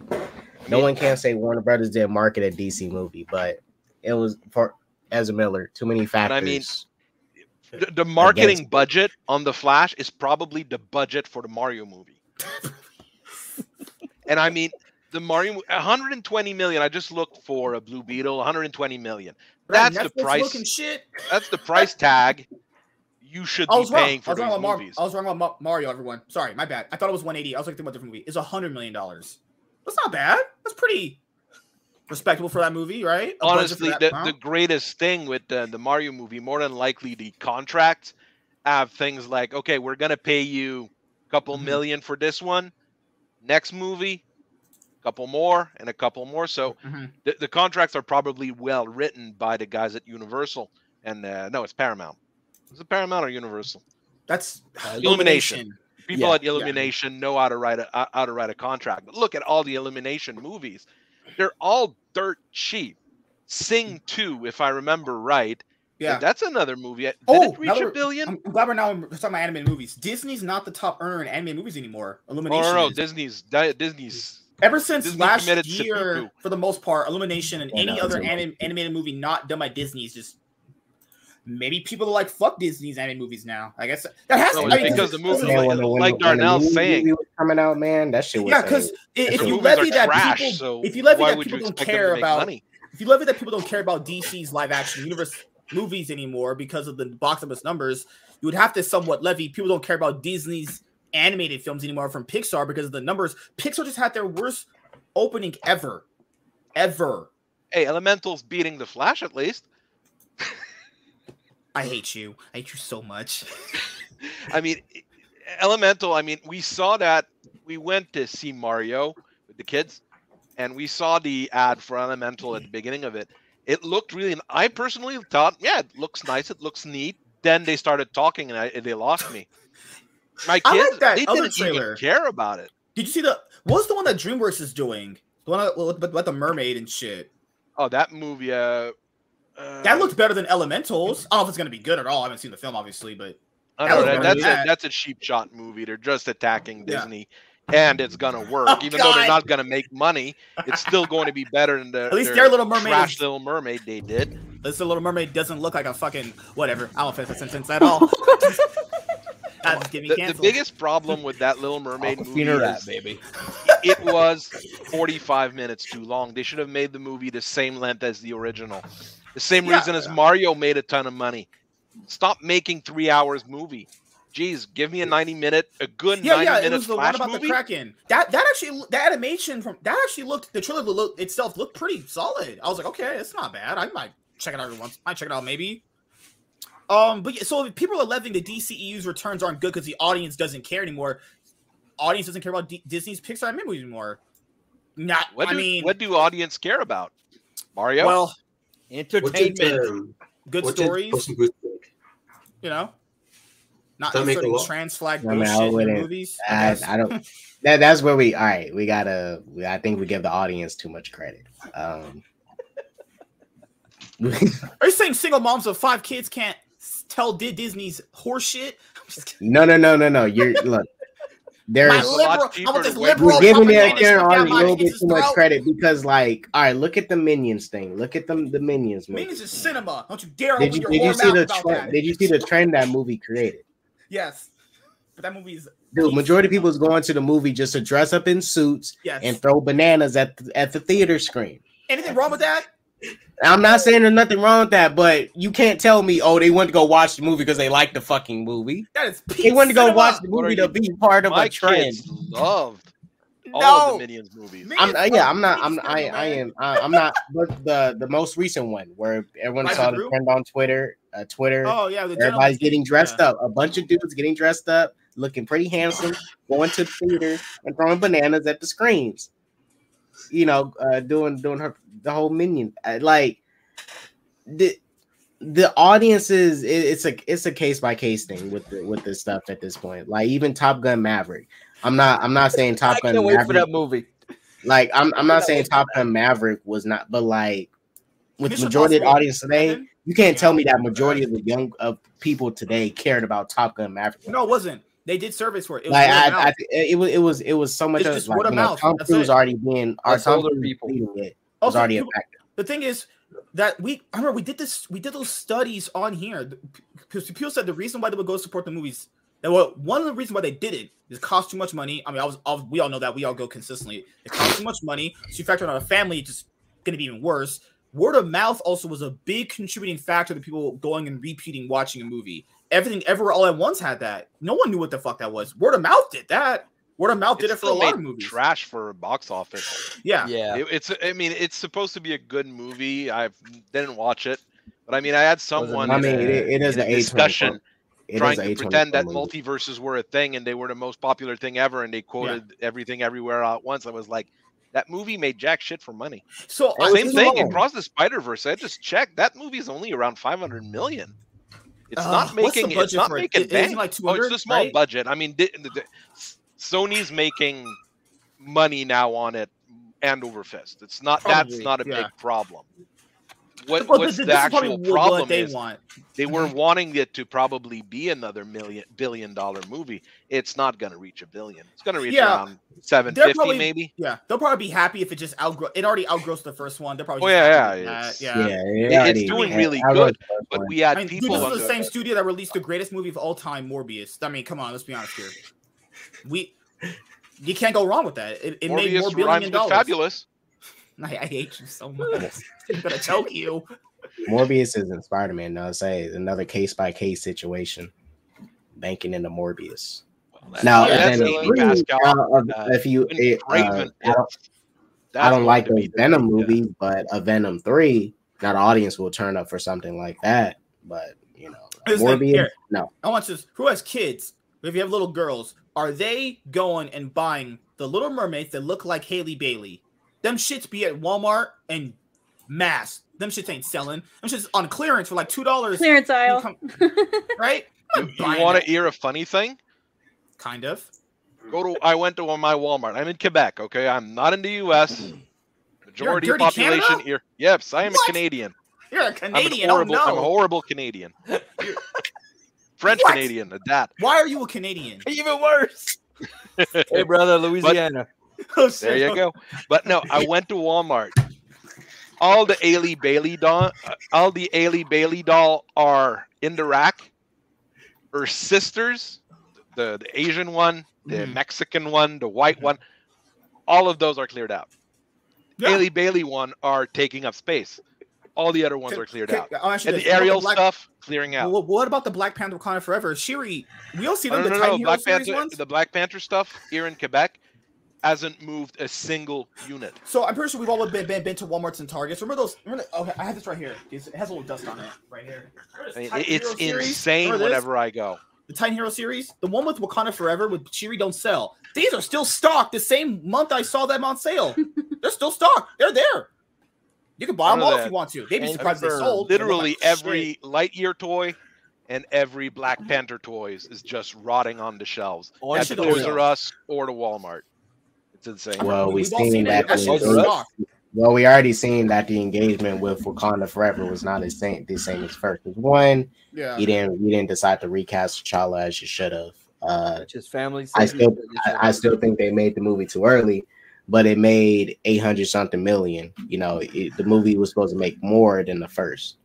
no one can say Warner Brothers didn't market a DC movie, but it was for Ezra Miller. Too many factors. I mean, The, the marketing Against- budget on the Flash is probably the budget for the Mario movie. and I mean, the Mario 120 million. I just looked for a Blue Beetle. 120 million. That That's the price. Shit. That's the price tag you should I be was wrong. paying I for was wrong these about Mar- I was wrong about Mario. Everyone, sorry, my bad. I thought it was 180. I was like thinking about a different movie. It's hundred million dollars. That's not bad. That's pretty respectable for that movie, right? A Honestly, that the, amount. the greatest thing with the, the Mario movie, more than likely, the contracts have things like, okay, we're gonna pay you a couple Mhm. million for this one. Next movie, a couple more, and a couple more. So Mhm. the, the contracts are probably well written by the guys at Universal. And uh, no, it's Paramount. Is it Paramount or Universal? That's Uh, Illumination. People Yeah, at Illumination know how to write a uh, how to write a contract. But look at all the Illumination movies; they're all dirt cheap. Sing mm. two, if I remember right. Yeah. that's another movie. Did Oh, it reach another- a billion? I'm I'm glad we're now talking about animated movies. Disney's not the top earner in animated movies anymore. Oh Illumination. no, no. Disney's Di- Disney's. Ever since Disney last committed year, for the most part, Illumination and Yeah, any no, other anim- animated movie not done by Disney is just maybe people are like fuck Disney's animated movies now. I guess that has No, to it's I mean, because the is- movie- Man, when when like the- when the Darnell's movie saying. was coming out, man, that shit was yeah, because saying- if you movies levy that trash, people, so if you levy why that people don't expect them to care about, money? if you levy that people don't care about DC's live action universe movies anymore because of the box office numbers, you would have to somewhat levy people don't care about Disney's animated films anymore from Pixar because of the numbers. Pixar just had their worst opening ever, ever. Hey, Elemental's beating the Flash at least. I hate you. I hate you so much. I mean, Elemental. I mean, we saw that. We went to see Mario with the kids, and we saw the ad for Elemental at the beginning of it. It looked really. And I personally thought, yeah, it looks nice. It looks neat. Then they started talking, and I, they lost me. My I like kids, that they other didn't trailer. even care about it. Did you see the? What's the one that DreamWorks is doing? The one that- with, with, with the mermaid and shit. Oh, that movie. Uh, uh, That looks better than Elementals. I don't know if it's gonna be good at all. I haven't seen the film, obviously, but I that don't was know, better that's than a, that's a cheap shot movie. They're just attacking Yeah. Disney, and it's gonna work. Oh, Even though they're not gonna make money, it's still going to be better than the At least their Little Mermaid trash is- Little Mermaid they did. this Little Mermaid doesn't look like a fucking whatever. I don't finish that sentence at all. That just get The, the biggest problem with that Little Mermaid movie Awkwafina rat, is baby. it was 45 minutes too long. They should have made the movie the same length as the original. The same Yeah. reason as Mario made a ton of money. Stop making three hours movie. Jeez, give me a 90 minute, a good yeah, 90 yeah, it minute was the one about movie. the Kraken. That that actually the animation from that actually looked the trailer look, itself looked pretty solid. I was like, okay, it's not bad. I might check it out every once. I might check it out maybe. Um, but yeah, so if people are alleging the DCEU's returns aren't good because the audience doesn't care anymore. Audience doesn't care about D- Disney's Pixar movies anymore. Not, What I do, mean, what do audience care about? Mario? well, What did, Entertainment. um, good what stories, Puss in you know. Not That inserting trans flag I mean, bullshit in movies. I, guess. I don't. That, that's where we. All right, we gotta. We, I think we give the audience too much credit. Um, Are you saying single moms of five kids can't tell Di- Disney's horseshit? I'm just kidding. no, no, no, no, no. You're look. There's My a lot liberal, I want this liberal we're giving their propaganda Karen shoved down Army a little bit too much throat. credit because, like, all right, look at the Minions thing. Look at them, the Minions movie. Minions is cinema. Don't you dare Did open you your did you see mouth the about trend? that. Did you see the trend that movie created? Yes, but that movie is Dude, majority of people is going to the movie just to dress up in suits yes. and throw bananas at the, at the theater screen. Anything wrong with that? I'm not saying there's nothing wrong with that, but you can't tell me, oh, they went to go watch the movie because they like the fucking movie. That is They went to go cinema. watch the movie to be part of My a trend. kids loved all No. of the Minions movies. I'm uh, yeah, I'm not. I'm I. I am. I, I'm not. But the the most recent one where everyone Rise saw the trend on Twitter, uh, Twitter. Oh yeah, the Everybody's getting dressed Yeah. up. A bunch of dudes getting dressed up, looking pretty handsome, going to the theater and throwing bananas at the screens. You know, uh, doing doing her the whole minion. uh, Like the the audience is it, it's a it's a case by case thing with the, with this stuff at this point. Like even Top Gun Maverick. I'm not I'm not saying Top I Gun can't wait Maverick. for that movie. Like I'm I'm not saying Top Gun Maverick was not, but like with the majority of the audience today, you can't tell me that majority of the young of people today cared about Top Gun Maverick. No, it wasn't. They did surveys for it. It was like word I, I, it was it was it was so much It's of just like, word of you know, mouth. Tom That's Cruise it. already being our That's Tom older people. it was Also, already a factor. the thing is that we I remember we did this we did those studies on here because people said the reason why they would go support the movies That what one of the reasons why they did it is it cost too much money. I mean, I was, I was we all know that we all go consistently. It costs too much money. So you factor in on a family, it's just gonna be even worse. Word of mouth also was a big contributing factor to people going and repeating watching a movie. Everything ever All at Once had that. No one knew what the fuck that was. Word of mouth did that. Word of mouth did it for a lot of movies. Trash for box office. Yeah. Yeah. It- it's. I mean, it's supposed to be a good movie. I didn't watch it, but I mean, I had someone. I in mean, a- it, it is an a A discussion It trying a to pretend that movie. multiverses were a thing and they were the most popular thing ever, and they quoted everything everywhere all at once. I was like, that movie made jack shit for money. So Same thing wrong. across the Spider Verse. I just checked. That movie is only around 500 million. It's Uh, not the making. It's not making It- isn't it bank. like oh, it's a small right? budget. I mean, the- the- S- Sony's making money now on it and over fist. It's not. that's not a yeah. big problem. What, Well, what's this- the this is probably actual what- what problem they is? want. They were wanting it to probably be another million billion dollar movie. It's not going to reach a billion. It's going to reach Yeah. around seven They're fifty probably- maybe. Yeah, they'll probably be happy if it just outgrow. It already outgrows the first one. They're probably Oh, yeah, yeah, it's- yeah. Yeah, It- it it's doing really I good, But we had I mean, dude, people this is the same studio that released the greatest movie of all time, Morbius. I mean, come on, let's be honest here. We, you can't go wrong with that. It, it made more billion dollars. fabulous. I, I hate you so much. I'm gonna choke you. Morbius isn't Spider Man. No, say another case by case situation. Banking into Morbius. Now, Yeah, if, that's then Amy Pascal. now, if- Uh, if you, it, uh, I don't, I don't like to those be the Venom big, movies, but a Venom three, now audience will turn up for something like that. But you know, Here's Morbius, here. no. I want to. Who has kids? If you have little girls, are they going and buying the Little Mermaids that look like Haley Bailey? Them shits be at Walmart and mass. Them shits ain't selling. Them shits on clearance for like two dollars. Clearance aisle. right? You, you want to hear a funny thing? Kind of. Go to. I went to my Walmart. I'm in Quebec. Okay, I'm not in the U.S. Majority dirty population Canada? here. Yes, I am What? a Canadian. You're a I'm, an Canadian. Oh, horrible, oh I'm a horrible Canadian. French What? Canadian. At that. Why are you a Canadian? Even worse. hey, brother, Louisiana. Oh, There you go. But no, I went to Walmart. All the Ailey Bailey doll, uh, all the Ailey Bailey doll are in the rack. Her sisters, the, the Asian one, the Mhm. Mexican one, the white one, all of those are cleared out. Yeah. Ailey Bailey one are taking up space. All the other ones Can- are cleared can- out. You And this. the Ariel Black- stuff clearing out. Well, what about the Black Panther Wakanda Forever? Shuri, we all see them no, the no, no. Black Panther, ones. the Black Panther stuff here in Quebec hasn't moved a single unit. So I'm pretty sure we've all been, been, been to Walmarts and Targets. Remember those? Remember the, okay, I have this right here. It's- It has a little dust on it right here. I mean, it's Hero insane Remember whenever I go. the Titan Hero series, the one with Wakanda Forever with Shuri don't sell. These are still stocked. The same month I saw them on sale. They're still stocked. They're there. You can buy them None of all if you want to. They'd be surprised they sold. Literally like every shit. Lightyear toy and every Black Panther toys is just rotting on the shelves On at the Toys. R Us or to Walmart. It's insane. Well, we We've seen seen that. That the shit's Toys R Us? stocked. well, we already seen that the engagement with Wakanda Forever was not the same the same as first. 'Cause One, Yeah. you didn't you didn't decide to recast T'Challa as you should have. Uh, Just family. I still I, I still think they made the movie too early, but it made eight hundred something million. You know, it, the movie was supposed to make more than the first,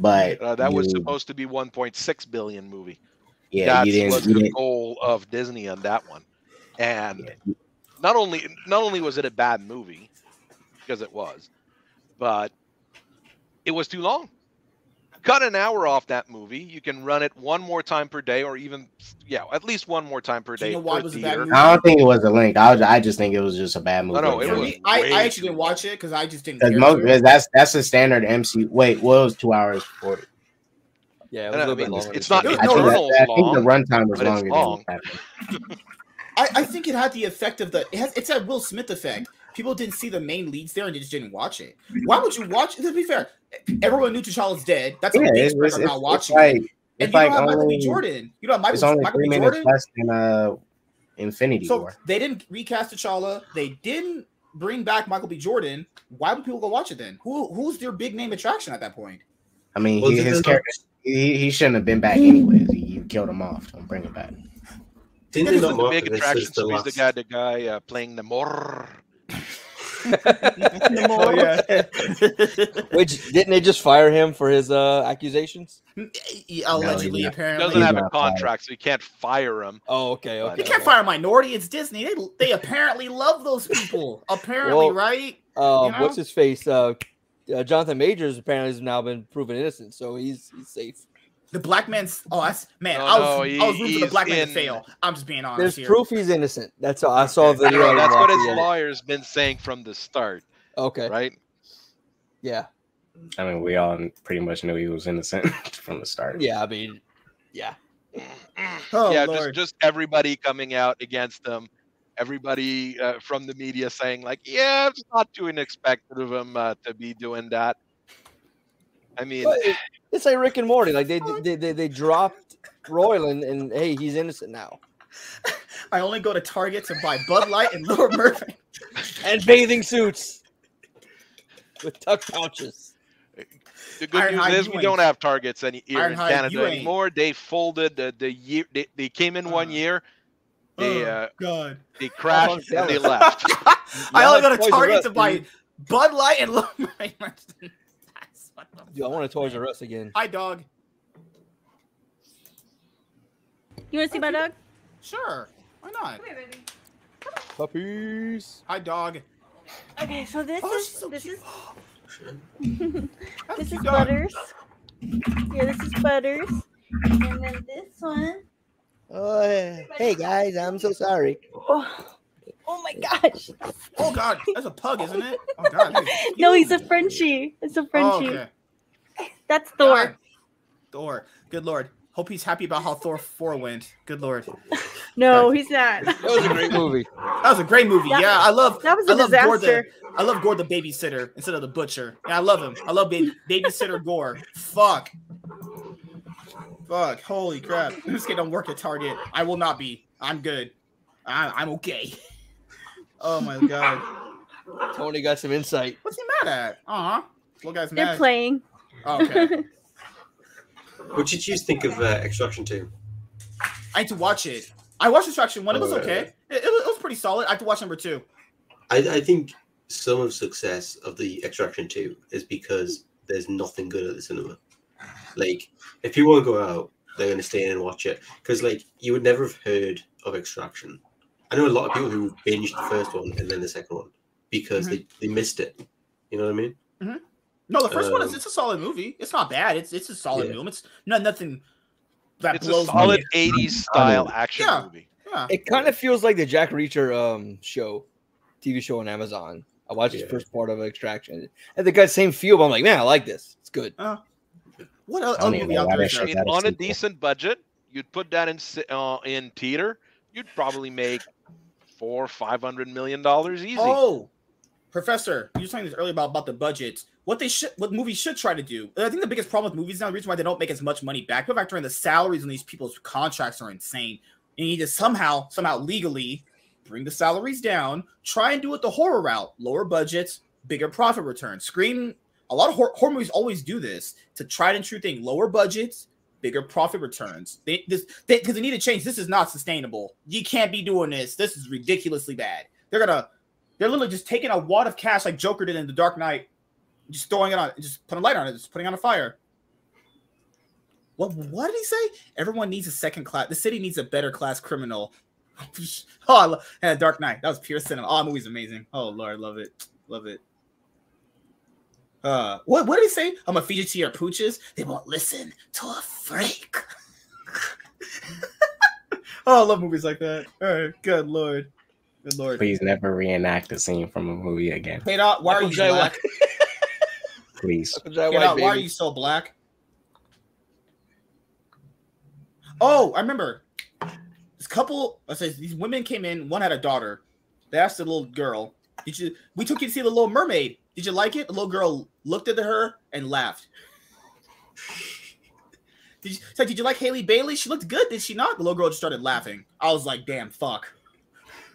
but Uh, that was supposed to be 1.6 billion movie. yeah, that was the goal of Disney on that one. And yeah. Not only not only was it a bad movie because it was, but it was too long. Cut an hour off that movie. You can run it one more time per day, or even yeah, at least one more time per Do you day know why per it was a bad movie? I don't think it was a link. I, was, I just think it was just a bad movie. no, it was I, I actually didn't watch it because I just didn't Because most because that's that's the standard MC. Wait, what was two hours forty? Yeah, it No, was a I little bit mean, longer. it's than not It I think, no, that, I think the runtime was longer long. than that. I, I think it had the effect of the it has, it's that Will Smith effect. People didn't see the main leads there and they just didn't watch it. Why would you watch? To be fair, everyone knew T'Challa's dead. That's a Yeah, big it's, spread it's, of it's, not it's watching like it. it's And you like don't have Michael B. Jordan. You don't have it's only Michael three B. minutes Jordan. less than uh Infinity So War. they didn't recast T'Challa. They didn't bring back Michael B. Jordan. Why would people go watch it then? Who who's their big name attraction at that point? I mean, Well, he, his character he, he shouldn't have been back anyways. He, you killed him off. Don't bring him back. Didn't they He's the market big attraction. as the So he's the guy, the guy uh, playing the more. Oh, mole. yeah. Which didn't they just fire him for his uh accusations? Allegedly, No, He apparently. doesn't have a not fired. contract, so you can't fire him. Oh, okay, okay. You can't fire a minority. It's Disney. They they apparently love those people. Apparently, Well, right? Uh, you know? what's his face? Uh, uh, Jonathan Majors apparently has now been proven innocent, so he's he's safe. The black man's. Oh, that's man. No, I was no, I was he- rooting for the he's black man to fail. I'm just being honest There's here. proof he's innocent. That's all. I saw a video. That's what his after the- lawyer's been saying from the start, Okay, right? yeah, I mean, we all pretty much knew he was innocent from the start. yeah. I mean, yeah. Oh, yeah, Lord. just just everybody coming out against them Everybody uh, from the media saying like, "Yeah, it's not too unexpected of him uh, to be doing that." I mean, it- it's like Rick and Morty. Like they they they, they dropped Roiland, and hey, he's innocent now. I only go to Target to buy Bud Light and Lower Murphy. And bathing suits with tuck pouches. the good Ironhide, news is we ain't- don't have targets any here in Ironhide, Canada you ain't- anymore. They folded the, the year. They, they came in one Uh, year, they oh, uh, God. they crashed and they left. I only go to Target to buy. Bud Light and Lower Murphy. That's what the Dude, I want to Toys R Us again. Hi, dog. You want to see my dog? Sure. Why not? Come here, baby. Puppies. Hi, dog. Okay, so this Oh, is so this cute. is oh, this is dog. Butters. Yeah, this is Butters. And then this one. Oh, hey guys, I'm so sorry. Oh, oh my gosh. Oh God, that's a pug, isn't it? Oh God. that is No, he's a Frenchie. It's a Oh, Frenchie. okay. That's Thor. God. Thor. Good lord. Hope he's happy about how Thor 4 went. Good lord. No, he's not. That was a great movie. That was a great movie. That- yeah, I love That was I a love Gorr the disaster. I love Gorr the babysitter instead of the butcher. Yeah, I love him. I love baby, babysitter Gorr. Fuck. Fuck. Holy crap. This kid don't work at Target. I will not be. I'm good. I, I'm okay. Oh my god. Tony got some insight. What's he mad at? Uh huh. Little guy's mad? They're mad. playing. Oh, okay. What did you think of uh, Extraction 2? I had to watch it. I watched Extraction one. It was Oh, okay. It, it was, it was pretty solid. I have to watch number two. I, I think some of success of the Extraction 2 is because there's nothing good at the cinema. Like, if people want to go out, they're going to stay in and watch it. Because, like, you would never have heard of Extraction. I know a lot of people who binged the first one and then the second one because they, they missed it. You know what I mean? No, the first one is Um, it's a solid movie. It's not bad. It's it's a solid Yeah. movie. It's not nothing that It's a blows solid me. 80s style action Yeah. movie. Yeah. It kind of feels like the Jack Reacher um show, TV show on Amazon. I watched the first part of Extraction, and they got same feel. But I'm like, man, I like this. It's good. What other I movie out there? that is shit I there? mean, That is on a sequel. decent budget, you'd put that in uh, in theater, you'd probably make four, five hundred million dollars easy. Oh, Professor, you were saying this earlier about, about the budget. What they should, what movies should try to do. I think the biggest problem with movies now, the reason why they don't make as much money back, people factor in the salaries on these people's contracts are insane. You need to somehow, somehow legally bring the salaries down. Try and do it the horror route, lower budgets, bigger profit returns. Scream. A lot of horror, horror movies always do this to try and true thing: lower budgets, bigger profit returns. They this because they, need to change. This is not sustainable. You can't be doing this. This is ridiculously bad. They're gonna they're literally just taking a wad of cash like Joker did in The Dark Knight, just throwing it on, just putting a light on it, just putting on a fire. What what did he say? Everyone needs a second class. The city needs a better class criminal. oh, I love Dark Knight. That was pure cinema. Oh, that movie's amazing. Oh Lord, love it, love it. Uh, what what did he say? I'm gonna feed you to your pooches. They won't listen to a freak. oh, I love movies like that. All right, good lord, good lord. Please never reenact a scene from a movie again. Peter, why are you J. black? Please. Jack Peter, White, why are you so black? Oh, I remember. This couple, I say these women came in. One had a daughter. They asked the little girl, "Did you? We took you to see the Little Mermaid. Did you like it?" The little girl looked at her and laughed. Did you, it's like, did you like Haley Bailey? She looked good, did she not? The little girl just started laughing. I was like, damn, fuck.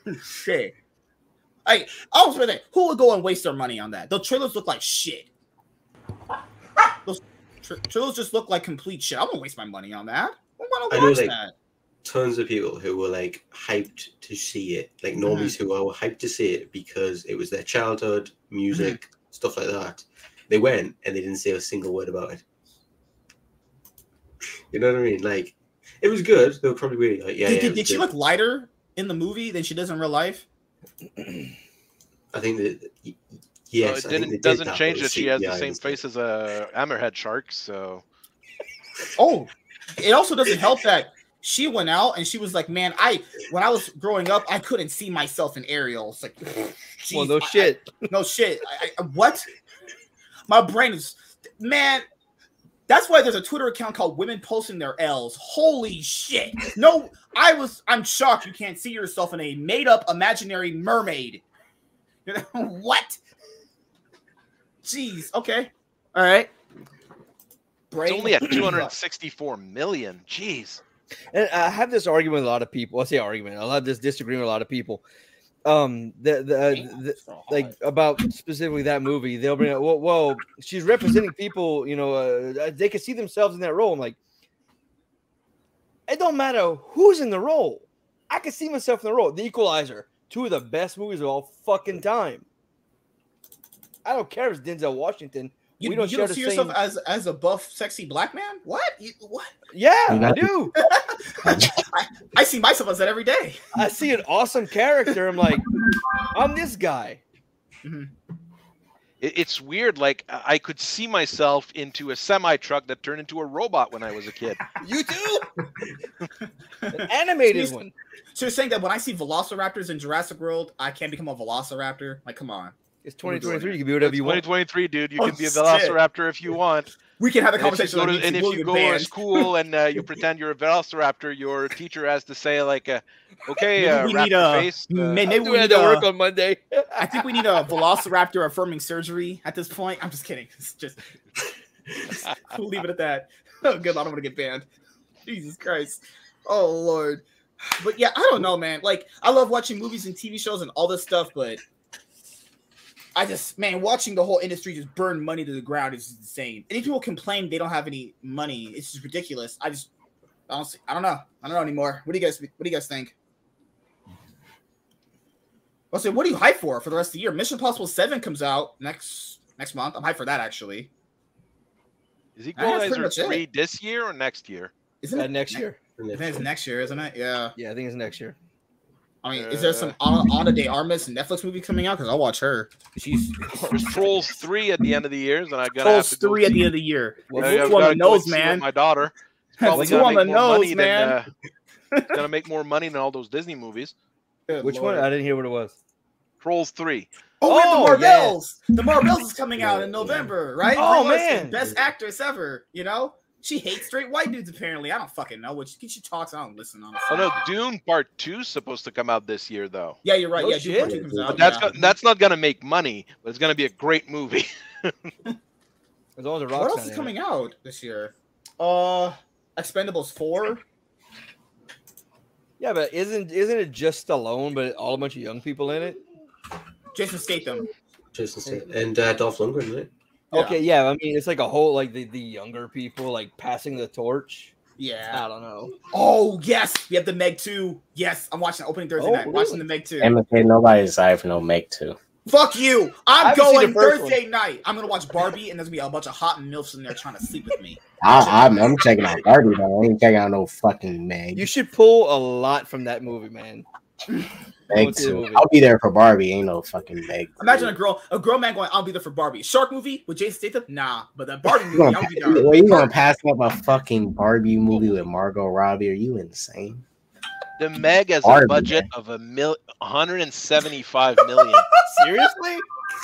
shit. I, I was with it. Who would go and waste their money on that? The trailers look like shit. Those tra- trailers just look like complete shit. I won't waste my money on that. I want I to know, watch like, that. Tons of people who were like hyped to see it, like normies who were hyped to see it because it was their childhood music, mm-hmm. stuff like that. They went and they didn't say a single word about it. You know what I mean? Like, it was good. They were probably really like, yeah. did yeah, did, did she good. look lighter in the movie than she does in real life? I think that yes, Well, I it didn't did doesn't that, change that she has the same face as a hammerhead shark. So Oh, it also doesn't help that she went out and she was like, "Man, I when I was growing up, I couldn't see myself in Ariel." It's like, Well, no I- shit. I- no shit. I, I, what? My brain is, man. That's why there's a Twitter account called Women Posting Their L's. Holy shit! No, I was. I'm shocked you can't see yourself in a made-up imaginary mermaid. You know what? Jeez. Okay. All right. it's only at 264 million. Jeez. And I have this argument with a lot of people. I say argument. I have this disagreement with a lot of people. Um, the the, uh, the like about specifically that movie, they'll bring up, well, well, she's representing people, you know, uh, they can see themselves in that role. I'm like, it don't matter who's in the role. I can see myself in the role. The Equalizer, two of the best movies of all fucking time. I don't care if it's Denzel Washington. You, we don't you share don't the see yourself same- as as a buff, sexy black man? What? You, what? Yeah, I do. I see myself as that every day. I see an awesome character. I'm like, I'm this guy. Mm-hmm. It, it's weird. Like I I could see myself into a semi truck that turned into a robot when I was a kid. You too. An animated Please- one. So you're saying that when I see velociraptors in Jurassic World, I can't become a velociraptor? Like, come on. It's 2023. You can be whatever you want. 2023, dude. You Oh, can be a shit. Velociraptor if you want. We can have a And if conversation. go to, and if you go to school and uh, you pretend you're a Velociraptor, your teacher has to say like, uh, "Okay, Maybe uh, we raptor need a- face." uh, maybe we need that a- work on Monday. I think we need a velociraptor affirming surgery at this point. I'm just kidding. It's just we'll leave it at that. Oh, good. I don't want to get banned. Jesus Christ. Oh Lord. But yeah, I don't know, man. Like, I love watching movies and TV shows and all this stuff, but I just, man, watching the whole industry just burn money to the ground is insane. And if people complain they don't have any money, it's just ridiculous. I just, I don't, see, I don't know. I don't know anymore. What do you guys, what do you guys think? Well, so what are you hyped for for the rest of the year? Mission Impossible Seven comes out next next month. I'm hyped for that actually. Is That's pretty Equalizer much it. three this year or next year? Isn't Uh, it next year. I think it's next year, isn't it? Yeah. Yeah, I think it's next year. I mean, is there some Ana de Armas Netflix movie coming out? Because I'll watch her. She's There's Trolls three at the end of the year, and I gotta Trolls have to go three at the end of the year. Well, I- Two I've on gotta the nose, man. My daughter. It's probably Two gonna on the make more money nose, than, man. uh, gonna make more money than all those Disney movies. Good Which Lord. one? I didn't hear what it was. Trolls three. Oh, Oh, the Marvels. The Marvels is coming out in November, right? Oh, Brie man. best actress ever. You know, she hates straight white dudes. Apparently, I don't fucking know. What she, she talks, I don't listen. Honestly. Oh no, Dune Part Two supposed to come out this year though. Yeah, you're right. No yeah, Dune. Part Two comes out. But that's yeah. go- that's not gonna make money, but it's gonna be a great movie. As long as the What else is coming it. out this year? Uh, Expendables four. Yeah, but isn't isn't it just Stallone, but all a bunch of young people in it? Jason Statham. Jason Statham and uh, Dolph Lundgren, right? Yeah. Okay, yeah. I mean, it's like a whole like the, the younger people like passing the torch. Yeah. I don't know. Oh yes, we have the Meg two. Yes, I'm watching opening Thursday Oh, night. Watching the Meg two. Emma K, nobody's excited for no Meg 2. Fuck you. I I'm going the first Thursday night. I'm gonna watch Barbie, and there's gonna be a bunch of hot milfs in there trying to sleep with me. I, I'm, I'm checking out Barbie though. I ain't checking out no fucking Meg. You should pull a lot from that movie, man. Meg Go see the 2. movie. I'll be there for Barbie. Ain't no fucking Meg. Imagine a girl, a grown man going, "I'll be there for Barbie." Shark movie with Jason Statham? Nah, but that Barbie movie, gonna, I'll be there. well, you gonna pass up a fucking Barbie movie with Margot Robbie? Are you insane? The Meg has a budget man. of a mil 175 million. Seriously?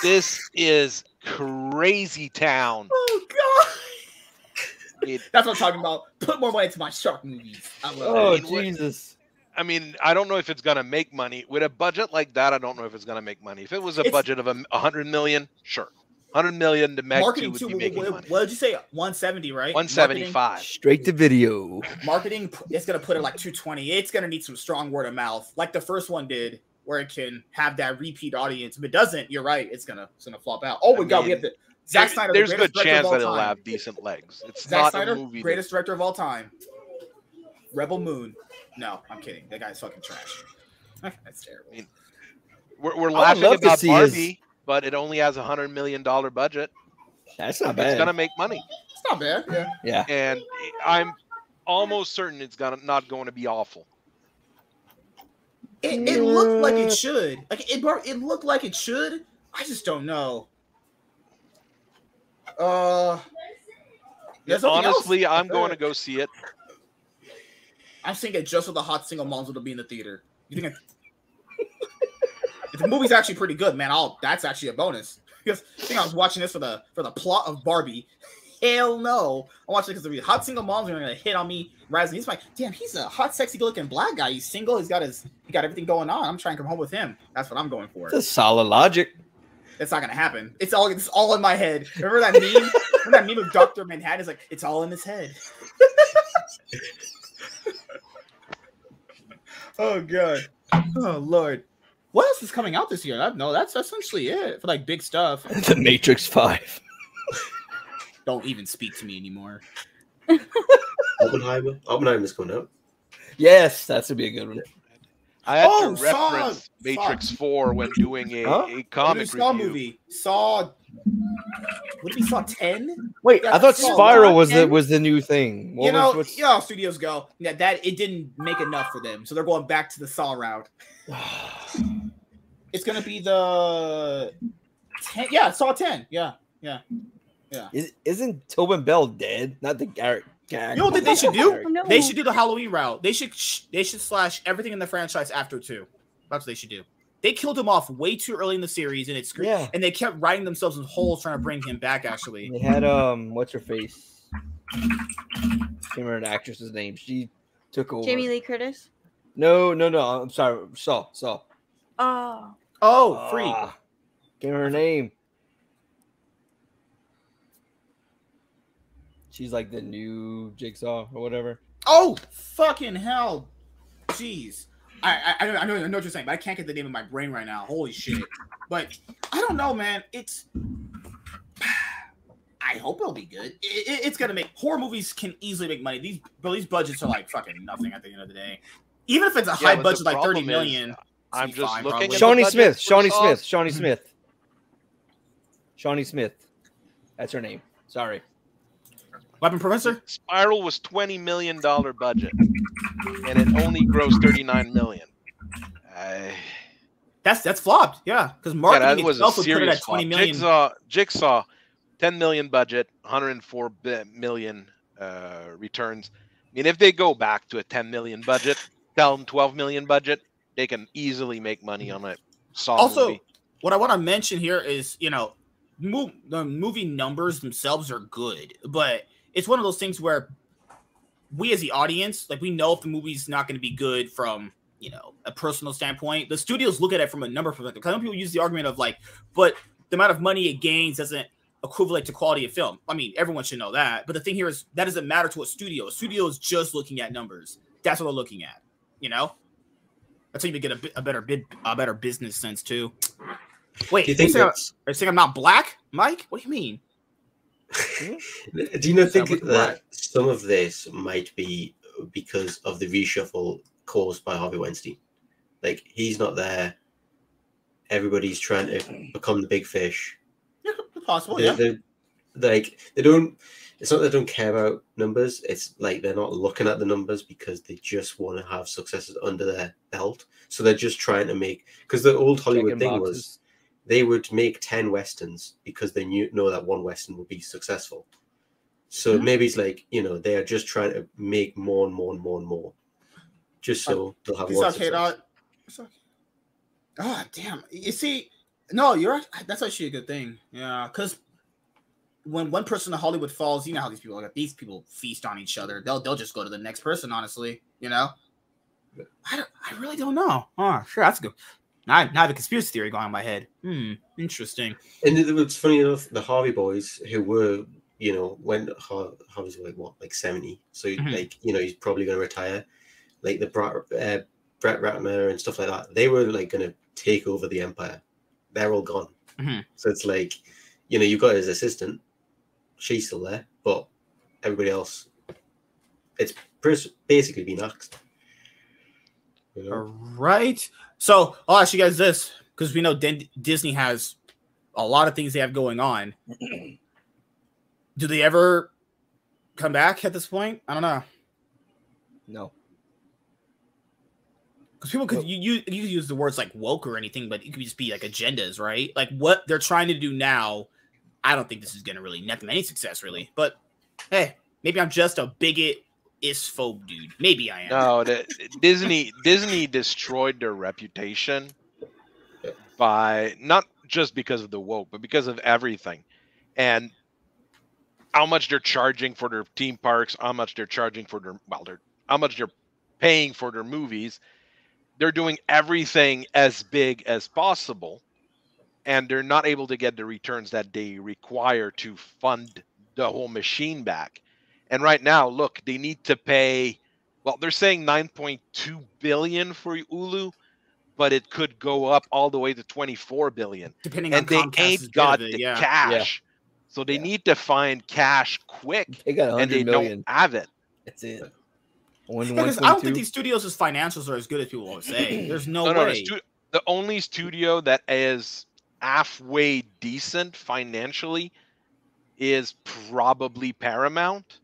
this is crazy town. Oh god. It, That's what I'm talking about. Put more money into my shark movies. I love Oh it. mean, what- Jesus! I mean, I don't know if it's gonna make money with a budget like that. I don't know if it's gonna make money. If it was a It's- budget of a a hundred million, sure, hundred million. The Meg two Marketing would too. be What, making what, money. what did you say? 170, right? One seventy five. Straight to video. Marketing, marketing, it's gonna put it like 220. It's gonna need some strong word of mouth, like the first one did, where it can have that repeat audience. If it doesn't, you're right. It's gonna it's gonna flop out. Oh my I god, we have the Zack Snyder. the There's a good chance that it'll have decent legs. It's Zack not Snyder, a movie. that- greatest director of all time. Rebel Moon. No, I'm kidding. That guy's fucking trash. That's terrible. We're, we're I laughing about see his- Barbie, but it only has a hundred million dollar budget. That's not bad. It's gonna make money, It's not bad. Yeah. Yeah. and I'm almost certain it's gonna not going to be awful. It, it looked like it should. Like it, it looked like it should. I just don't know. Uh, there's something else? Honestly, I'm going to go see it. I'm seeing it just with the hot single moms that'll be in the theater. You think? I, if the movie's actually pretty good, man, I'll. That's actually a bonus. Because I think I was watching this for the for the plot of Barbie. Hell no! I'm watching it because the hot single moms are gonna hit on me. Rising, he's like, damn, he's a hot, sexy, looking black guy. He's single. He's got his, he got everything going on. I'm trying to come home with him. That's what I'm going for. It's a solid logic. It's not gonna happen. It's all it's all in my head. Remember that meme? Remember that meme of Doctor Manhattan? Is like it's all in his head. oh god. Oh lord. What else is coming out this year? That, no, that's essentially it for like big stuff. the Matrix Five. Don't even speak to me anymore. Oppenheimer. Oppenheimer's coming out. Yes, that would be a good one. I had Oh, to Saw! reference Matrix Four when doing a, Huh? a New comic Saw review. movie. Saw. What did we saw? Ten. Wait, Yeah, I thought Spiral one was the was the new thing. What you know, was, you know studios go. Yeah, that it didn't make enough for them, so they're going back to the Saw route. It's gonna be the ten. Yeah, Saw ten. Yeah, yeah. Is, isn't Tobin Bell dead? Not the Garrett. Garrett You know what they should do? No. They should do the Halloween route. They should sh- they should slash everything in the franchise after two. That's what they should do. They killed him off way too early in the series, and it's great. Yeah. And they kept writing themselves in holes trying to bring him back. Actually, They had um, what's her face? Can't remember the actress's name. She took over. Jamie Lee Curtis. No, no, no. I'm sorry. Saw, saw. Oh, oh, free. Can't remember her name. She's like the new Jigsaw or whatever. Oh, fucking hell. Jeez. I, I, I know, I know what you're saying, but I can't get the name of my brain right now. Holy shit. But I don't know, man. It's. I hope it'll be good. It, it- it's gonna make horror movies can easily make money. These, but these budgets are like fucking nothing at the end of the day. Even if it's a Yeah, high budget, like thirty million, uh, is, I'm just fine, looking at Shawnee budget Smith. for Shawnee Smith. Shawnee Smith. Shawnee Smith. That's her name. Sorry. Weapon Professor. Spiral was twenty million dollar budget, and it only grossed thirty nine million. I, That's that's flopped. Yeah, because yeah, marketing that was a itself would put it at twenty flop. million. Jigsaw, Jigsaw, ten million budget, one hundred and four million uh, returns. I mean, if they go back to a ten million budget, tell them twelve million budget, they can easily make money on a Saw also movie. what i want to mention here is you know move, the movie numbers themselves are good but it's one of those things where we as the audience like we know if the movie's not going to be good from you know a personal standpoint. The studios look at it from a number perspective because people use the argument of like but the amount of money it gains doesn't equivalent to quality of film. I mean everyone should know that. But the thing here is that doesn't matter to a studio. A studio is just looking at numbers. That's what they're looking at you know? That's how you get a, a better bid, a better business sense too. Wait, Do you you think are you saying I'm not black, Mike? What do you mean? do you not think that some of this might be because of the reshuffle caused by Harvey Weinstein? Like he's not there. Everybody's trying to become the big fish. Yeah, possible. They're- Yeah, they're- like they don't. It's not they don't care about numbers. It's like they're not looking at the numbers because they just want to have successes under their belt. So they're just trying to make because the old Hollywood thing was. They would make 10 westerns because they knew know that one western would be successful so Mhm. maybe it's like you know they are just trying to make more and more and more and more just so they'll have saw success. K-Dot? You saw- Ah, damn. You see, no, you're. That's actually a good thing. Yeah, because when one person in Hollywood falls, you know how these people are. These people feast on each other. They'll they'll just go to the next person. Honestly, you know. I don't, I really don't know. Oh, sure, that's good. Now, I- have a conspiracy theory going on in my head. Hmm, interesting. and it was funny enough the harvey boys who were you know when Har- harvey's like what like 70 so Mhm. like you know he's probably going to retire like the Brett, uh, brett ratner and stuff like that they were like going to take over the empire they're all gone Mhm. so it's like you know you've got his assistant she's still there but everybody else it's basically been axed. You know? All right. So I'll ask you guys this because we know Den- Disney has a lot of things they have going on. Do they ever come back at this point? I don't know. No. Because people could you, you you could use the words like woke or anything, but it could just be like agendas, right? Like what they're trying to do now. I don't think this is gonna really net them any success, really. But hey, maybe I'm just a bigot isphobe dude. Maybe I am. No, the, Disney Disney destroyed their reputation by not just because of the woke, but because of everything, and how much they're charging for their theme parks, how much they're charging for their well, they're how much they're paying for their movies. They're doing everything as big as possible, and they're not able to get the returns that they require to fund the whole machine back. And right now, look, they need to pay. Well, they're saying 9.2 billion for Hulu, but it could go up all the way to 24 billion. Depending And on they Comcast's ain't got it, the yeah. cash, so they Yeah. need to find cash quick, They got and they 100 million. don't have it. That's it. One, Yeah, I don't think these studios' financials are as good as people want to say. There's no, No, no, the, way. stu- the only studio that is halfway decent financially is probably Paramount,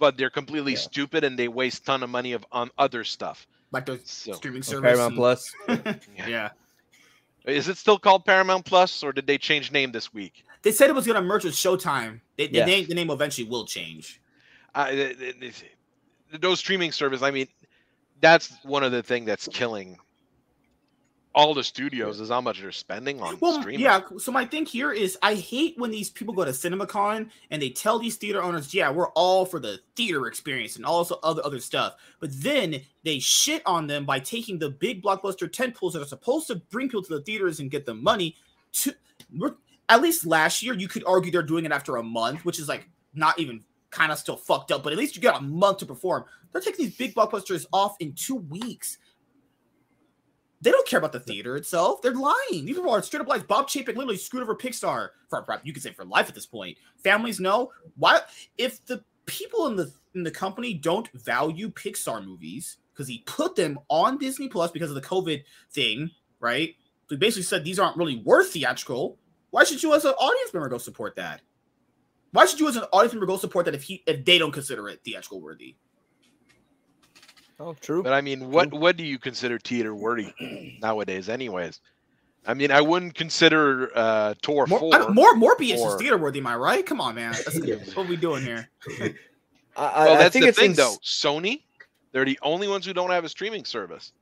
but they're completely Yeah. stupid and they waste ton of money of on other stuff. like the So, streaming Or service. Paramount and- Plus. yeah. is it still called Paramount Plus, or did they change name this week? They said it was going to merge with Showtime. They, the, name, the name eventually will change. Uh, th- th- th- those streaming service. I mean, that's one of the thing that's killing all the studios is how much they're spending on Well, streaming. yeah. So my thing here is, I hate when these people go to CinemaCon and they tell these theater owners, "Yeah, we're all for the theater experience and also other other stuff," but then they shit on them by taking the big blockbuster tentpoles that are supposed to bring people to the theaters and get them money. To at least last year, you could argue they're doing it after a month, which is like not even kind of still fucked up, but at least you got a month to perform. They're taking these big blockbusters off in two weeks. They don't care about the theater itself. They're lying. These people are straight up lies. Bob Chapek literally screwed over Pixar for you could say for life at this point. Families know why if the people in the in the company don't value Pixar movies because he put them on Disney Plus because of the COVID thing, right? So he basically said these aren't really worth theatrical. Why should you as an audience member go support that? Why should you as an audience member go support that if he if they don't consider it theatrical worthy? Oh, true. But I mean, what what do you consider theater worthy nowadays? Anyways, I mean, I wouldn't consider uh, Tor More, four. I- more Morbius is theater worthy, am I right? Come on, man. That's, what are we doing here? I, I, well, I that's think the it's thing, ins- though. Sony, they're the only ones who don't have a streaming service,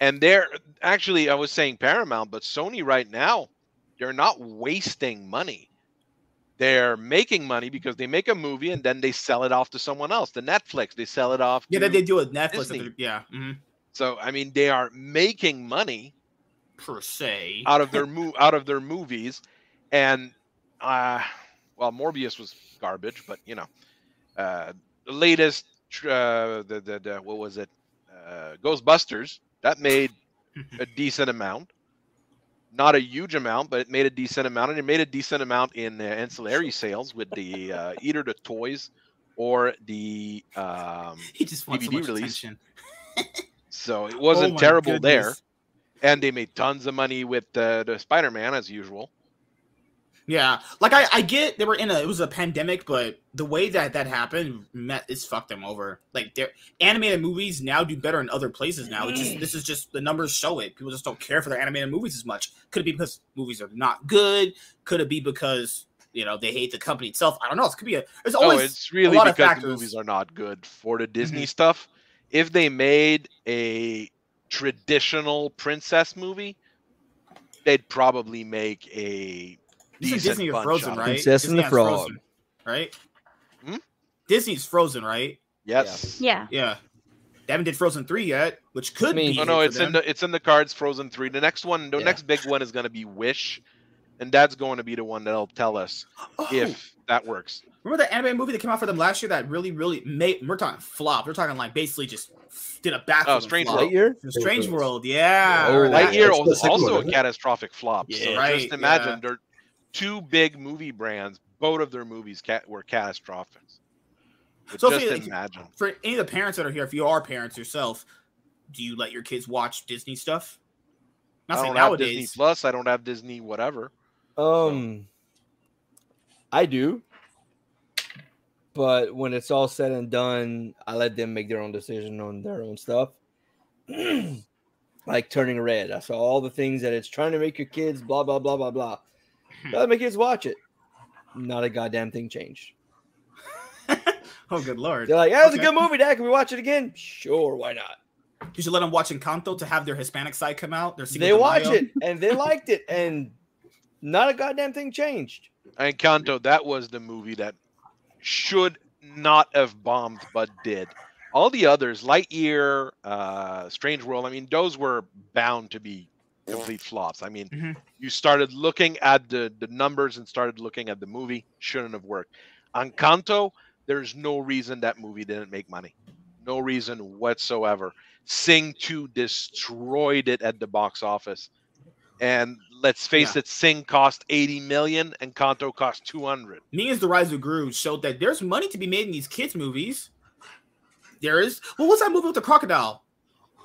and they're actually I was saying Paramount, but Sony right now, they're not wasting money. They're making money because they make a movie and then they sell it off to someone else. The Netflix, they sell it off. Yeah, that they do with Netflix. Yeah, mhm, So I mean, they are making money per se. out of their mo- out of their movies, and uh, well, Morbius was garbage, but you know, uh, the latest uh, the, the the what was it, uh, Ghostbusters that made a decent amount, not a huge amount, but it made a decent amount, and it made a decent amount in uh, ancillary sales with the uh, either the toys or the um, he just wants so DVD much release. so it wasn't Oh terrible there and they made tons of money with uh, the Spider-Man as usual. Yeah, like I, I get they were in a it was a pandemic, but the way that that happened, met it's fucked them over. Like their animated movies now do better in other places now. It just this is just the numbers show it. People just don't care for their animated movies as much. Could it be because movies are not good? Could it be because you know they hate the company itself? I don't know. It could be a. There's Oh, always it's really lot of because the movies are not good for the Disney Mhm. stuff. If they made a traditional princess movie, they'd probably make a You Disney or bunch Frozen, out of it. right? Princess and the has Frog. Frozen, right? Hmm? Disney's Frozen, right? Yes. Yeah. Yeah. They haven't did Frozen three yet, which could mean- be. Oh a no, it's for in the it's in the cards. Frozen three. The next one, the Yeah. next big one is going to be Wish, and that's going to be the one that'll tell us Oh, if that works. remember that anime movie that came out for them last year that really, really made. We're talking flop. We're talking like basically just did a backflip. Oh, Strange flop. World. Lightyear? Strange World, yeah. Oh, or. Lightyear was also a catastrophic flop. Yeah, so right, just imagine yeah. They're two big movie brands. Both of their movies ca- were catastrophic. But So just if you- imagine. For any of the parents that are here, if you are parents yourself, do you let your kids watch Disney stuff? Not I don't have Disney. Plus. I don't have Disney whatever. Um, I do, but when it's all said and done, I let them make their own decision on their own stuff. like turning red, I saw all the things that it's trying to make your kids blah blah blah blah blah. Let my kids watch it. Not a goddamn thing changed. Oh, good lord! They're like, "Yeah, it was Okay. a good movie, Dad. Can we watch it again?" Sure, why not? You should let them watch Encanto to have their Hispanic side come out. Their They watch it and they liked it, and not a goddamn thing changed. Encanto, that was the movie that should not have bombed but did. All the others, Lightyear, uh, Strange World, I mean, those were bound to be complete flops. I mean, Mhm. you started looking at the, the numbers and started looking at the movie, shouldn't have worked. On Encanto, there's no reason that movie didn't make money. No reason whatsoever. Sing 2 destroyed it at the box office. And let's face Yeah. it, Sing cost 80 million and Kanto cost 200. Minions The Rise of Gru showed that there's money to be made in these kids' movies. There is. What was that movie with the crocodile?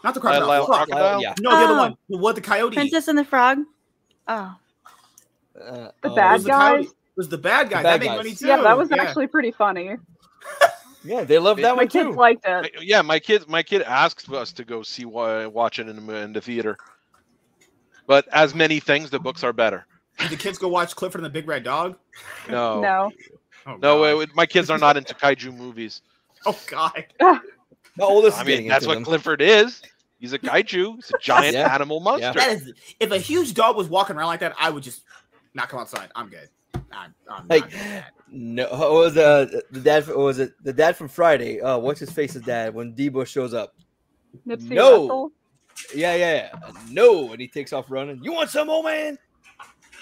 Not the crocodile. Lyle fuck. Crocodile? yeah. No, the other Oh. one. What the coyote? Princess and the Frog. Oh, Uh, The oh, bad was the guys? coyote. Was the bad guy. The bad that made guys. money too. Yeah, that was Yeah. actually pretty funny. Yeah, they love that My one kids too. liked it. Yeah, my kid, my kid asked us to go see wa- watch it in the, in the theater. But as many things, the books are better. Did the kids go watch Clifford and the Big Red Dog? No, No. Oh, no, God. it- my kids are not into kaiju movies. Oh God. My oldest I mean, that's what them. Clifford is. He's a kaiju. He's a giant Yeah. animal monster. That is. If a huge dog was walking around like that, I would just not come outside. I'm good. I'm, I'm Like, not doing that. no, what was uh, the dad? What was it the dad from Friday? Uh, what's his face's dad when Debo shows up? Nipsey No. Russell. Yeah, yeah, yeah. No, and he takes off running. You want some, old man?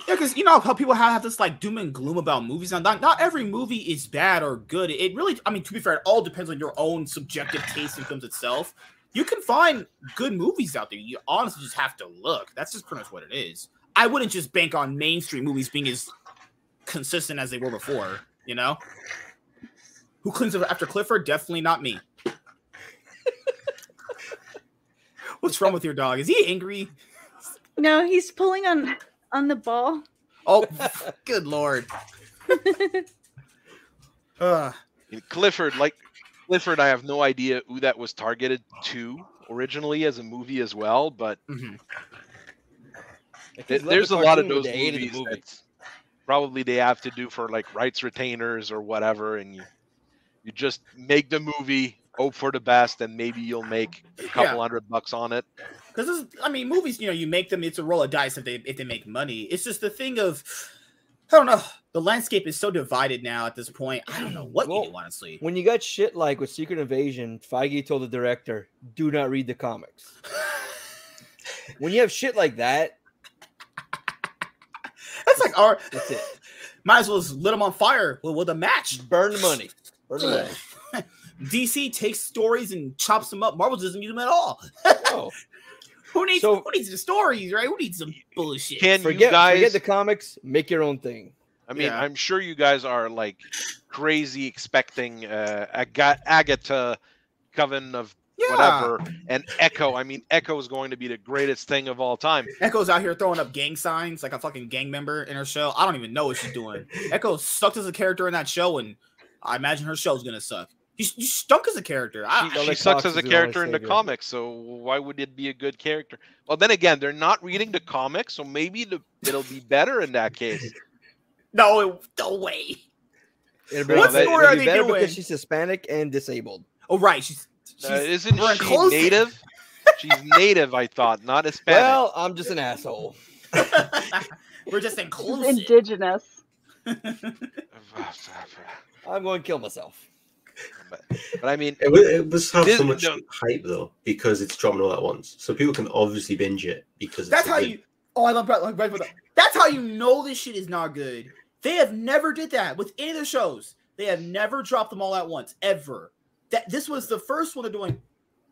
Yeah, because you know how people have this like doom and gloom about movies. Now, not, not every movie is bad or good. It really, I mean, to be fair, it all depends on your own subjective taste in films itself. You can find good movies out there. You honestly just have to look. That's just pretty much what it is. I wouldn't just bank on mainstream movies being as consistent as they were before. You know, who cleans up after Clifford? Definitely not me. What's wrong with your dog? Is he angry? no, he's pulling on on the ball. Oh, good lord. Uh, And Clifford, like Clifford, I have no idea who that was targeted to originally as a movie as well, but mhm. th- there's a lot of those movies that probably they have to do for like rights retainers or whatever, and you you just make the movie, hope for the best, and maybe you'll make a couple hundred bucks on it. Because I mean, movies, you know, you make them. It's a roll of dice if they if they make money. It's just the thing of, I don't know. The landscape is so divided now at this point. I don't know what Well, you do, honestly. When you got shit like with Secret Invasion, Feige told the director, "Do not read the comics." when you have shit like that, That's like our. that's it. Might as well just lit them on fire with, with a match. Burn the money. Burn the money. DC takes stories and chops them up. Marvel doesn't use them at all. Oh, Who needs So- who needs the stories, right? Who needs some bullshit? Can you forget, guys? forget the comics. Make your own thing. I mean, Yeah. I'm sure you guys are like crazy expecting uh, Aga- Agatha, Coven of Yeah. whatever, and Echo. I mean, Echo is going to be the greatest thing of all time. Echo's out here throwing up gang signs like a fucking gang member in her show. I don't even know what she's doing. Echo sucked as a character in that show, and I imagine her show's gonna suck. You, you stunk as a character. I, She, she sucks as a character in the savior. comics, so why would it be a good character? Well, then again, they're not reading the comics, so maybe the, it'll be better in that case. no, no way. It'll be, What it'll are be they better doing? because she's Hispanic and disabled. Oh right, she's, she's Uh, isn't she inclusive. native? She's native, I thought, not Hispanic. Well, I'm just an asshole. We're just She's inclusive. indigenous. I'm going to kill myself. But, but I mean, It was, it was have This- so much no. hype though because it's dropping all at once, so people can obviously binge it because That's how good- you. Oh, I love Brad. Like, Brad Pitt. That's how you know this shit is not good. They have never did that with any of their shows. They have never dropped them all at once ever. That this was the first one they're doing.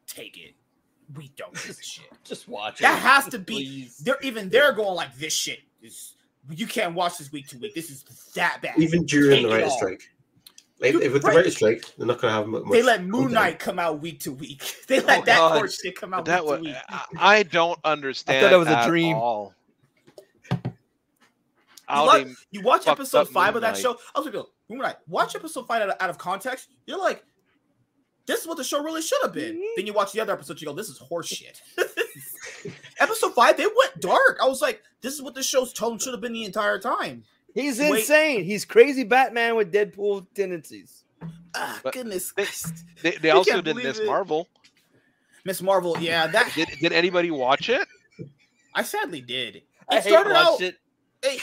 Take it. We don't give a shit. Just watch it. That has to be. Please. They're even they're going like this shit is. You can't watch this week to week. This is that bad. even during Take the writer's strike. Like if with the Right. writer's strike, they're not gonna have mu- much. They let Moon. Knight come out week to week. They let Oh, that God. horse shit come out That week was, to week. I, I don't understand. I thought that was a dream. All. You, How watch, you watch episode five of that Knight. show. I was like, Moon Knight, watch episode five out of, out of context. You're like, this is what the show really should have been. Mm-hmm. Then you watch the other episodes, you go, this is horseshit. episode five, they went dark. I was like, this is what the show's tone should have been the entire time. He's Wait. insane. He's crazy Batman with Deadpool tendencies. Ah, But goodness. they- Christ. They, they also did believe Miss it. Marvel. Miss Marvel, yeah, that Did, did anybody watch it? I sadly did. It I started watched out. it. it,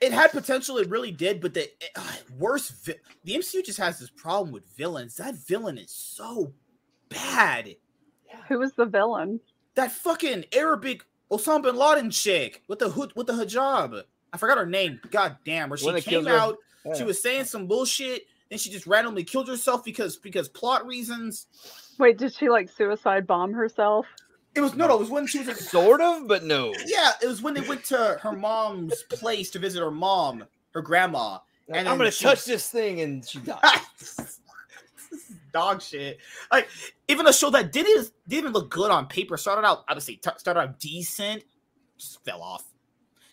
it had potential. It really did, but the uh, worst. Vi- the MCU just has this problem with villains. That villain is so bad. Who was the villain? That fucking Arabic Osama bin Laden chick with the hood with the hijab. I forgot her name. God damn, where she When they came killed her- out, she was saying some bullshit, and she just randomly killed herself because because plot reasons. Wait, did she like suicide bomb herself? It was no, no. It was when she was. Sort of, but no. Yeah, it was when they went to her mom's place to visit her mom, her grandma. Like, And I'm gonna she- touch this thing, and she died. dog shit. Like even a show that didn't didn't even look good on paper started out. I would say t- started out decent, just fell off.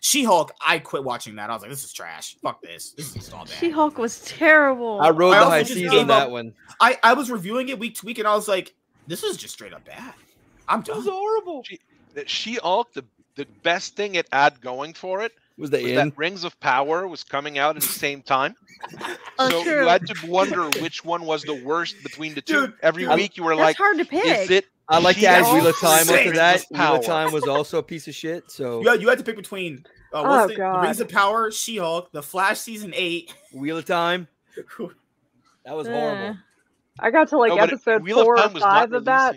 She Hulk, I quit watching that. I was like, this is trash. Fuck this. This is all bad. She Hulk was terrible. I rode I the also high just seas on that up- one. I I was reviewing it week to week, and I was like, this is just straight up bad. I'm It was done. horrible. That She Hulk, the the best thing it had going for it Was the was that Rings of Power was coming out at the same time. Oh, so true. you had to wonder which one was the worst between the two. Dude, Every dude, week you were That's like, hard to pick. is it? I like to add Wheel of Time or onto that. Wheel of Time was also a piece of shit. So You had, you had to pick between uh, Oh, what's the, the God. Rings of Power, She Hulk, The Flash season eight. Wheel of Time, that was Eh. horrible. I got to like No, but it- episode Wheel four or Time was not five of that.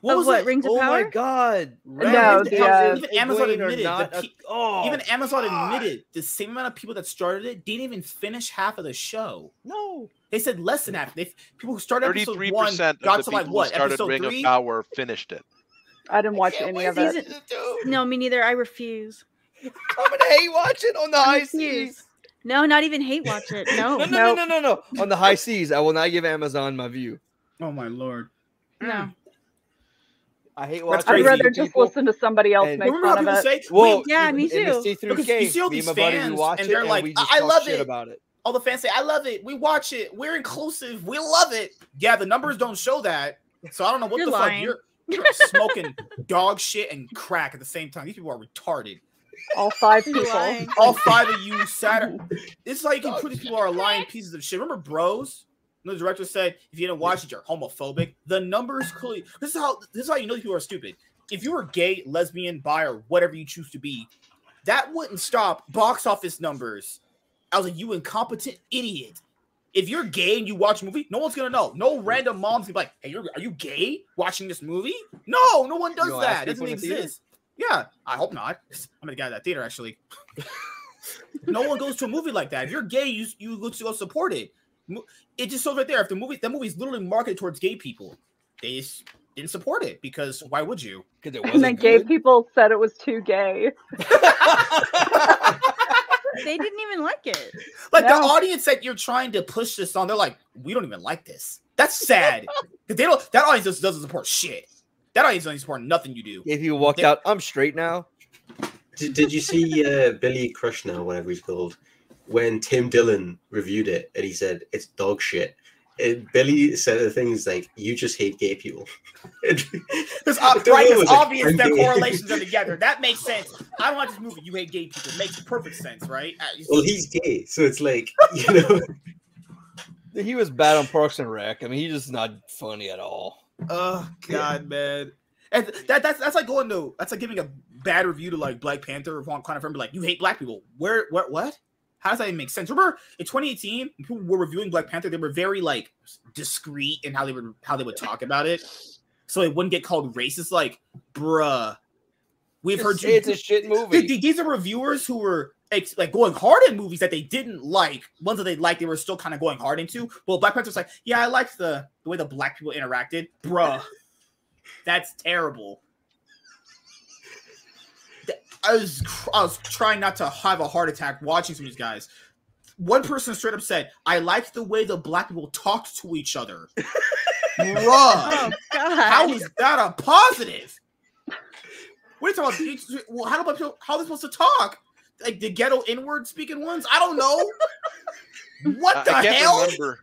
What Of was what, it? Rings of Power? Oh my Power? god! No, the, uh, even Amazon admitted not the a- oh, even Amazon God. admitted the same amount of people that started it didn't even finish half of the show. No, They said less than half. They people who started episode Thirty-three one percent got of to like what started episode Ring three. of Power finished it. I didn't watch can't any of for it. No, me neither. I refuse. I'm gonna hate watch it on the high seas. No, not even hate watch it. No, No, no, no, no, no, no, no. On the high seas, I will not give Amazon my view. Oh my lord! no. Mm. I hate watching. I'd rather just people- listen to somebody else and- make Remember how fun of it. say, Well, "Wait, Yeah, me in the too. see through Because you see all these my buddy we fans, and they're like, "I- just I talk love shit it." about it. All the fans say, I love it. We watch it. We're inclusive. We love it. Yeah, the numbers don't show that. So I don't know what You're the lying. fuck you're, you're smoking dog shit and crack at the same time. These people are retarded. All five people. lying. All five of you Saturn. This is how you can prove these people are lying pieces of shit. Remember Bros? The director said, if you didn't watch it, you're homophobic. The numbers clearly this is how this is how you know these people are stupid. If you were gay, lesbian, bi, or whatever you choose to be, that wouldn't stop box office numbers. I was like, you incompetent idiot. If you're gay and you watch a movie, no one's gonna know. No random mom's gonna be like, "Hey, you're, are you gay watching this movie?" No, no one does You gonna that. It doesn't people the exist. Yeah, I hope not. I'm the guy at that theater actually. no one goes to a movie like that. If you're gay, you you go to go support it. It just shows right there. If the movie that movie's literally marketed towards gay people, they just didn't support it because why would you? Because it And then wasn't gay people said it was too gay. They didn't even like it. Like the audience that you're trying to push this on, they're like, we don't even like this. That's sad. 'Cause they don't. That audience just doesn't support shit. That audience doesn't support nothing you do. If you walked They- out, I'm straight now. Did, did you see uh, Billy Krishna, whatever he's called, when Tim Dillon reviewed it and he said it's dog shit? And Billy said the things like, "You just hate gay people." It's It's ob- right, it's always like, obvious I'm that correlations are together. That makes sense. I don't like this movie. You hate gay people. It makes perfect sense, right? Uh, well, he's gay, so it's like you know. He was bad on Parks and Rec. I mean, he's just not funny at all. Oh God, man. And that, that's that's like going to that's like giving a bad review to like Black Panther or one kind of friend, be like, you hate black people. Where what what? How does that even make sense? Remember in 2018, when people were reviewing Black Panther, they were very like discreet in how they would how they would talk about it. So it wouldn't get called racist, like, bruh. We've heard you it's a shit movie. th- These are reviewers who were like going hard in movies that they didn't like. Ones that they liked, they were still kind of going hard into. Well, Black Panther's like, yeah, I liked the the way the black people interacted, bruh. That's terrible. Th- I was I was trying not to have a heart attack watching some of these guys. one person straight up said, "I like the way the black people talked to each other." Bruh, Oh God. how is that a positive? What are you talking about? You- Well, how do people, how are they supposed to talk? Like the ghetto inward speaking ones? I don't know. What the I can't hell? remember.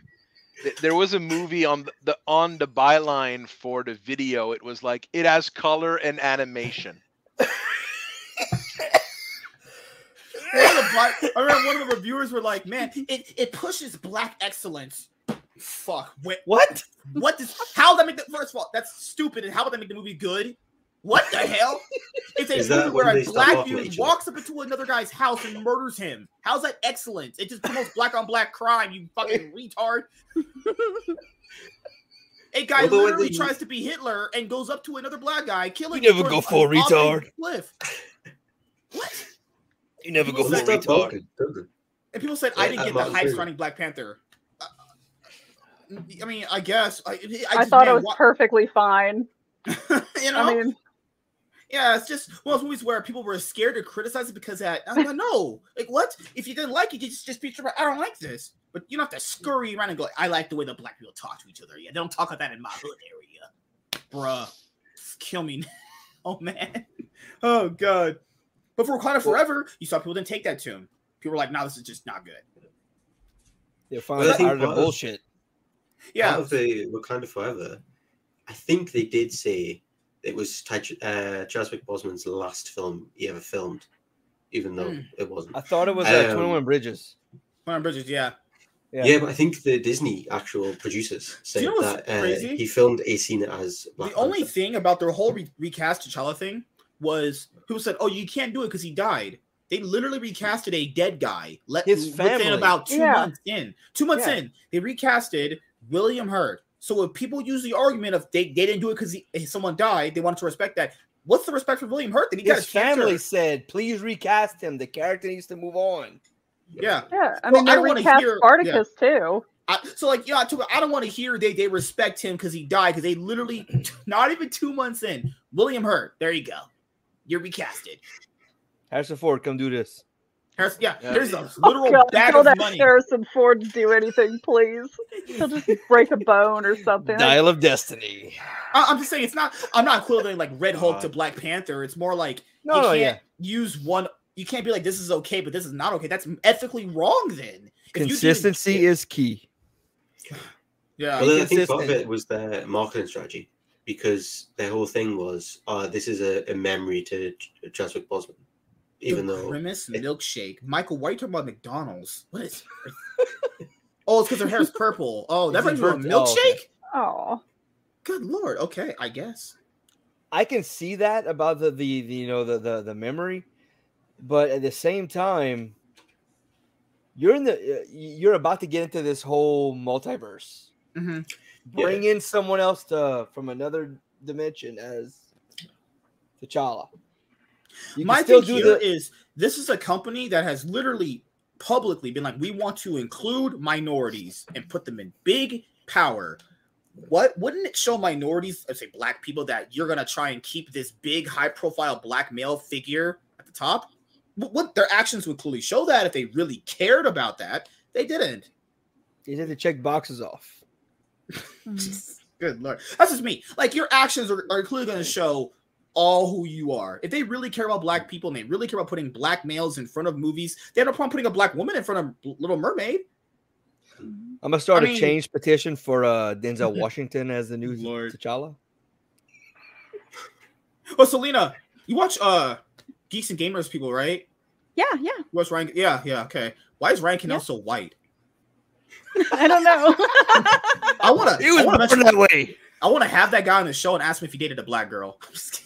There was a movie on the, the on the byline for the video. It was like it has color and animation. One of the black- I remember one of the reviewers were like, "Man, it, it pushes black excellence." Fuck. What? What? What does? How that make the first of all? That's stupid. And how would that make the movie good? What the hell? It's a Is movie where a black dude walks up into another guy's house and murders him. How's that excellent? It just promotes black on black crime. You fucking retard. A guy Although literally the- tries to be Hitler and goes up to another black guy, killing. You never go full a retard. Cliff. What? You never People go say- full Stop retard. talking. And people said I didn't I'm get the not hype sure. surrounding Black Panther. Uh, I mean, I guess I, I, I, just, thought man, it was wha- perfectly fine. you know, I mean, yeah, it's just one of those movies where people were scared to criticize it because that. I'm like, no, like what? If you didn't like it, you just just be straight. I don't like this, but you don't have to scurry around and go. I like the way the black people talk to each other. Yeah, they don't talk like that in my hood area, bruh. Kill me, now. oh man, oh god. But for Wakanda Forever, you saw people didn't take that tune. People were like, "No, this is just not good." They're finally Well, I tired of the part of- bullshit. Yeah, Part of the Wakanda Forever, I think they did say it was Ty- uh, Chadwick Boseman's last film he ever filmed, even though Hmm. it wasn't. I thought it was uh, Um, 21 Bridges. Fire and Bridges. Yeah. Yeah. Yeah. but I think the Disney actual producers said you know that uh, he filmed a scene as Black the only thing about their whole re- recast T'Challa thing was people said, "Oh, you can't do it because he died." They literally recasted a dead guy. Let His within family. about two Yeah. months in. Two months Yeah. in, they recasted William Hurt. So if people use the argument of they, they didn't do it because eh, someone died, they wanted to respect that. What's the respect for William Hurt? That he got His his cancer? family said, "Please recast him. The character needs to move on." Yeah. yeah. I Well, mean, I don't wanna recast hear- Spartacus too. I, so like yeah, to, I don't want to hear they they respect him because he died because they literally not even two months in William Hurt. There you go, you're recasted. Harrison Ford, come do this. Harris, yeah, Yeah. here's a Oh, literal God, bag don't of ask money. Harrison Ford to do anything, please. He'll just break a bone or something. Dial of Destiny. I, am just saying it's not. I'm not equivalent like Red Hulk to Black Panther. It's more like No, you no, can't yeah. use one. You can't be like this is okay, but this is not okay. That's ethically wrong. Then If you do- Consistency is key. yeah. Well, I think part of it was their marketing strategy because their whole thing was, uh, this is a, a memory to Ch- Chadwick Boseman, even the though grimace it- milkshake. Michael, why are you talking about McDonald's? What is? oh, it's because her hair is purple. Oh, that brings you a burnt- oh, milkshake. okay. Oh, Good lord. Okay, I guess. I can see that about the, the the you know the the the memory, but at the same time, you're in the uh, you're about to get into this whole multiverse. Mm-hmm. Bring in someone else to from another dimension as T'Challa. You My still thing do here the is this is a company that has literally publicly been like, we want to include minorities and put them in big power. What wouldn't it show minorities, let's say black people, that you're gonna try and keep this big, high-profile black male figure at the top? What, their actions would clearly show that if they really cared about that. They didn't. They have to check boxes off. Good lord. That's just me. Like your actions are, are clearly going to show all who you are. If they really care about black people and they really care about putting black males in front of movies, they have no problem putting a black woman in front of Little Mermaid. I'm gonna start I a mean- change petition for uh, Denzel Washington as the new Lord. T'Challa. Oh, Selena, you watch uh Geeks and Gamers people, right? Yeah, yeah. You watch Ryan? Yeah, yeah. Okay. Why is Ryan Kinel Yeah. so white? I don't know. I want to. He was I want born to. that way. I want to have that guy on the show and ask him if he dated a black girl. I'm just kidding.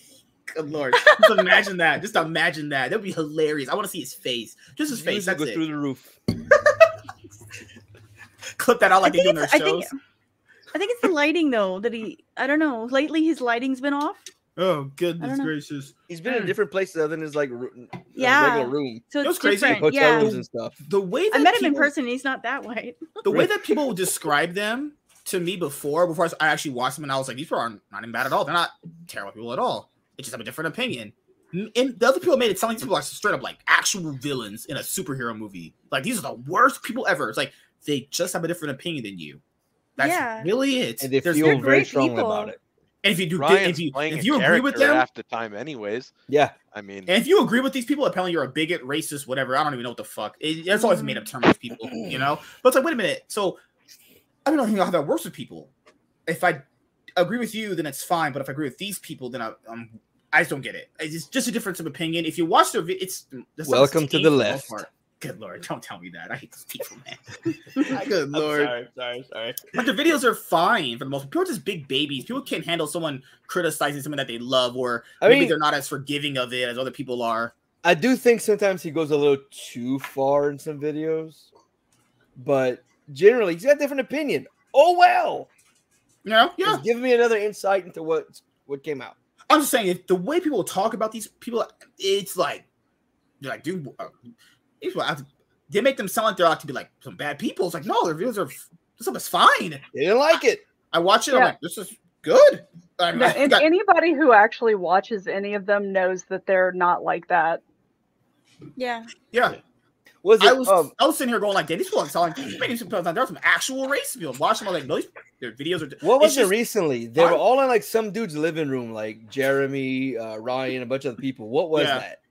Good lord. Just imagine that. Just imagine that. That'd be hilarious. I want to see his face. Just his face. Views will That's go it. through the roof. Clip that out like I they do in it's, their I shows. think I think it's the lighting though that he. I don't know. Lately, his lighting's been off. Oh goodness gracious! He's been in different places other than his like ru- uh, Yeah. regular room, So it's what's crazy? like hotel Yeah. rooms and stuff. The way that I met him in person. He's not that white. The way that people describe them to me before, before I actually watched them, and I was like, these people are not even bad at all. They're not terrible people at all. They just have a different opinion. and the other people made it sound like these people are straight up like actual villains in a superhero movie. Like these are the worst people ever. It's like they just have a different opinion than you. That's Yeah. really it. And they There's- feel very strongly people. about it. And if you do, Ryan's if you if you agree with character them, half the time, anyways. Yeah. I mean, and if you agree with these people, apparently you're a bigot, racist, whatever. I don't even know what the fuck. It, it's always a made up term with people, you know. But it's like, wait a minute. So I don't know how that works with people. If I agree with you, then it's fine. But if I agree with these people, then I, um, I just don't get it. It's just a difference of opinion. If you watch the, vi- it's Welcome to the left. part. Good lord, don't tell me that. I hate these people, man. Good lord. sorry, sorry, sorry. But the videos are fine for the most. People are just big babies. People can't handle someone criticizing someone that they love, or I maybe mean- they're not as forgiving of it as other people are. I do think sometimes he goes a little too far in some videos, but generally he's got a different opinion. Oh well, You know? Yeah. just give me another insight into what what came out. I'm just saying, if the way people talk about these people, it's like, they're like, dude, uh, these people, have- they make them sound like they're out to be like some bad people. It's like, no, their videos are, this stuff is fine. They didn't like it. I watch it, I'm like, this is good. I mean, Yeah, and got- anybody who actually watches any of them knows that they're not like that. Yeah. yeah. Was it? I was, um, I was sitting here going like, damn, these people are sound like, maybe some people, there are some actual race people. Watching them, I'm like, no, these, their videos are. what was it's it recently? They were all in like some dude's living room, like Jeremy, uh, Ryan, a bunch of other people. What was Yeah. that?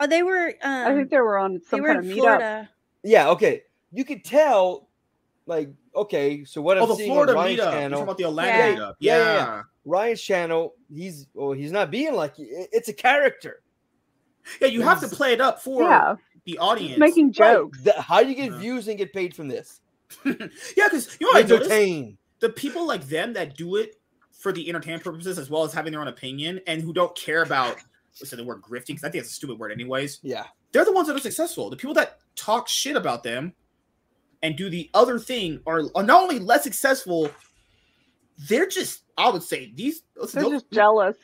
Oh, they were. Um, I think they were on they some were kind in of meetup. Florida. Yeah, okay. You could tell, like, okay, so what Oh, I'm the seeing Florida on Ryan's meetup. You're talking about the Orlando Yeah. meetup. Yeah, Yeah. yeah, yeah. Ryan's channel, he's well, he's not being like it's a character. Yeah, you have to play it up for Yeah, the audience. making Right. jokes. The- how do you get Yeah. views and get paid from this? yeah, because you know what Entertain. the people like them that do it for the entertainment purposes as well as having their own opinion and who don't care about let's the word grifting because I think it's a stupid word anyways. Yeah. They're the ones that are successful. The people that talk shit about them and do the other thing are, are not only less successful, they're just I would say these listen, They're those- just jealous.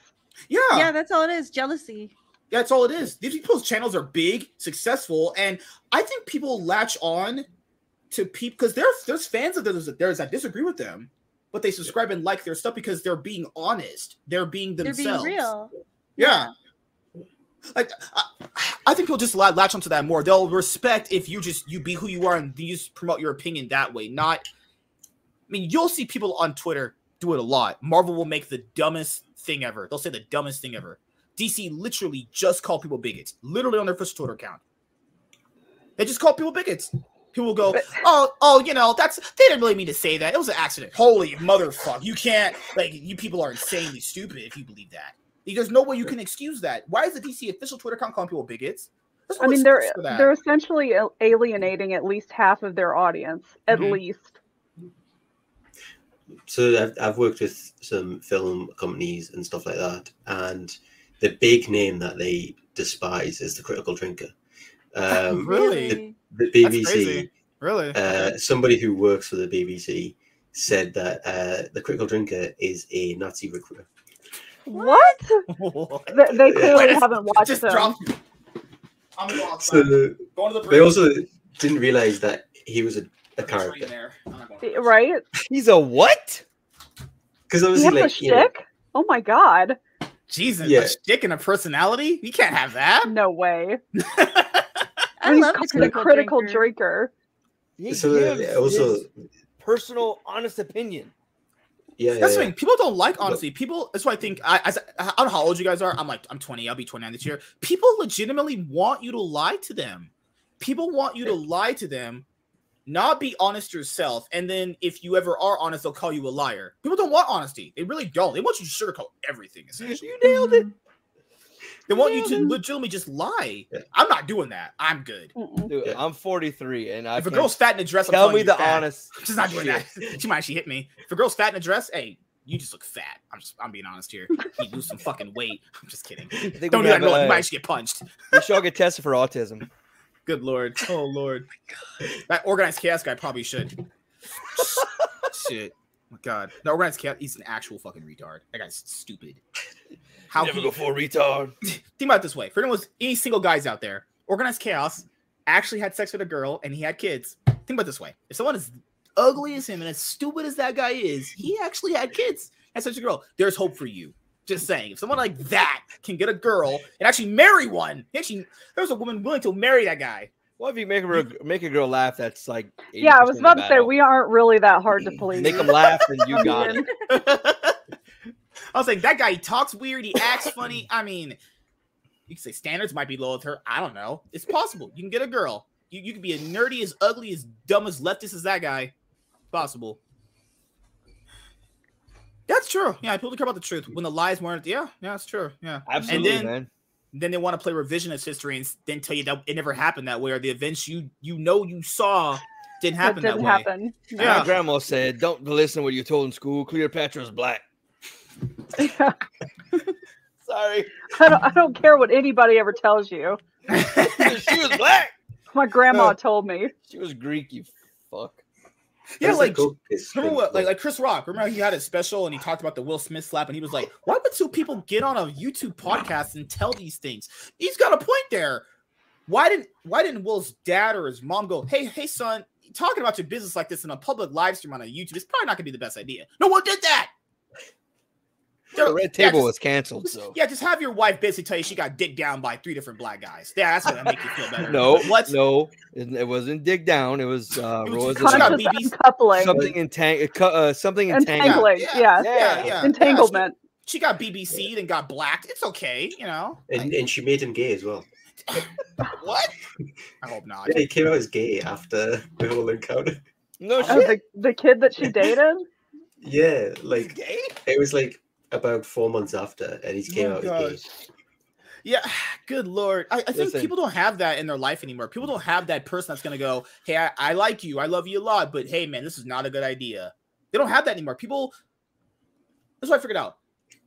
yeah, Yeah, yeah, that's all it is. Jealousy. that's all it is. These people's channels are big, successful, and I think people latch on to people because there's there's fans of theirs, theirs that disagree with them, but they subscribe and like their stuff because they're being honest. They're being themselves. They're being real. Yeah. Like I, I think people just latch onto that more. They'll respect if you just you be who you are and you just promote your opinion that way. Not, I mean, you'll see people on Twitter do it a lot. Marvel will make the dumbest thing ever. They'll say the dumbest thing ever. DC literally just call people bigots, literally on their official Twitter account. They just call people bigots. People will go, oh, oh, you know, that's they didn't really mean to say that. It was an accident. Holy motherfuck! You can't like you people are insanely stupid if you believe that. There's no way you can excuse that. Why is the DC official Twitter account calling people bigots? No I mean, they're excuse for that. they're essentially alienating at least half of their audience, at Mhm. least. So I've, I've worked with some film companies and stuff like that, and the big name that they despise is the critical drinker. Um, Really? the That's BBC, really. uh, somebody who works for the BBC said that uh, the critical drinker is a Nazi recruiter. What? They, they clearly Wait, haven't watched just them. drop. I'm going outside. So going to the they also didn't realize that he was a, a character there. I'm not going. Right? He's a what? because He obviously, has a like you know. Oh my god! Jesus, Yeah. a stick and a personality? You can't have that. No way. I he's love the called critical, critical drinker. drinker. He So, gives also- his personal, honest opinion. Yeah, That's yeah, the thing. People don't like honesty. People. That's why I think. I, as, I don't know how old you guys are. I'm like I'm 20. I'll be 29 this year. People legitimately want you to lie to them. People want you to lie to them, not be honest yourself, and then if you ever are honest, they'll call you a liar. People don't want honesty. They really don't. They want you to sugarcoat everything. Essentially, You nailed it. They want you to legitimately just lie. I'm not doing that. I'm good. Dude, Yeah. I'm 43 and I If a girl's fat in a dress, I'm tell calling me you the fat. honest. I'm just not doing shit. that. She might actually hit me. If a girl's fat in a dress, hey, you just look fat. I'm just I'm being honest here. You lose some fucking weight. I'm just kidding. I think Don't we do that. have, No, you might actually get punched. we should all get tested for autism. Good lord. Oh lord. That organized chaos guy probably should. Shit. my god. The organized chaos. He's an actual fucking retard. That guy's stupid. How Never he, go for a retard. think about it this way. For anyone, any single guys out there, organized chaos actually had sex with a girl and he had kids. Think about it this way. If someone as ugly as him and as stupid as that guy is, he actually had kids. That's such a girl. There's hope for you. Just saying, if someone like that can get a girl and actually marry one, actually, there's a woman willing to marry that guy. What if you make her make a girl laugh? That's like Yeah, I was about to of say we aren't really that hard to please. make them laugh, and you got it. I was like, that guy he talks weird, he acts funny. I mean, you can say standards might be low with her. I don't know. It's possible. You can get a girl. You, you can be as nerdy, as ugly, as dumb, as leftist as that guy. Possible. That's true. Yeah, people care about the truth. When the lies weren't, yeah, yeah, that's true. Yeah. Absolutely, and then, man. Then they want to play revisionist history and then tell you that it never happened that way, or the events you you know you saw didn't happen that, didn't way. happen. Yeah. My grandma said, "Don't listen to what you're told in school. Cleopatra's black." Sorry, I don't, I don't care what anybody ever tells you. she was black. My grandma told me. She was Greek. You fuck. Yeah, Does like go- remember what like like Chris Rock. Remember he had a special and he talked about the Will Smith slap and he was like, "Why would two people get on a YouTube podcast and tell these things?" He's got a point there. Why didn't Why didn't Will's dad or his mom go, "Hey, hey, son, talking about your business like this in a public live stream on a YouTube is probably not gonna be the best idea." No one did that. The red Yeah, table just- was canceled. So Yeah, just have your wife basically tell you she got dicked down by three different black guys. Yeah, that's gonna make you feel better. no, what? no, it, it wasn't dig down. It was uh, It what was was it? got Conscious BB's uncoupling. something entang- uh, cu- something entangled. Entangling. Yeah. yeah, yeah. Entanglement. She got BBC'd and got blacked. It's okay, you know. and, and she made him gay as well. What? I hope not. Yeah, he came out as gay after the whole encounter. No Oh, shit. the, the kid that she dated? Yeah, like it was like about four months after, and he came Oh, out as gay. gosh. Yeah, good lord. I, I think Listen. people don't have that in their life anymore. People don't have that person that's gonna go, Hey, I, I like you, I love you a lot, but hey man, this is not a good idea. They don't have that anymore. People that's what I figured out.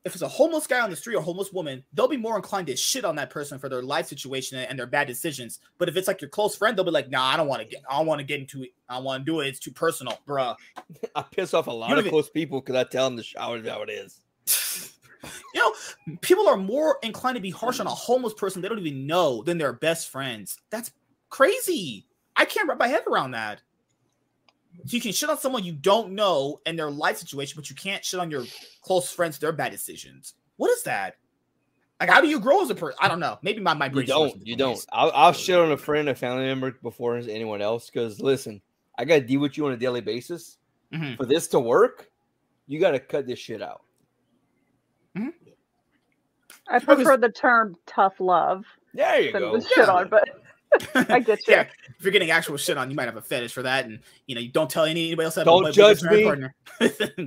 If it's a homeless guy on the street or homeless woman, they'll be more inclined to shit on that person for their life situation and their bad decisions. But if it's like your close friend, they'll be like, "Nah, I don't want to get, I don't want to get into it. I want to do it. It's too personal, bruh." I piss off a lot don't of close people because I tell them the shower is how it is. you know, people are more inclined to be harsh on a homeless person they don't even know than their best friends. That's crazy. I can't wrap my head around that. So you can shit on someone you don't know and their life situation, but you can't shit on your close friends their bad decisions. What is that? Like, how do you grow as a person? I don't know. Maybe my my You don't. You don't. I'll, I'll shit on a friend, a family member before anyone else. Because listen, I gotta deal with you on a daily basis. Mhm. For this to work, you gotta cut this shit out. I prefer the term tough love There you than go. the shit on, but I get you. Yeah, if you're getting actual shit on, you might have a fetish for that, and you know you don't tell anybody else. That Don't but- but judge me. Partner.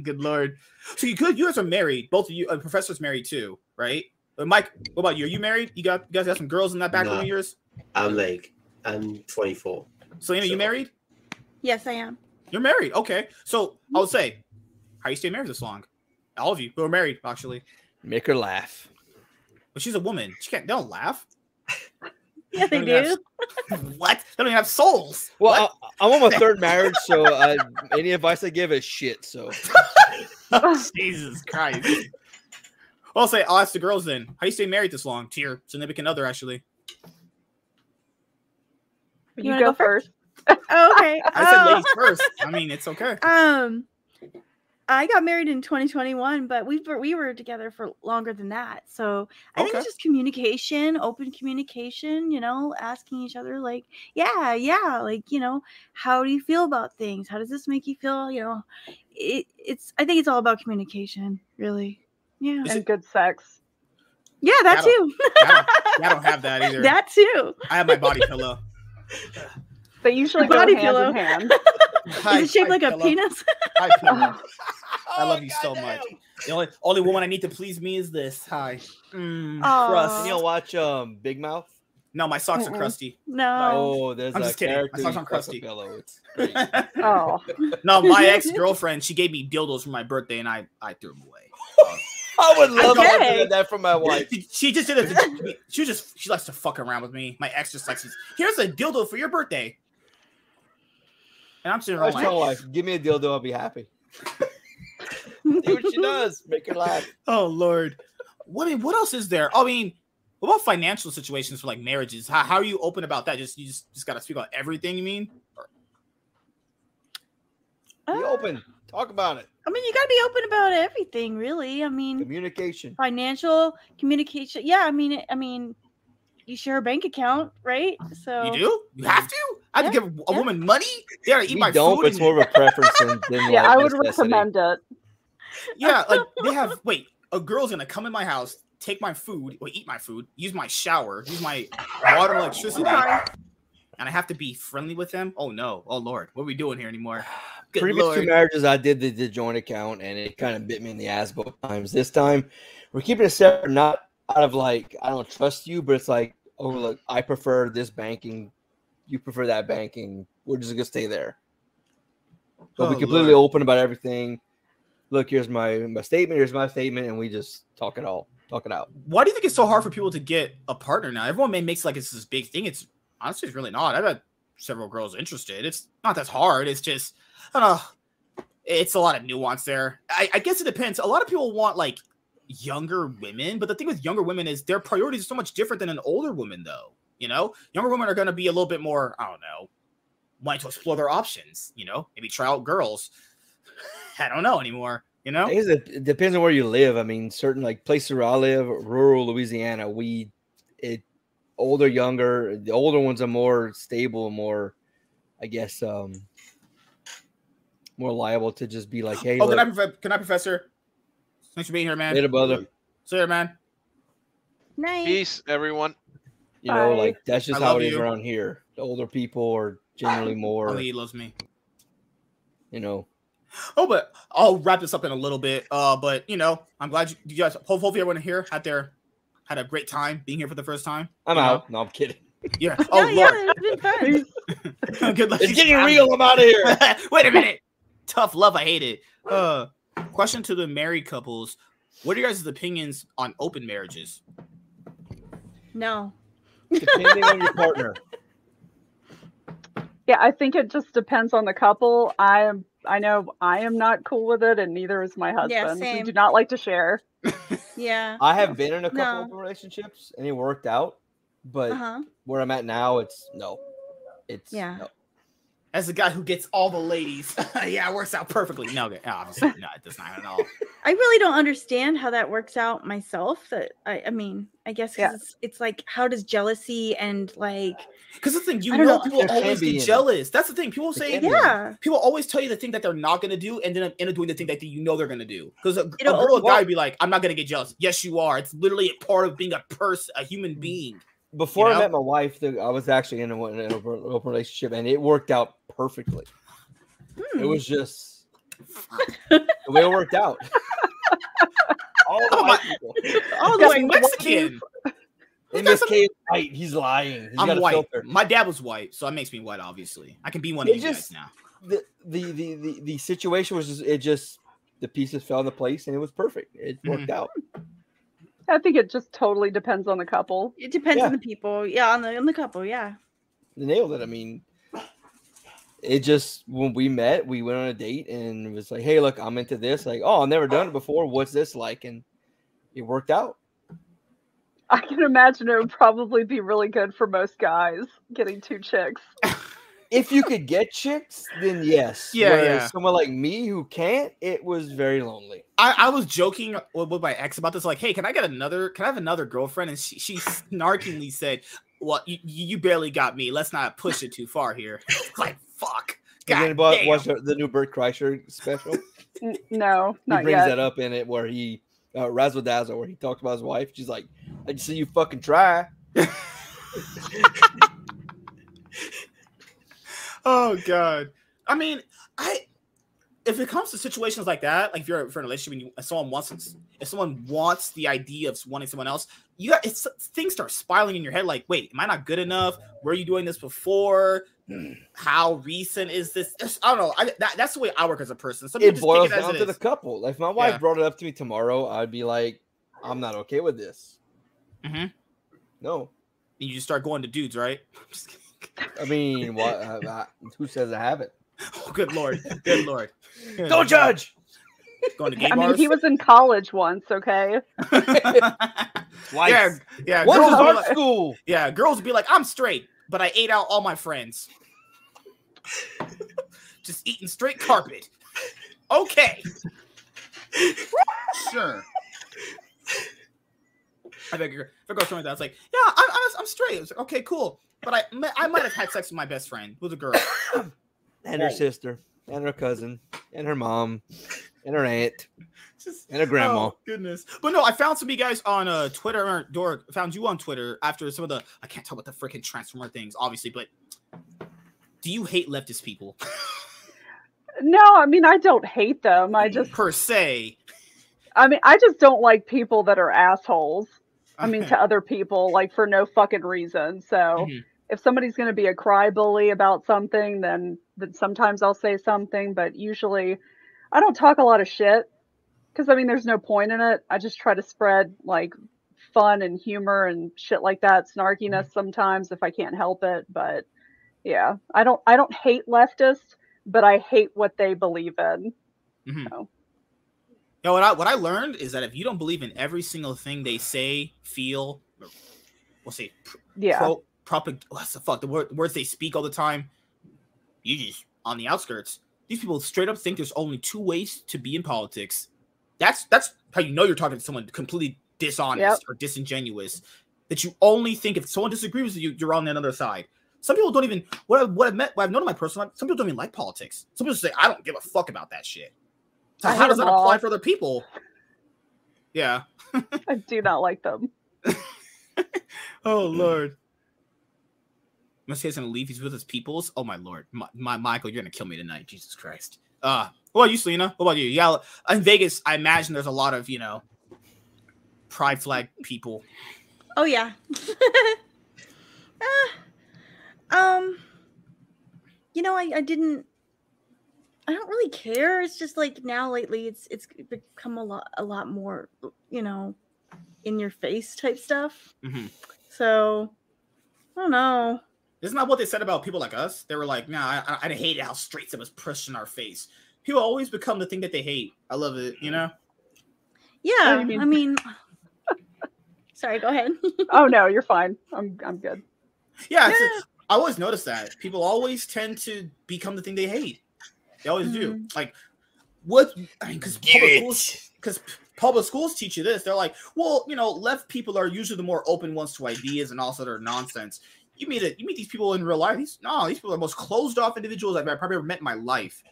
Good lord. So you could. You guys are married. Both of you. Uh, professor's married too, right? Uh, Mike, what about you? Are you married? You got you guys got some girls in that back room No. of yours. I'm like, I'm 24. Selena, you So- married? Yes, I am. You're married. Okay. So I would say, how you stay married this long? All of you who are married, actually. Make her laugh. But she's a woman. She can't. They don't laugh. Yeah, they Don't even do. what? They don't even have souls. Well, I, I'm on my third marriage, so uh, any advice I give is shit. So Jesus Christ. I'll say I'll ask the girls then. How you stay married this long? To your significant other, actually. You, wanna go go first? first. Oh, okay. I said Oh. ladies first. I mean, it's okay. Um, I got married in 2021, but we were we were together for longer than that. So I think it's just communication, open communication. You know, asking each other like, yeah, yeah, like you know, how do you feel about things? How does this make you feel? You know, it, it's. I think it's all about communication, really. Yeah, Is and it- good sex. yeah, that I too. I don't, I don't have that either. that too. I have my body pillow. They usually go Body hand pillow. in hand. Hi- Is it shaped hi, like a pillow. penis? Hi, pillow. I love you so much. The only only woman I need to please me is this. Hi. Mm, Aw. crust. you know, watch um Big Mouth. No, my socks are Mm-mm. crusty. No. Oh, there's I'm a just kidding. My character. socks aren't fuck a crusty. pillow. It's great. Oh, no, my ex girlfriend, she gave me dildos for my birthday, and I I threw them away. I would love Okay. get that from my wife. She, she just did it. to- She was just she likes to fuck around with me. My ex just likes. Here's a dildo for your birthday. And I'm sitting I around tell like, wife, give me a dildo, I'll be happy. See what she does. Make her laugh. oh lord. What I mean, what else is there? I mean, what about financial situations for like marriages? How, how are you open about that? Just you just, just gotta speak about everything. You mean? Be uh, open. Talk about it. I mean, you got to be open about everything, really. I mean, Communication. financial communication. Yeah, I mean, I mean, you share a bank account, right? So You do? You have to? I have to give a yeah. woman money? They gotta eat We my don't, food. but it's and- more of a preference than, than Yeah, like I would necessity. recommend it. Yeah, like they have. Wait, a girl's gonna come in my house, take my food, or eat my food, use my shower, use my water, and electricity, Sorry. and I have to be friendly with them. Oh no! Oh lord, what are we doing here anymore? Good Previous two marriages, I did the, the joint account, and it kind of bit me in the ass both times. This time, we're keeping it separate, not out of like I don't trust you, but it's like, oh look, I prefer this banking, you prefer that banking. We're just gonna stay there. But Oh, we completely Lord. open about everything. Look, here's my my statement. Here's my statement, and we just talk it all, talk it out. Why do you think it's so hard for people to get a partner now? Everyone may makes like it's this big thing. It's honestly, it's really not. I've had several girls interested. It's not that hard. It's just I don't know. It's a lot of nuance there. I, I guess it depends. A lot of people want like younger women, but the thing with younger women is their priorities are so much different than an older woman, though. You know, younger women are going to be a little bit more. I don't know, wanting to explore their options. You know, maybe try out girls. I don't know anymore. You know, it, depends on where you live. I mean, certain like places where I live, rural Louisiana, we it older, younger. The older ones are more stable, more, I guess, um, more liable to just be like, hey, oh, can I, can I, Professor? Thanks for being here, man. later, brother. See you, man. Nice. Peace, everyone. You know, like that's just I how love it is you. around here. The older people are generally more, Only he loves me. you know. Oh, but I'll wrap this up in a little bit. Uh, but you know, I'm glad you, you guys. Hopefully, everyone here had their had a great time being here for the first time. I'm you know? out. No, I'm kidding. Yeah. Oh yeah, lord. yeah, it's been fun. Good luck. It's getting real. I'm out of here. Wait a minute. Tough love. I hate it. Uh, question to the married couples: What are your guys' opinions on open marriages? No. Depending on your partner. Yeah, I think it just depends on the couple. I am I know I am not cool with it and neither is my husband. we same. do not like to share. Yeah. I have been in a couple No. of relationships and it worked out, but Uh huh. where I'm at now, it's no. It's Yeah. no. As the guy who gets all the ladies, yeah, it works out perfectly. No, okay, obviously, no, it does not at all. I really don't understand how that works out myself. That I, I mean, I guess Yeah. it's, it's like, how does jealousy and like, Because the thing, you know, know. people always get in it. jealous. That's the thing. People say, yeah, people always tell you the thing that they're not going to do, and then end up doing the thing that you know they're going to do. Because a, a girl or well- guy would be like, "I'm not going to get jealous." Yes, you are. It's literally a part of being a person, a human mm. being. Before You know? I met my wife, I was actually in a, in an open open relationship, and it worked out perfectly. Hmm. It was just the way it worked out. All the Oh white my- people. Oh, Guess like what? Mexican. In That's this case, white. He's lying. He's I'm a white. filter. My dad was white, so that makes me white. Obviously, I can be one It of you just- guys now. The, the the the the situation was just it just the pieces fell into place and it was perfect. It Mm-hmm. worked out. I think it just totally depends on the couple. it depends Yeah. on the people. Yeah, on the on the couple. Yeah. They nailed it. I mean, it just when we met, we went on a date and it was like, hey, look, I'm into this. Like, oh, I've never done it before. What's this like? And it worked out. I can imagine it would probably be really good for most guys getting two chicks. If you could get chicks, then yes. Yeah, Whereas yeah. Someone like me who can't, it was very lonely. I, I was joking with, with my ex about this, like, "Hey, can I get another? Can I have another girlfriend?" And she, she snarkingly said, "Well, you, you barely got me. Let's not push it too far here." like, fuck. God Did anybody damn. watch the, the new Bert Kreischer special? N- no, he brings yet. that up in it where he uh, Razzle Dazzle, where he talked about his wife. She's like, "I just see you fucking try." Oh god. I mean, I if it comes to situations like that, like if you're, if you're in a relationship and you, someone wants if someone wants the idea of wanting someone else, you got it's things start spiraling in your head. Like, wait, am I not good enough? Were you doing this before? How recent is this? It's- I don't know. I, that, that's the way I work as a person. Some It boils it down it to the couple. Like, if my wife Yeah. brought it up to me tomorrow, I'd be like, "I'm not okay with this." Mhm. No, And you just start going to dudes, right? Just kidding. I mean, what? Uh, uh, who says I haven't? Oh, good lord, good lord. Don't judge. Going to gay I mean, he was in college once, okay? Yeah, yeah. Once girls is will be art like- school. Yeah, girls would be like, I'm straight, but I ate out all my friends. Just eating straight carpet. Okay. sure. I think if a girl told me that, I was like, yeah, I'm, I'm, I'm straight. I was like, okay, cool. But I, I might have had sex with my best friend, who was a girl. and her Whoa. sister, and her cousin, and her mom, and her aunt, Just- and her grandma. Oh, goodness. But no, I found some of you guys on uh Twitter or Dork found you on Twitter after some of the I can't talk about the freaking transformer things, obviously, but do you hate leftist people No, I mean I don't hate them. I just per se? I mean I just don't like people that are assholes. I mean to other people like for no fucking reason. So Mhm. if somebody's going to be a cry bully about something then then sometimes I'll say something, but usually I don't talk a lot of shit cuz I mean there's no point in it. I just try to spread like fun and humor and shit like that, snarkiness sometimes if I can't help it, but yeah, I don't I don't hate leftists, but I hate what they believe in. No, what I what I learned is that if you don't believe in every single thing they say, feel, or we'll say pr- Yeah. pro, propag- what's the fuck the word, words they speak all the time, you just on the outskirts. These people straight up think there's only two ways to be in politics. That's that's how you know you're talking to someone completely dishonest or disingenuous. That you only think if someone disagrees with you, you're on the other side. Some people don't even what I, what I've met, what I've known in my personal life. Some people don't even like politics. Some people say I don't give a fuck about that shit. So I how does that them all. apply for other people? Yeah. I do not like them. Oh lord. Must say he's gonna leave. He's with his peoples. Oh my lord, my, my Michael, you're gonna kill me tonight. Jesus Christ. Uh, what about you, Selena? What about you? Yeah, in Vegas, I imagine there's a lot of you know pride flag people. Oh yeah. Ah, um you know I, I didn't I don't really care. It's just like now lately it's it's become a lot a lot more, you know, in your face type stuff. Mhm. So I don't know. Isn't that what they said about people like us? They were like, "Nah, I, I, I hate how straight it was pushed in our face." People always become the thing that they hate. I love it. You know. Yeah, you mean? I mean Sorry, go ahead. Oh no, you're fine. I'm I'm good. Yeah, it's, it's- I always notice that people always tend to become the thing they hate. They always do. Like, what? I mean, because public schools, because public schools teach you this. They're like, well, you know, left people are usually the more open ones to ideas and also their nonsense. You meet it. You meet these people in real life. These no, these people are the most closed off individuals I've probably ever met in my life.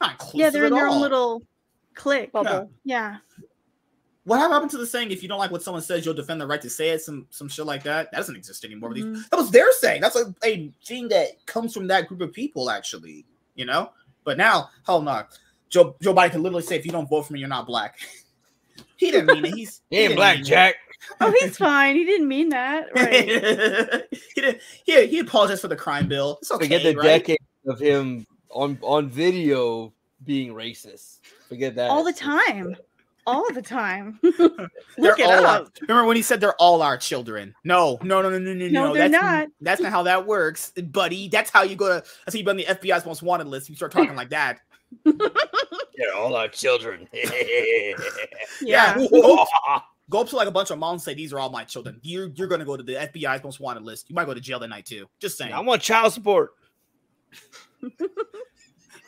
Not inclusive yeah, they're in their all. own little clique. Bubble. Yeah. What happened to the saying? If you don't like what someone says, you'll defend the right to say it. Some some shit like that. That doesn't exist anymore. These- Mhm. That was their saying. That's a, a thing that comes from that group of people, actually. You know. But now, hell no. Joe Joe Biden can literally say, "If you don't vote for me, you're not black." he didn't mean it. He's He ain't didn't black, mean it. Jack. Oh, he's fine. He didn't mean that. Right. he didn't. He, he apologized for the crime bill. It's okay, Forget the right? decade of him on on video being racist. Forget that. All the time. All the time. They're Look it all our- up. remember when he said they're all our children? No, no, no, no, no, no, No, no. they're that's, not. That's not how that works, buddy. That's how you go to. That's how you be on the FBI's most wanted list. You start talking like that. They're all our children. Yeah. Go, up- go up to like a bunch of moms and say these are all my children. You're you're gonna go to the FBI's most wanted list. You might go to jail that night too. Just saying. I want child support.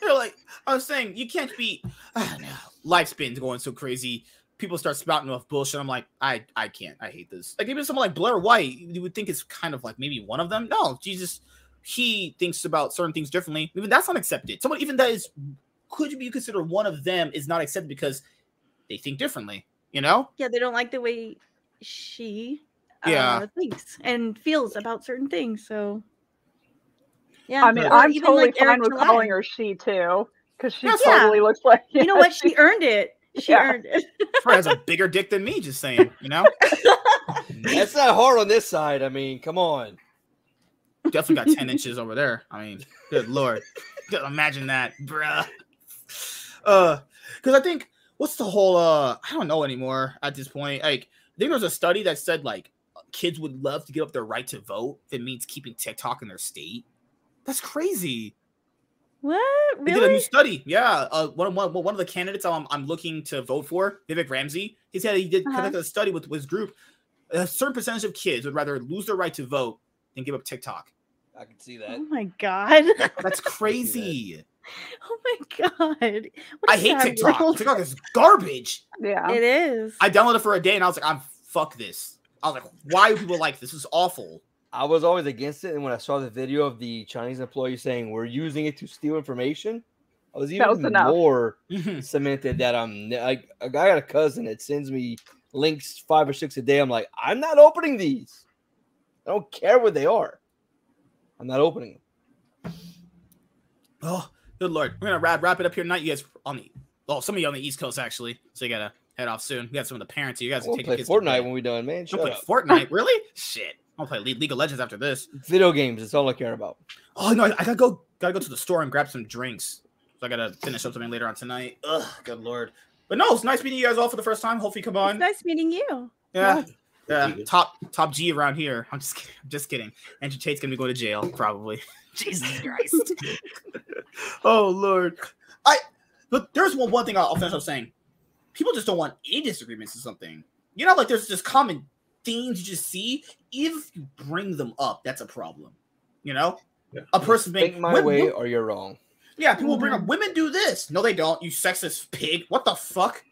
They're like, I was saying, you can't be. Ah, no. Life's been going so crazy. People start spouting off bullshit. I'm like, I, I can't. I hate this. Like even someone like Blair White, you would think it's kind of like maybe one of them. No, Jesus, he thinks about certain things differently. Even that's not accepted. Someone even that is could be considered one of them is not accepted because they think differently. You know? Yeah, they don't like the way she Yeah. uh, thinks and feels about certain things. So, yeah. I mean, I'm even, totally like, fine Eric with July. calling her she too, because she Yeah. totally looks like. You know what? She earned it. She Yeah. earned it. Probably has a bigger dick than me. Just saying. You know? That's not hard on this side. I mean, come on. Definitely got 10 inches over there. I mean, good lord. Imagine that, bruh. Uh, because I think what's the whole uh I don't know anymore at this point. Like, I think there's a study that said like kids would love to give up their right to vote if it means keeping TikTok in their state. That's crazy. What? They did a new study. Yeah. Uh, one, one, one of the candidates I'm, I'm looking to vote for, Vivek Ramsey, he said he did Uh-huh. conduct a study with, with his group. A certain percentage of kids would rather lose their right to vote than give up TikTok. I can see that. Oh my god. That's crazy. Oh my god. What a I hate TikTok. world. TikTok is garbage. Yeah. It is. I downloaded it for a day and I was like, I'm fuck this. I was like, why do people like this? This is awful. I was always against it, and when I saw the video of the Chinese employee saying we're using it to steal information, I was That was even more cemented that um, I'm like I got a cousin that sends me links five or six a day. I'm like, I'm not opening these. I don't care what they are. I'm not opening them. Oh, good lord. We're gonna wrap wrap it up here tonight. You guys on the oh, some of you on the East Coast actually. So you gotta head off soon. We got some of the parents. You guys are We'll taking play kids Fortnite bed. when we're done, man. Don't Shut play up. Fortnite, really? Shit. I'll play Le- League of Legends after this. Video games. That's all I care about. Oh no, I gotta go. Gotta go to the store and grab some drinks. So I gotta finish up something later on tonight. Ugh, good lord. But no, it's nice meeting you guys all for the first time. Hopefully, you come It's on. nice meeting you. Yeah, yeah. Thank you. Top top G around here. I'm just kidding. I'm just kidding. Andrew Tate's gonna be going to jail probably. Jesus Christ. oh lord. I. But there's one one thing I'll I'll finish up saying. People just don't want any disagreements or something. You know, like there's just common themes you just see. If you bring them up, that's a problem. You know, Yeah. a person being Think my Wom- way or you're wrong. yeah, people bring up mm-hmm. women do this. No, they don't. You sexist pig. What the fuck?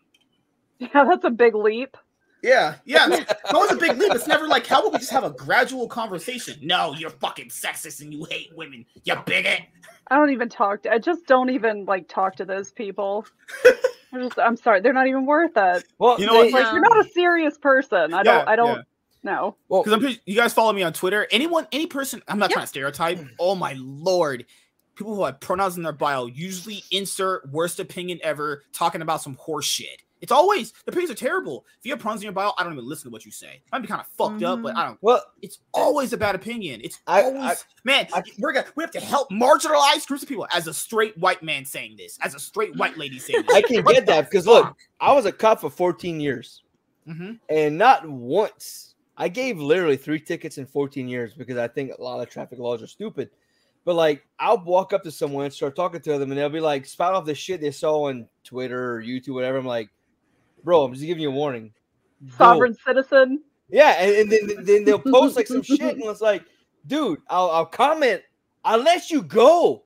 Yeah, that's a big leap. Yeah, yeah. That was a big leap. It's never like, how about we just have a gradual conversation? No, you're fucking sexist and you hate women. You bigot. I don't even talk to I just don't even like talk to those people. I'm just I'm sorry, they're not even worth it. Well, You know what? they- Like No. you're not a serious person. I don't I don't know. well, Because I'm pretty, you guys follow me on Twitter. Anyone, any person, I'm not Yeah. trying to stereotype. Oh my lord. People who have pronouns in their bio usually insert worst opinion ever talking about some horse shit. It's always the opinions are terrible. If you have pronouns in your bio, I don't even listen to what you say. Might be kind of fucked up, but I don't well, It's always a bad opinion. It's I- always I- man. I- we're gonna we have to help marginalized groups of people. As a straight white man saying this, as a straight white lady saying this, I can get that because look, I was a cop for 14 years. hmm And not once. I gave literally three tickets in 14 years because I think a lot of traffic laws are stupid. But like, I'll walk up to someone, and start talking to them, and they'll be like, spout off the shit they saw on Twitter or YouTube, whatever. I'm like, bro, I'm just giving you a warning. Go. Sovereign citizen. Yeah, and, and then, then they'll post like some shit, and it's like, dude, I'll, I'll comment. I'll let you go.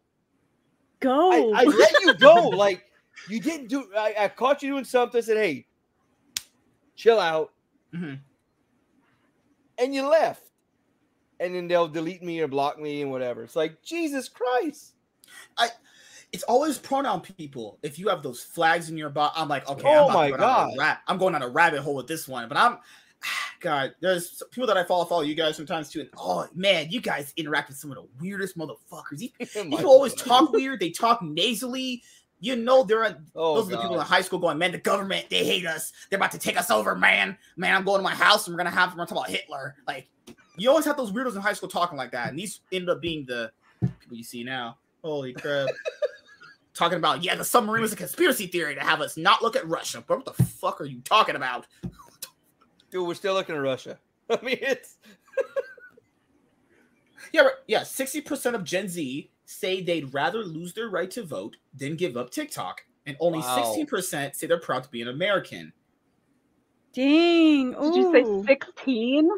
Go. I, I let you go. Like, you didn't do. I, I caught you doing something. I said, hey, chill out. Mhm. and you left. And then they'll delete me or block me and whatever. It's like Jesus Christ. It's always pronoun people. If you have those flags in your bio, I'm like, okay, Oh I'm my go God. ra- I'm going on a rabbit hole with this one. But I'm, God, there's people that I follow, follow you guys sometimes too. And oh man, you guys interact with some of the weirdest motherfuckers. Oh you- People always talk weird. They talk nasally. You know, they're in, Oh, those are the people in high school going, man, the government, they hate us. They're about to take us over, man. Man, I'm going to my house and we're gonna have we're gonna talk about Hitler. Like, you always have those weirdos in high school talking like that, and these end up being the people you see now. Holy crap! talking about yeah, the submarine was a conspiracy theory to have us not look at Russia. But what the fuck are you talking about? Dude, we're still looking at Russia. I mean, it's Yeah, right, yeah. Sixty percent of Gen Z say they'd rather lose their right to vote than give up TikTok, and only Wow. sixteen percent say they're proud to be an American. Dang. Did you say 16?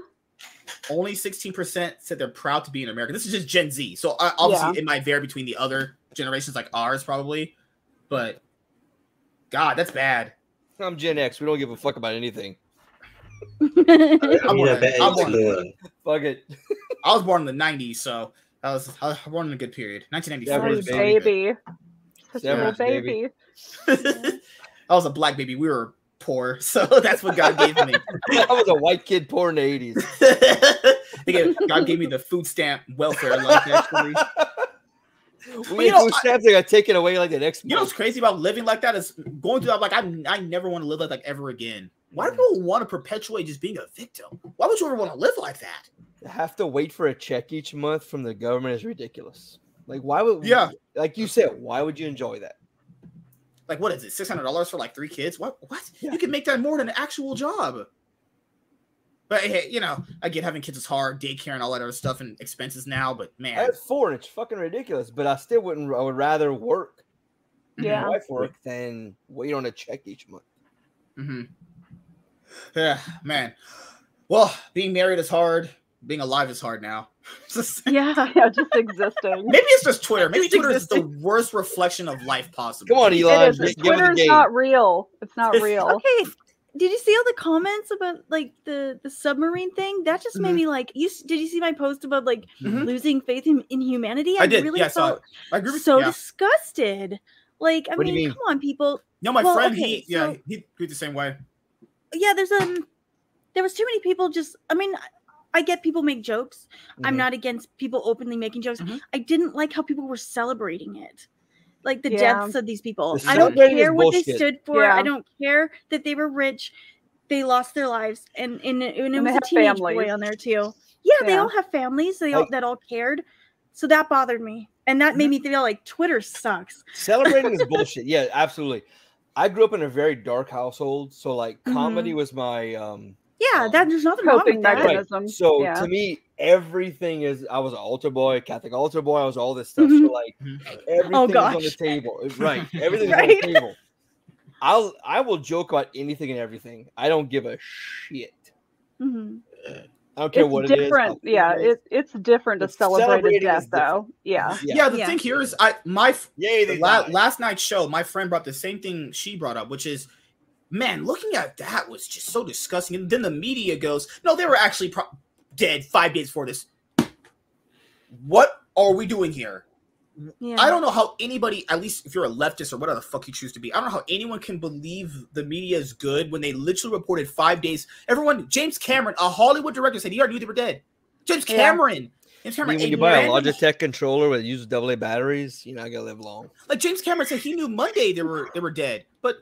Only sixteen percent said they're proud to be an American. This is just Gen Z, so uh, obviously it might vary between the other generations, like ours, probably. But God, that's bad. I'm Gen X. We don't give a fuck about anything. I I'm mean, I born- bet I'm born- Fuck it. I was born in the '90s, so I was, I was born in a good period. 1994. Was Little really good. baby. Such a little Severance, baby. baby. I was a black baby. We were poor, so that's what God gave me. I was a white kid poor in the 80s. God gave me the food stamp welfare, like actually. We you know, stamps that got taken away like the next You know what's crazy about living like that is going through that. Like I, I never want to live like that ever again. Why do mm. people want to perpetuate just being a victim? Why would you ever want to live like that? Have to wait for a check each month from the government is ridiculous. Like, why would, Yeah. like you said, why would you enjoy that? Like what is it? Six hundred dollars for like three kids? What? What? Yeah. You can make that more than an actual job. But hey, you know, I get having kids is hard, daycare and all that other stuff and expenses now. But man, I have four and it's fucking ridiculous, but I still wouldn't, I would rather work, Yeah. wife work, than wait on a check each month. Mm-hmm. Yeah, man. Well, being married is hard. being alive is hard now. Yeah. Yeah, just existing. Maybe it's just Twitter. Maybe Just Twitter is the worst reflection of life possible. Come on, It Elon. is. gi- Give Twitter's not real. It's not It's- real. Did you see all the comments about like the the submarine thing? That just made Mhm. me like. You did you see my post about like Mhm. losing faith in, in humanity? I did. really yeah, I felt. I with so yeah. disgusted. Like, I mean, mean? come on, people. No, my well, friend, okay, he yeah, so- he agreed the same way. Yeah, there's um, there was too many people. Just, I mean, I- I get people make jokes. I'm Mhm. not against people openly making jokes. Mhm. I didn't like how people were celebrating it. Like the Yeah. deaths of these people. The I don't care what they stood for. Yeah. I don't care that they were rich. They lost their lives, and and, it- and it was a have teenage boy on there too. Yeah, they all have families. They all Like- that all cared. So that bothered me, and that made me feel like Twitter sucks. Celebrating is bullshit. Yeah, absolutely. I grew up in a very dark household, so like Mhm. comedy was my um Yeah, Um, that there's nothing wrong with that. mechanism. So yeah. to me, everything is. I was an altar boy, Catholic altar boy. I was all this stuff. Mhm. So like, Mhm. everything was on the table. Right, everything's on the table. I'll I will joke about anything and everything. I don't give a shit. Mhm. I don't care it's what it is. different. how yeah, stupid it is. it, it's different to But celebrate a death, though. Yeah. Yeah. Yeah, the Yeah. thing here is, I my Yay, they la- last night's show, my friend brought the same thing she brought up, which is, man, looking at that was just so disgusting. And then the media goes, no, they were actually pro- dead five days before this. What are we doing here? Yeah. I don't know how anybody, at least if you're a leftist or whatever the fuck you choose to be, I don't know how anyone can believe the media is good when they literally reported five days. Everyone, James Cameron, a Hollywood director, said he already knew they were dead. James Yeah. Cameron. James Cameron. mean, when you buy a Logitech controller with uses AA batteries, you're not gonna live long. Like James Cameron said, he knew Monday they were they were dead, but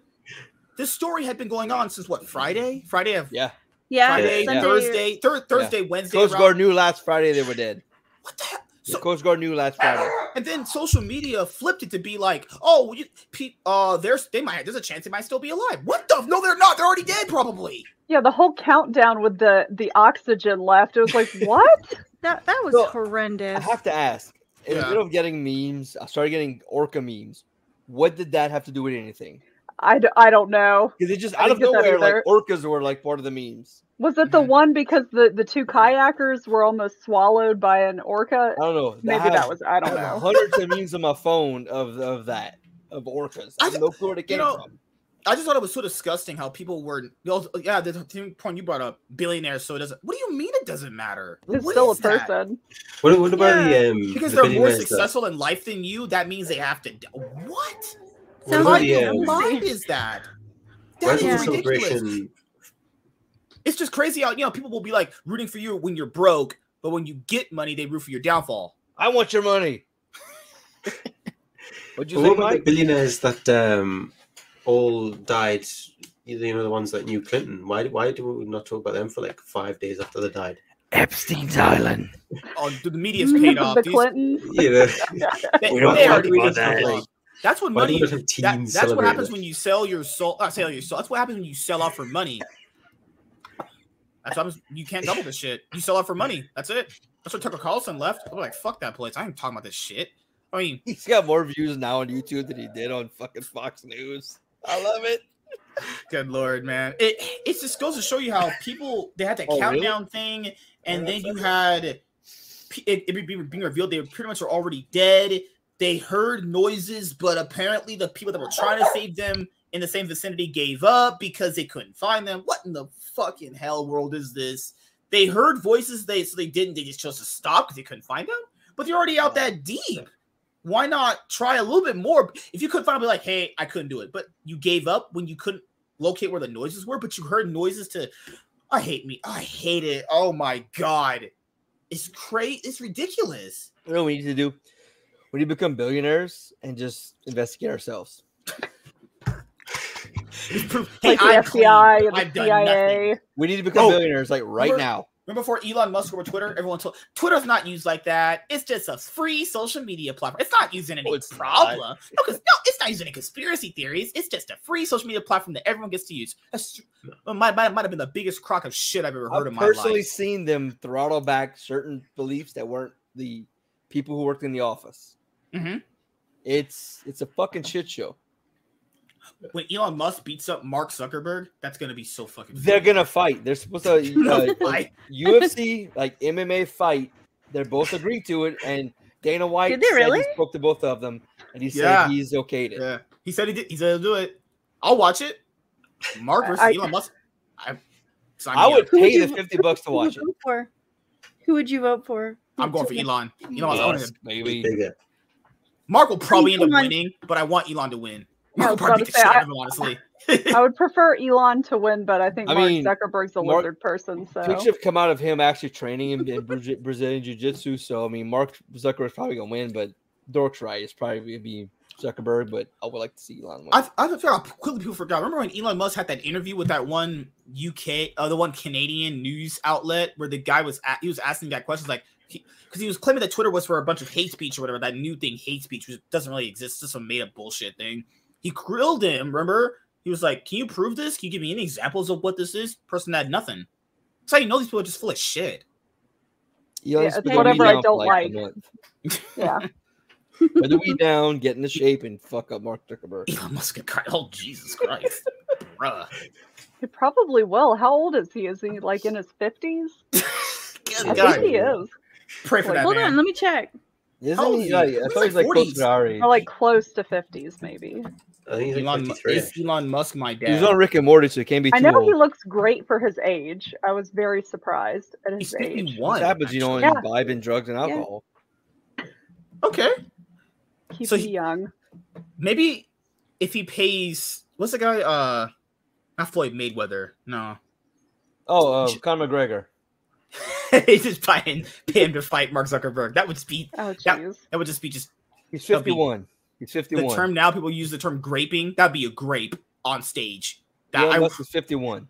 this story had been going on since what Friday? Friday of Yeah, Yeah, Friday, Sunday or- Thursday, thir- Thursday, Wednesday. Coast around- Guard knew last Friday they were dead. What the hell? The So, Coast Guard knew last Friday. and then social media flipped it to be like, oh, you, pe- uh, there's they might there's a chance they might still be alive. What the? No, they're not. They're already dead, probably. Yeah, the whole countdown with the the oxygen left. It was like, what? That that was So, horrendous. I have to ask. Yeah. Instead of getting memes, I started getting orca memes. What did that have to do with anything? I, d- I don't know. Because it just I out of didn't get nowhere, like orcas were like part of the memes. Was it the Mhm. one because the the two kayakers were almost swallowed by an orca? I don't know. Maybe have- that was. I I don't have know. hundreds of memes on my phone of of that of orcas. I I have no clue where it came know, from. I just thought it was so disgusting how people were. Yeah, the thing- point you brought up, billionaires. So it doesn't. What do you mean it doesn't matter? It's What still a is that? person. What, what about the um Because the they're more billionaires that- successful in life than you. That means they have to. What? What Sounds What the, kind of mind is that? why That is is ridiculous. It's just crazy how you know people will be like rooting for you when you're broke, but when you get money, they root for your downfall. I want your money. What'd you Well, say, what about the billionaires that um all died? You know the ones that knew Clinton. Why why do we not talk about them for like five days after they died? Epstein's Island. Oh, the the media's paid off. the These- Clintons. You know, they- We don't talk about paid that. Off. That's what why do money. we not have That, that's what happens when you sell your soul. Not sell your soul. That's what happens when you sell off for money. That's what happens. You can't double this shit. You sell out for money. That's it. That's what Tucker Carlson left. I'm like, fuck that place. I ain't talking about this shit. I mean, He's got more views now on YouTube than he did on fucking Fox News. I love it. Good lord, man! It it just goes to show you how people they had that Oh, really? countdown thing, and Oh, then you that's had it, it being being revealed they pretty much are already dead. They heard noises, but apparently the people that were trying to save them in the same vicinity gave up because they couldn't find them. What in the fucking hell world is this? They heard voices, they so they didn't. They just chose to stop because they couldn't find them. But they're already out that deep. Why not try a little bit more? If you couldn't find, them, be like, hey, I couldn't do it. But you gave up when you couldn't locate where the noises were, but you heard noises to I hate me. I hate it. Oh my god. It's crazy. It's ridiculous. You know what we need to do? We need to become billionaires and just investigate ourselves. Like the I'm FBI clean. the I've CIA. nothing. We need to become Oh, billionaires like right remember- now. Remember before Elon Musk over Twitter, everyone told Twitter's not used like that. It's just a free social media platform. It's not using any Oh, it's problem. not. No, because no, it's not using any conspiracy theories. It's just a free social media platform that everyone gets to use. That's well, might, might, might have been the biggest crock of shit I've ever heard I've in my life. personally seen them throttle back certain beliefs that weren't the people who worked in the office. Mhm. It's it's a fucking shit show. when Elon Musk beats up Mark Zuckerberg, that's gonna be so fucking. They're gonna fight. They're supposed to uh, Fight. UFC like MMA fight. They're both agreed to it, and Dana White Did they said really? he spoke to both of them, and he said he's okay to. Yeah, he said he did. He said he'll do it. I'll watch it. Mark versus I- Elon Musk. I, sign I would up. Who would pay the you- fifty bucks to watch it. for? Who would you vote for? I'm going for Elon. Elon Musk. I wanna- Yes, He's baby. bigger. Mark will probably end up Elon- winning, but I want Elon to win. Mark will probably about beat the say, I- of him, honestly. I would prefer Elon to win, but I think I Mark mean, Zuckerberg's a Mark- lizard person. So Pictures have come out of him actually training in, in Bra- Brazilian Jiu Jitsu. So I mean, Mark Zuckerberg's probably gonna win, but Dork's right. It's probably gonna be Zuckerberg, but I would like to see Elon win. I, I feel how quickly people forgot. Remember when Elon Musk had that interview with that one UK, uh, the one Canadian news outlet where the guy was at, he was asking that questions like because he, was claiming that Twitter was for a bunch of hate speech or whatever that new thing, hate speech, which doesn't really exist, it's just some made up bullshit thing. He grilled him. Remember, he was like, "Can you prove this? Can you give me any examples of what this is?" Person had nothing. That's how you know these people are just full of shit. Elon's it's been whatever I don't a like. yeah, Put the weed down, get into shape, and fuck up Mark Zuckerberg. Elon Musk, could cry- oh Jesus Christ, bruh. he probably will. How old is he? Is he like in his fifties? Good I think he is, Pray for that Hold man. on, let me check. Isn't old he? he? Like, I He's thought like he was like close to our age. or like close to fifties, maybe. I think he's Elon, like is Elon Musk my dad? He's on Rick and Morty, so he can't be too I know old. he looks great for his age. I was very surprised at his He's age. What happens, you know, when Yeah. you imbibing drugs and alcohol? Okay. Keep So me he- young. Maybe if he pays what's the guy? Uh not Floyd Mayweather. No. Oh, uh, Conor McGregor. He's just paying pay him to fight Mark Zuckerberg. That would just be Oh Yeah. that would just be just He's That'd be- 51. He's the term now people use the term graping. That'd be a grape on stage. That Elon I, Musk is 51.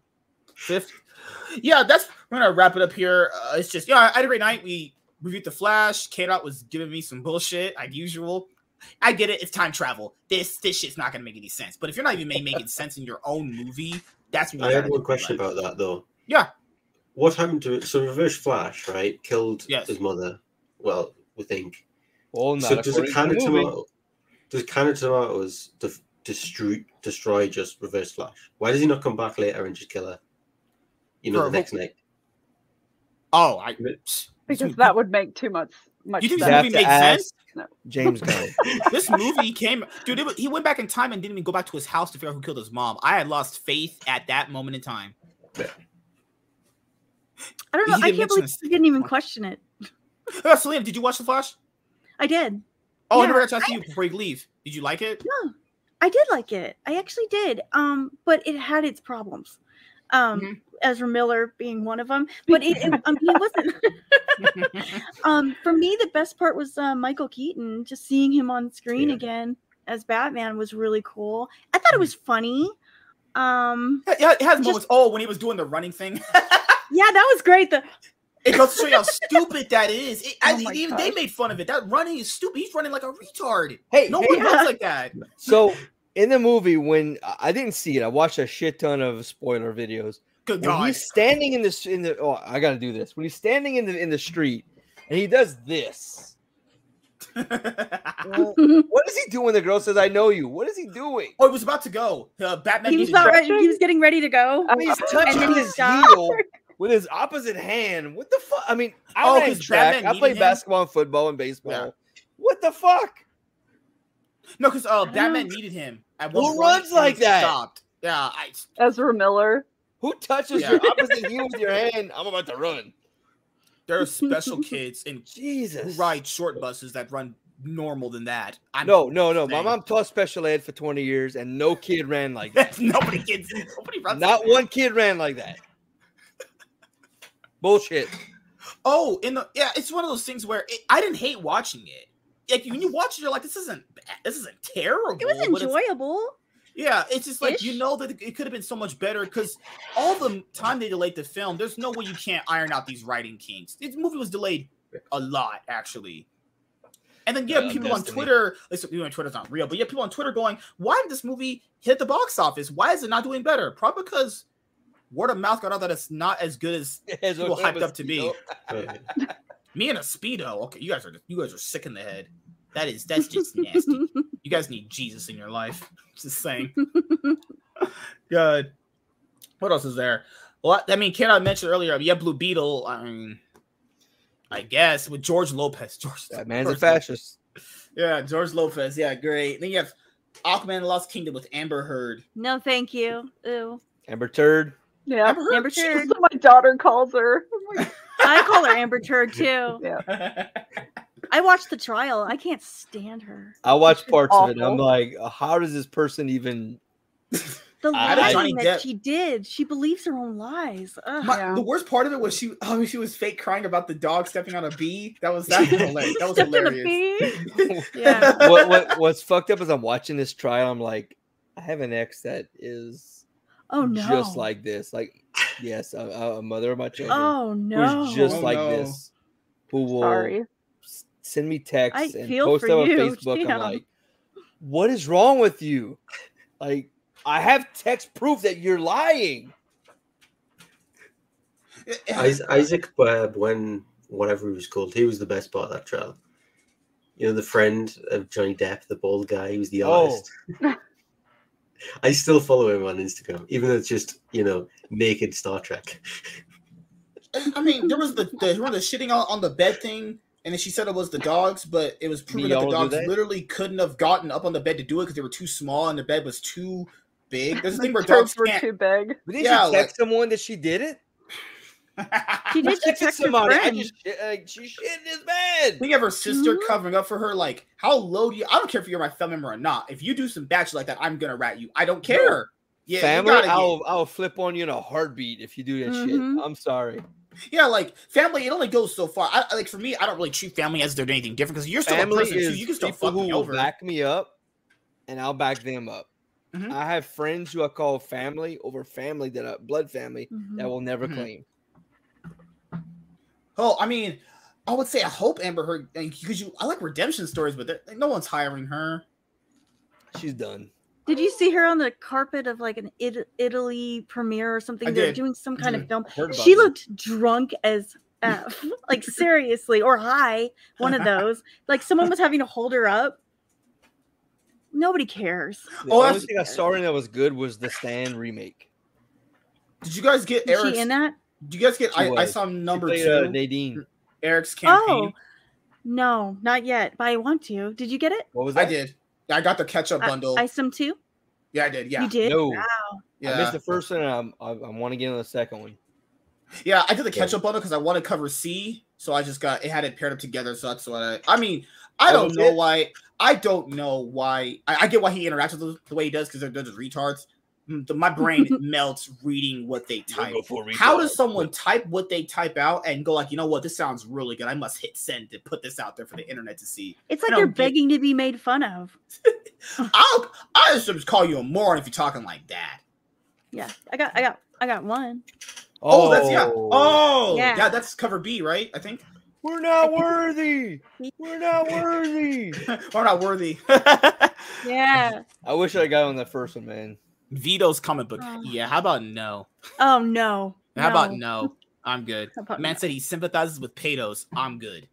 fifth. Yeah, that's we're gonna wrap it up here. Uh, it's just yeah, I had a great night. We reviewed the Flash. K Dot was giving me some bullshit, like usual. I get it. It's time travel. This this shit's not gonna make any sense. But if you're not even making sense in your own movie, that's what I had one question like- about that though. Yeah. What happened to it? so Reverse Flash, right? Killed Yes. his mother. Well, we think. Well, not so does a to can the of tomato does a can of tomatoes def- destroy destroy just Reverse Flash? Why does he not come back later and just kill her? You know, For the next night. Oh, I Because that would make too much much You think You that sense. have movie to made sense? No. James Gunn. this movie came, dude. It, he went back in time and didn't even go back to his house to figure out who killed his mom. I had lost faith at that moment in time. I don't know. I can't believe you didn't even question it. Uh, Salim, did you watch the Flash? I did. Oh, I never got to ask you before you leave. Did you like it? No, I did like it. I actually did. Um, but it had its problems. Um, Mhm. Ezra Miller being one of them. But it, it I mean, it wasn't. um, for me, the best part was uh, Michael Keaton. Just seeing him on screen Yeah. again as Batman was really cool. I thought it was funny. Um, Yeah, it has Just- moments. Oh, when he was doing the running thing, yeah, that was great. The it goes to show you how stupid that is. It, I, Oh my even they made fun of it. That running is stupid. He's running like a retard. Hey, No hey, one Yeah. runs like that. so in the movie, when I didn't see it, I watched a shit ton of spoiler videos. Good When God. he's standing in this in the oh, I gotta do this. When he's standing in the in the street and he does this. Well, what is he doing? When the girl says, "I know you." What is he doing? oh, he was about to go. Uh, Batman. he was about ready, he was getting ready to go. Uh, He's touching his stopped. heel with his opposite hand. What the fuck? I mean, I Oh, ran 'cause track. I played him? basketball and football and baseball. Yeah. What the fuck? No, because uh, don't Batman needed him. At Who one point, runs like that? Stopped. Yeah, I. Ezra Miller. Who touches Yeah. your opposite heel with your hand? I'm about to run. There are special kids and who Jesus. ride short buses that run normal than that. I'm, No, no, no. My mom taught special ed for 20 years, and no kid ran like that. nobody gets. Nobody runs. Not like that. one kid ran like that. Bullshit. Oh, in the yeah, it's one of those things where it, I didn't hate watching it. Like when you watch it, you're like, this isn't bad. this isn't terrible. It was but it's- enjoyable. Yeah, it's just like you know that it could have been so much better because all the time they delayed the film, there's no way you can't iron out these writing kinks. This movie was delayed a lot, actually. And then yeah, Yeah, people on Twitter, listen, people on Twitter's not real, but yeah, people on Twitter going, why did this movie hit the box office? Why is it not doing better? Probably because word of mouth got out that it's not as good as As People hyped up to be. me and a speedo. Okay, you guys are you guys are sick in the head. That is that's just nasty. You guys need Jesus in your life. Just saying. Good. What else is there? Well, I mean, can I mention earlier? Yeah, Blue Beetle. I mean, I guess with George Lopez. George, That man's a George Lopez. fascist. Yeah, George Lopez. Yeah, great. Then you have Aquaman: Lost Kingdom with Amber Heard. no, thank you. Ew. Amber Turd. Yeah, Amber Heard. Amber Turd. that's what my daughter calls her. I'm like, I call her Amber Turd too. yeah. I watched the trial. I can't stand her. I watched parts of it. I'm like, how does this person even? The I- lying Johnny that Depp- she did. She believes her own lies. Ugh. My- Yeah. The worst part of it was she. Oh, she was fake crying about the dog stepping on a bee. That was that was hilarious. That was Stepped on a hilarious. bee. Yeah. what, what what's fucked up is I'm watching this trial. I'm like, I have an ex that is Oh no. just like this. Like, yes, a, a mother of my children Oh no. who's just Oh, like no. this. Who will Sorry. send me texts I and post them on Facebook. damn. I'm like, what is wrong with you? Like, I have text proof that you're lying. Isaac uh, when whatever he was called, he was the best part of that trial. You know, the friend of Johnny Depp, the bald guy, he was the Oh. artist. I still follow him on Instagram, even though it's just you know naked Star Trek. I mean, there was the the, remember the shitting on, on the bed thing, and then she said it was the dogs, but it was proven that the all do dogs that? literally couldn't have gotten up on the bed to do it because they were too small and the bed was too big. There's a thing where dogs were can't. too big. But did Yeah, she text someone that she did it? She did Texted text her somebody. I just shit- like she shit in his bed. We have her sister Mhm. covering up for her. Like, how low do you? I don't care if you're my family member or not. If you do some bad shit like that, I'm gonna rat you. I don't care. Yeah, Family, gotta get- I'll I'll flip on you in a heartbeat if you do that Mhm. shit. I'm sorry. yeah, like family. It only goes so far. I, I- like for me, I don't really treat family as they're anything different because you're still Family a person too. You can still fuck who me will over. back me up, and I'll back them up. Mhm. I have friends who I call family over family that are blood family Mhm. that will never Mhm. claim. Oh, I mean, I would say I hope Amber Heard because you. I like redemption stories, but there- no one's hiring her. She's done. Did you see her on the carpet of like an It- Italy premiere or something? I They're did. doing some kind of mm-hmm. film. I heard about She this. looked drunk as F. like seriously, or high. One of those. Like someone was having to hold her up. Nobody cares. The Oh, only that's- thing I saw in that was good was the Stand remake. Did you guys get Was Eric's? she in that? Did you guys get? I, I saw number played, two. uh, Nadine. Eric's campaign. Oh, no, not yet. But I want to. Did you get it? What was that? I did. I got the catch-up I- bundle. I, some too. yeah, I did. Yeah, You did. No. Wow. yeah. I missed the first one. I'm, I, I want to get on the second one. Yeah, I did the catch up bundle because I want to cover C, so I just got it had it paired up together. So that's what I. I mean, I don't was know it? why. I don't know why. I, I get why he interacts with them the way he does because they're, they're just retards. Mm, the- my brain melts reading what they type. How does someone type what they type out and go like, you know what, this sounds really good. I must hit send to put this out there for the internet to see. It's like don't they're get- begging to be made fun of. I'll I just call you a moron if you're talking like that. Yeah, I got, I got, I got one. Oh, that's yeah. Oh, yeah. Yeah. That's cover B, right? I think. We're not worthy. We're not worthy. We're not worthy. Yeah. I wish I got on that first one, man. Vito's comic book. Oh. Yeah, how about no? Oh no. How about no? I'm good. Man no? said he sympathizes with Patos. I'm good.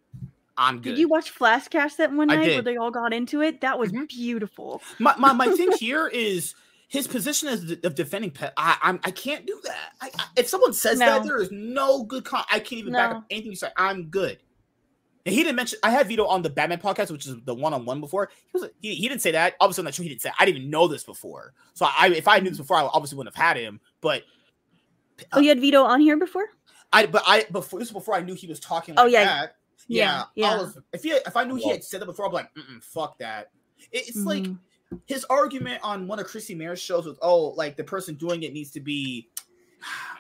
I'm good. Did you watch Flashcast that one night where they all got into it? That was Mhm. beautiful. my, my my thing here is his position as de- of defending pet. I I'm, I can't do that. I, I, if someone says that, there is no good. Con- I can't even back up anything you say. I'm good. And he didn't mention. I had Vito on the Batman podcast, which is the one on one before. He was he, he didn't say that. Obviously, I'm not sure he didn't say. I didn't even know this before. So I if I knew this before, I obviously wouldn't have had him. But Oh, you had Vito on here before? I but I before this is before I knew he was talking Oh, yeah. that. Yeah, Yeah, I yeah. was if he if I knew he had said that before, I'm like, Mm-mm, fuck that. It- It's like Mhm. his argument on one of Chrissy Mayr's shows was, oh, like the person doing it needs to be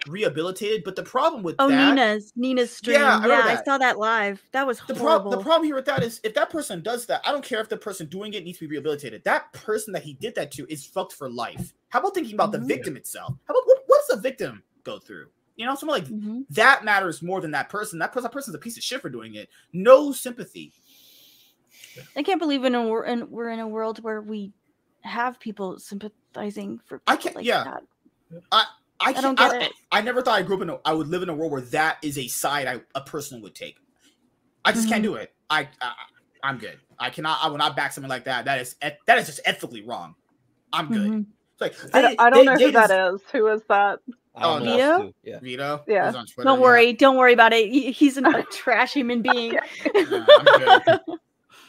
rehabilitated. But the problem with Oh, that, Nina's Nina's stream. Yeah, I Yeah, I, saw that live. That was the, horrible. pro- the problem here with that is if that person does that, I don't care if the person doing it needs to be rehabilitated. That person that he did that to is fucked for life. How about thinking about Mhm. the victim itself? How about what, what does the victim go through? You know, someone like Mhm. that matters more than that person. That person, that person's a piece of shit for doing it. No sympathy. I can't believe in a in, we're in a world where we have people sympathizing for I can't- like yeah. that. I I can't, don't I, get it. I never thought I grew up in. A, I would live in a world where that is a side I, a person would take. I just can't Mhm. do it. I, I I'm good. I cannot. I will not back something like that. That is that is just ethically wrong. I'm good. Mhm. It's like I, don't- I don't they- know they who that just- is. Who is that? Don't Oh, Vito? Yeah. Vito. Yeah. Twitter, Don't yeah. worry, don't worry about it. He's not a trash human being. Yeah, I'm good.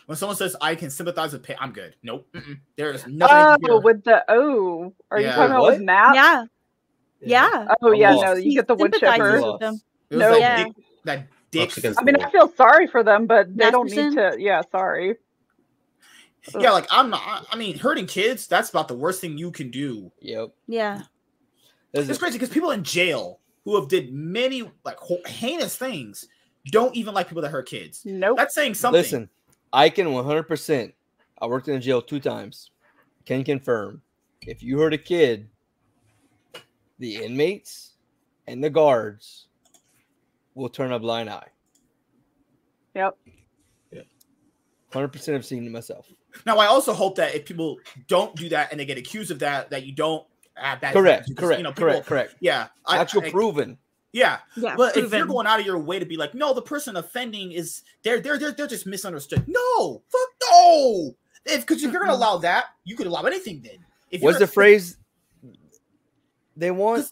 When someone says I can sympathize with pain, I'm good. Nope. Mm-mm. There is nothing. Oh, can with the oh, are you talking about What? with Matt? Yeah, yeah. Oh yeah, no, you get the wood chipper. chipper. with them. It was No. like Yeah. dick, that dick. against I mean, I feel sorry for them, but they don't need to. Yeah, sorry. Yeah, like I'm not. I- I mean, hurting kids. That's about the worst thing you can do. Yep. Yeah. Listen, It's crazy because people in jail who have did many like ho- heinous things don't even like people that hurt kids. Nope. That's saying something. Listen, I can 100%. I worked in a jail two times. Can confirm. If you hurt a kid, the inmates and the guards will turn a blind eye. Yep. 100% I've seen it myself. Now, I also hope that if people don't do that and they get accused of that, that you don't add that. Correct, because, correct, You know, people, correct, correct. Yeah, I- Actual I- proven. Yeah, Yeah. but if you're going out of your way to be like, no, the person offending is they're they're they're, they're just misunderstood. No, fuck no. If because if you're gonna allow that, you could allow anything. Then if What's the phrase they want?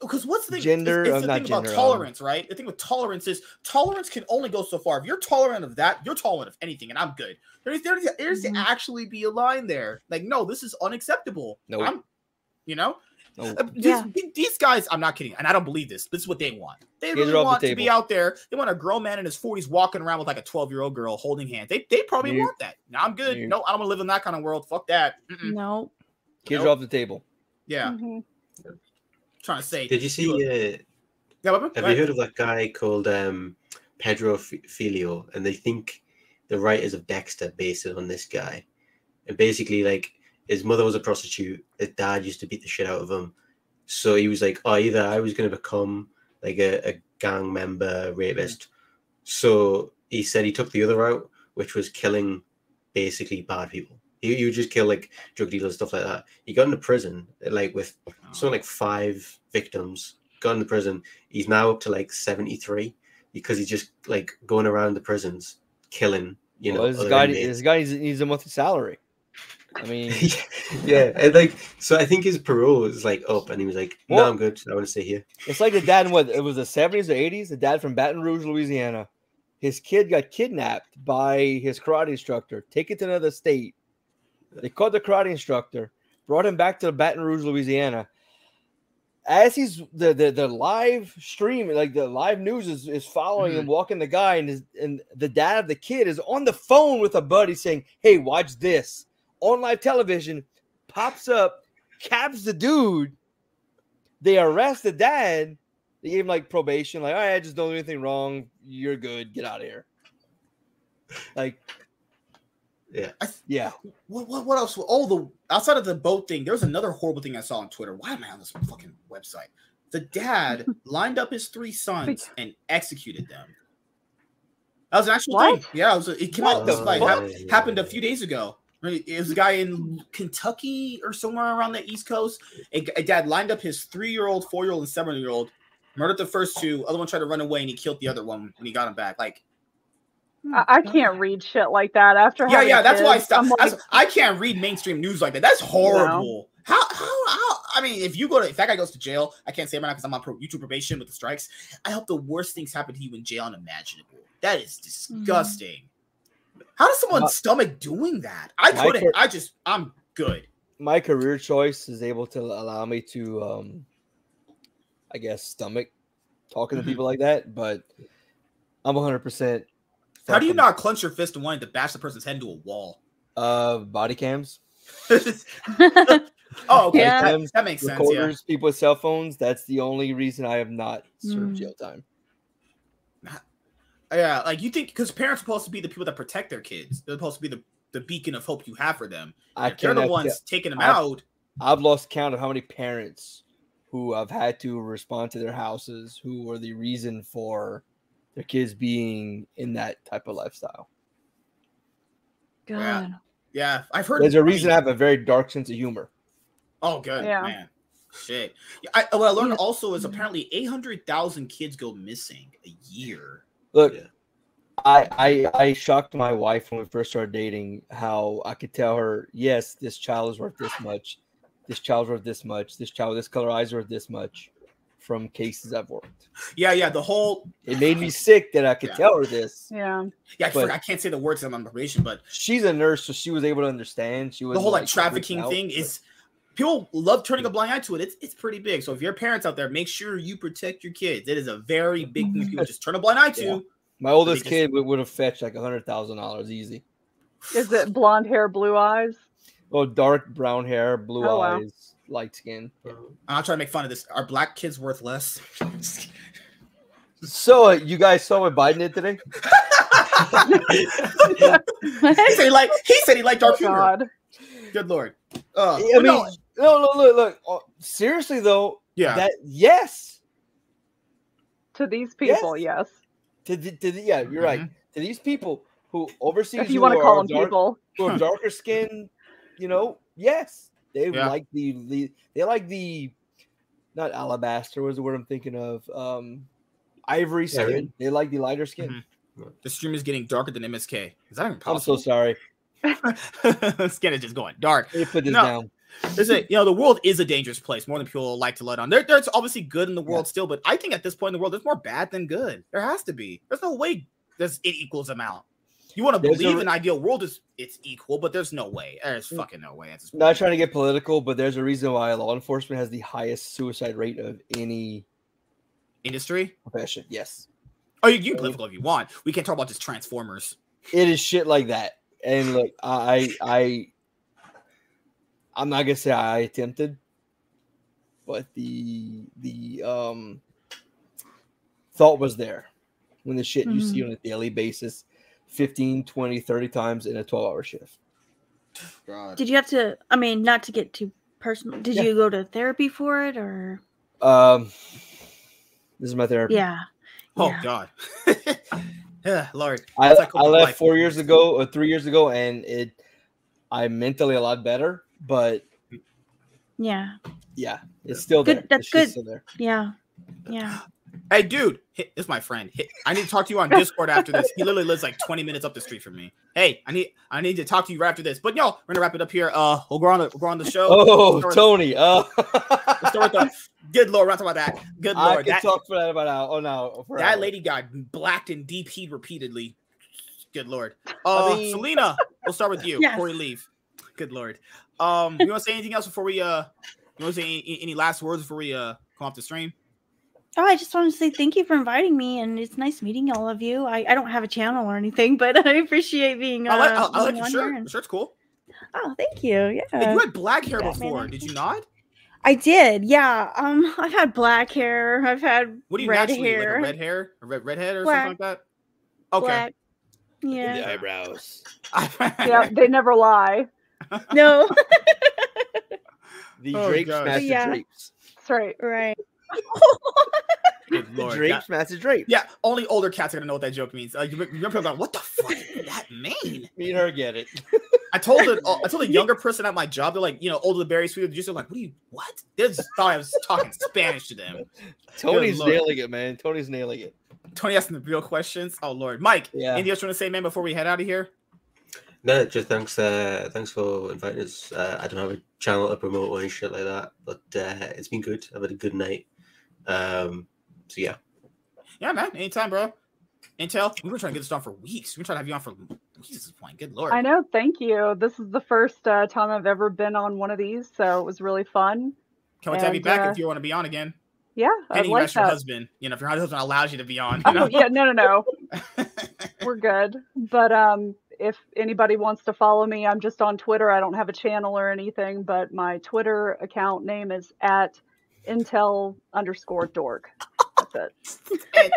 Because what's the thing? Gender- It's, uh, it's the not thing gender, about um, tolerance, right? The thing with tolerance is tolerance can only go so far. If you're tolerant of that, you're tolerant of anything, and I'm good. There's there, there's to actually be a line there. Like, no, this is unacceptable. Nope. I'm, you know, No. Uh, these, Yeah. these guys. I'm not kidding, and I don't believe this. This is what they want. They Hands really are off the want to be out there. They want a grown man in his 40s walking around with like a 12 year old girl holding hands. They they probably You- want that. No, I'm good. you- No, I don't want to live in that kind of world. Fuck that. Mm-mm. No. Kids Nope. are off the table. Yeah, Mhm. Trying to say. Did you see? Uh, Yeah, have you heard of that guy called um, Pedro F- Filho? And they think the writers of Dexter based it on this guy. And basically, like his mother was a prostitute. His dad used to beat the shit out of him. So he was like, "Oh, either I was going to become like a, a gang member, rapist." So he said he took the other route, which was killing basically bad people. He, he would just kill like drug dealers, stuff like that. He got into prison like with something like five victims. Got into prison. He's now up to like seventy three because he's just like going around the prisons killing. You know, well, this other guy, inmates. this guy needs, needs a monthly salary. I mean, yeah, and like so, I think his parole is like up, and he was like, "No, Well- I'm good. I want to stay here." it's like the dad in what it was the 70s or 80s. The dad from Baton Rouge, Louisiana. His kid got kidnapped by his karate instructor, taken to another state. They caught the karate instructor, brought him back to Baton Rouge, Louisiana. As he's the the, the live stream, like the live news is, is following him, mm-hmm. walking the guy, and his, and the dad of the kid is on the phone with a buddy saying, Hey, watch this on live television, pops up, caps the dude. They arrest the dad. They gave him like probation, like, all right, I just don't do anything wrong. You're good. Get out of here. Like, Yeah. I th- yeah. What, what, what else? Oh, the outside of the boat thing, there was another horrible thing I saw on Twitter. Why am I on this fucking website? The dad lined up his three sons and executed them. That was an actual What? thing. Yeah, it, was, it came What out. This like fuck? happened a few days ago. Right? It was a guy in Kentucky or somewhere around the East Coast. A, a dad lined up his three-year-old, four-year-old, and seven-year-old, murdered the first two. Other one tried to run away, and he killed the other one when he got him back. Like, I, I hmm. can't read shit like that after. yeah, yeah, that's why I kids. stopped. I'm like, I can't read mainstream news like that. That's horrible. How, how, how? I mean, if you go to, if that guy goes to jail, I can't say right now because I'm on pro, YouTube probation with the strikes. I hope the worst things happen to you in jail unimaginable. That is mm-hmm. disgusting. How does someone My- stomach doing that? I couldn't. cur- I just, I'm good. My career choice is able to allow me to, um, I guess, stomach talking to mm-hmm. people like that, but I'm 100%. How do you fucking- not clench your fist and wanting to bash the person's head into a wall? Uh, body cams, oh, okay, Yeah. that, that makes sense. Yeah. people with cell phones. That's the only reason I have not served Mm. jail time. Yeah, like you think because parents are supposed to be the people that protect their kids. They're supposed to be the, the beacon of hope you have for them. I If they're the ones tell- taking them I've- out. I've lost count of how many parents who have had to respond to their houses who are the reason for their kids being in that type of lifestyle. God. Yeah, I've heard. There's a reason I have a very dark sense of humor. Oh, good Yeah. man. Shit. I, what I learned Yeah. also is apparently 800,000 kids go missing a year. Look, Yeah. I, I I shocked my wife when we first started dating how I could tell her, yes, this child is worth this much, this child's worth this much, this child, this color eyes worth this much, from cases I've worked. Yeah, yeah. The whole It made me sick that I could Yeah. tell her this. Yeah. yeah. I, But- forgot- I can't say the words on my probation, but She's a nurse, so she was able to understand. She was the whole like trafficking thing is people love turning a blind eye to it. It's it's pretty big. So if you're parents out there, make sure you protect your kids. It is a very big thing. People just turn a blind eye to. Yeah. my oldest just- kid would, would have fetched like a hundred thousand dollars easy. Is it blonde hair, blue eyes? Oh, dark brown hair, blue Oh, wow. Eyes, light skin. I'm not trying to make fun of this. Are black kids worth less? So uh, you guys saw what Biden did today? he said he like he said he liked dark humor. God. Good lord. Uh, I mean, no, no, no, look, look. uh, seriously though, yeah. that yes, To these people, yes. to, the, to the, yeah, you're right. To these people who overseas, If you want to call them dark, people. who are darker skin, you know, yes, they Yeah. like the, the they like the not alabaster was the word I'm thinking of. Um, ivory skin. Aryan? They like the lighter skin. Mhm. The stream is getting darker than MSK. Is that even I'm so sorry. Skin is just going dark. Let me put this No. down. There's a you know the world is a dangerous place more than people like to let on. There, there's obviously good in the world still, but I think at this point in the world there's more bad than good. There has to be. There's no way there's it equals them out. You want to There's a believe re- an ideal world is it's equal, but there's no way. There's Mm. fucking no way. At this point. Not trying to get political, but there's a reason why law enforcement has the highest suicide rate of any Industry. profession. Yes. Oh, you, you can be political if you want. We can't talk about just Transformers. it is shit like that. And look, I I I'm not gonna say I attempted, but the the um thought was there when the shit you see on a daily basis 15 20 30 times in a 12 hour shift God. Did you have to? I mean, not to get too personal. Did Yeah. you go to therapy for it, or um this is my therapy yeah? Oh yeah. God. yeah, Lord. I, like I left life. four years ago or three years ago and it i'm mentally a lot better but Yeah, yeah it's still Good, there that's The shit's good. still there. yeah, yeah. Hey, dude, hit, this my friend. Hit, I need to talk to you on Discord after this. He literally lives like 20 minutes up the street from me. Hey, I need I need to talk to you right after this. But no, we're gonna wrap it up here. Uh, we'll go on the we'll go on the show. oh Start with- tony uh Let's start with the good lord. We're talking about that. Good I lord. can That, talk for that about now. Oh no, for that hours. lady got blacked and DP'd repeatedly. Good lord. Uh, mean- Selena, we'll start with you Yes. before we leave. Good lord. Um, you want to say anything else before we uh? You want to say any, any last words before we uh come off the stream? Oh, I just want to say thank you for inviting me, and it's nice meeting all of you. I, I don't have a channel or anything, but I appreciate being. Uh, I like I, I like being your on shirt. here. The shirt's cool. Oh, thank you. Yeah, Hey, you had black hair Batman before, and did you not? I did. Yeah. Um, I've had black hair. I've had What do you red naturally hair. like? A red hair, a red redhead, or Black. something like that? Okay. Black. And Yeah. the eyebrows Yeah, they never lie. No. the Oh, drapes God. match the Yeah. drapes That's right. right. Good lord. drapes Yeah. match the drapes yeah, only older cats are gonna know what that joke means. Uh, you, you're probably like, what the fuck did that mean? me and her get it I told it. I told a younger person at my job. They're like, you know, older the berry sweet juice. They're like, what do you? What? They just thought I was talking Spanish to them. tony's nailing it man tony's nailing it Tony asking the real questions. Oh lord, Mike. Yeah. Anything else you want to say, man, before we head out of here? No, just thanks. Uh, thanks for inviting us. Uh, I don't have a channel to promote or any shit like that, but uh, it's been good. I've had a good night. Um, so yeah, Yeah, man. Anytime, bro. Intel, we were trying to get this on for weeks. We were trying to have you on for weeks at this point. Good lord. I know. Thank you. This is the first uh, time I've ever been on one of these, so it was really fun. Can we wait have you back uh, if you want to be on again. Yeah, I Pending you like ask your husband. You know, if your husband allows you to be on. You know? Oh yeah, no, no, no. We're good. But um, if anybody wants to follow me, I'm just on Twitter. I don't have a channel or anything, but my Twitter account name is at intel underscore dork. That's it.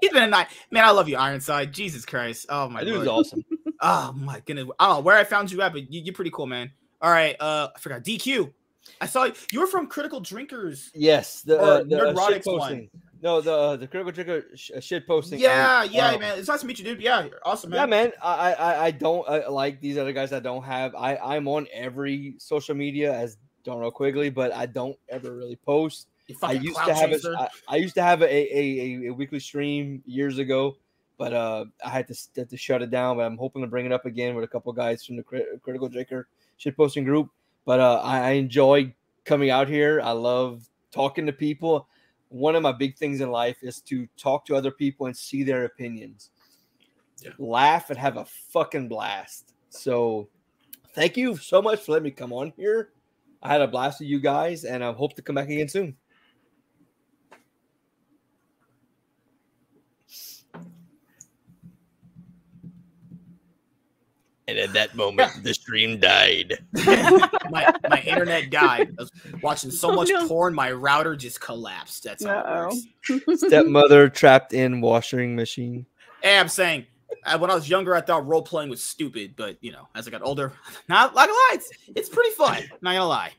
He's been a night. Man, I love you, Ironside. Jesus Christ. Oh my that dude's lord. awesome Oh my goodness. I don't know where I found you at, but you, you're pretty cool, man. All right. Uh I forgot. DQ. I saw you. You were from Critical Drinkers. yes the, Or uh, the uh, Nerdrotics shit one. posting no the uh, the critical trigger sh- uh, shit posting Yeah, yeah, um, man. It's nice to meet you, dude. Yeah, awesome, man. Yeah, man. I I, I don't uh, like these other guys. I don't have. I I'm on every social media as Darnell Quigley, but I don't ever really post. You I fucking used to have a, I, I used to have a, a, a, a weekly stream years ago, but uh, I had to had to shut it down. But I'm hoping to bring it up again with a couple guys from the Crit- Critical Jaker shitposting group. But uh, I, I enjoy coming out here. I love talking to people. One of my big things in life is to talk to other people and see their opinions, Yeah. laugh and have a fucking blast. So, thank you so much for letting me come on here. I had a blast with you guys, and I hope to come back again soon. And at that moment, the stream died. my my internet died. I was watching so Oh, much no. porn, my router just collapsed. That's how Uh-oh. it works. Stepmother trapped in washing machine. Hey, I'm saying, when I was younger, I thought role playing was stupid, but you know, as I got older, not like a lie, it's, it's pretty fun. Not gonna lie.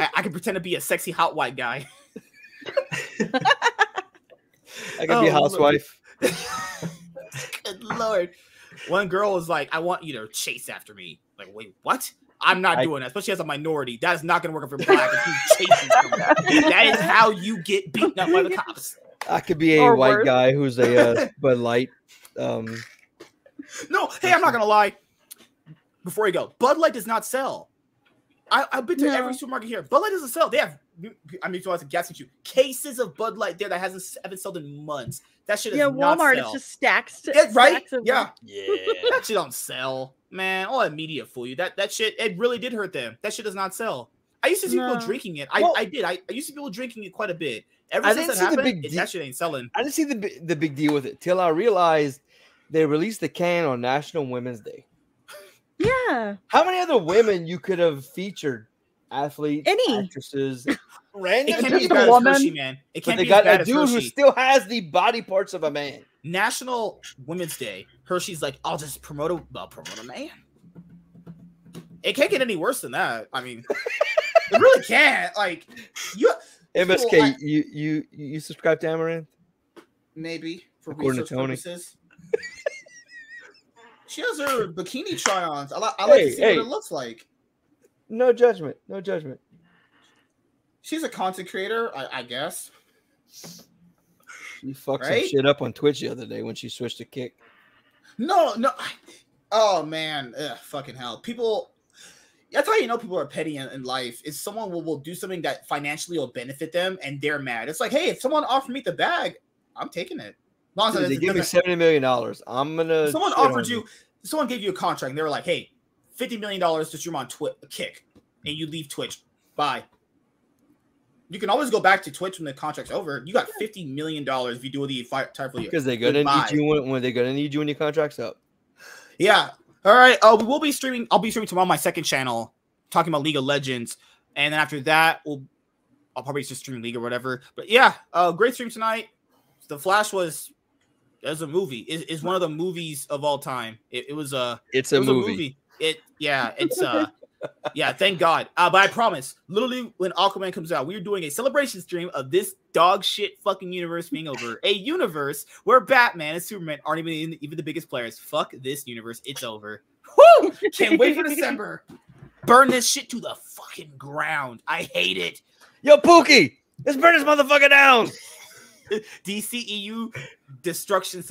I, I can pretend to be a sexy hot white guy. I could be a Oh, housewife. Good lord. One girl was like, I want you to chase after me. Like, wait, what? I'm not I- doing that, especially as a minority. That is not gonna work if you're black. If you chasing someone. that is how you get beaten up by the cops. I could be a Or white worse. guy who's a uh, Bud Light. Um, No, hey, I'm not gonna lie. Before you go, Bud Light does not sell. I, I've been to No. every supermarket here. Bud Light doesn't sell. They have, I mean, to gas you cases of Bud Light there that hasn't haven't sold in months. That shit. yeah, does not Walmart. sell. It's just stacks. Yeah, right. stacks of Yeah, yeah. that shit don't sell, man. All that media fool you. That that shit, it really did hurt them. That shit does not sell. I used to see No. people drinking it. I, Well- I did. I, I used to see people drinking it quite a bit. Ever I since didn't that see the big it- de- that shit ain't selling. I didn't see the the big deal with it till I realized they released the can on National Women's Day. Yeah. How many other women you could have featured? Athletes, Any. actresses, It can't be as Just a bad as woman. Hershey, man. It can't they be as got bad a dude who still has the body parts of a man. National Women's Day. Hershey's like, I'll just promote a well, promote a man. It can't get any worse than that. I mean, it really can't. Like, you MSK, Well, I- you you you subscribe to Amouranth? maybe for According to Tony. purposes. she has her bikini try-ons. I, li- I like Hey, to see hey. what it looks like. No judgment, no judgment. She's a content creator, I, I guess. You fucked Right? some shit up on Twitch the other day when she switched to kick. No, no. I- Oh man, Ugh, fucking hell. People. That's how you know people are petty in, in life. Is someone will, will do something that financially will benefit them, and they're mad. It's like, hey, if someone offered me the bag, I'm taking it. Long Dude, they give me seventy million dollars. I'm gonna. someone offered you, someone gave you a contract, and they were like, hey, fifty million dollars to stream on Twitch, kick, and you leave Twitch. Bye. You can always go back to Twitch when the contract's over. You got fifty million dollars if you do the entire full year. because they're gonna Goodbye. need you when, when they're gonna need you when your contract's up. Yeah. All right. Oh, we will be streaming. I'll be streaming tomorrow on my second channel, talking about League of Legends, and then after that, we'll I'll probably just stream League or whatever. But yeah, uh, great stream tonight. The Flash was as a movie. Is is one of the movies of all time. It, it was a It's it a movie. It yeah. It's uh yeah. Thank God. Uh, but I promise, literally, when Aquaman comes out, we're doing a celebration stream of this dog shit fucking universe being over. A universe where Batman and Superman aren't even even the biggest players. Fuck this universe. It's over. Woo! Can't wait for December. Burn this shit to the fucking ground. I hate it. Yo, Pookie, let's burn this motherfucker down. DCEU destruction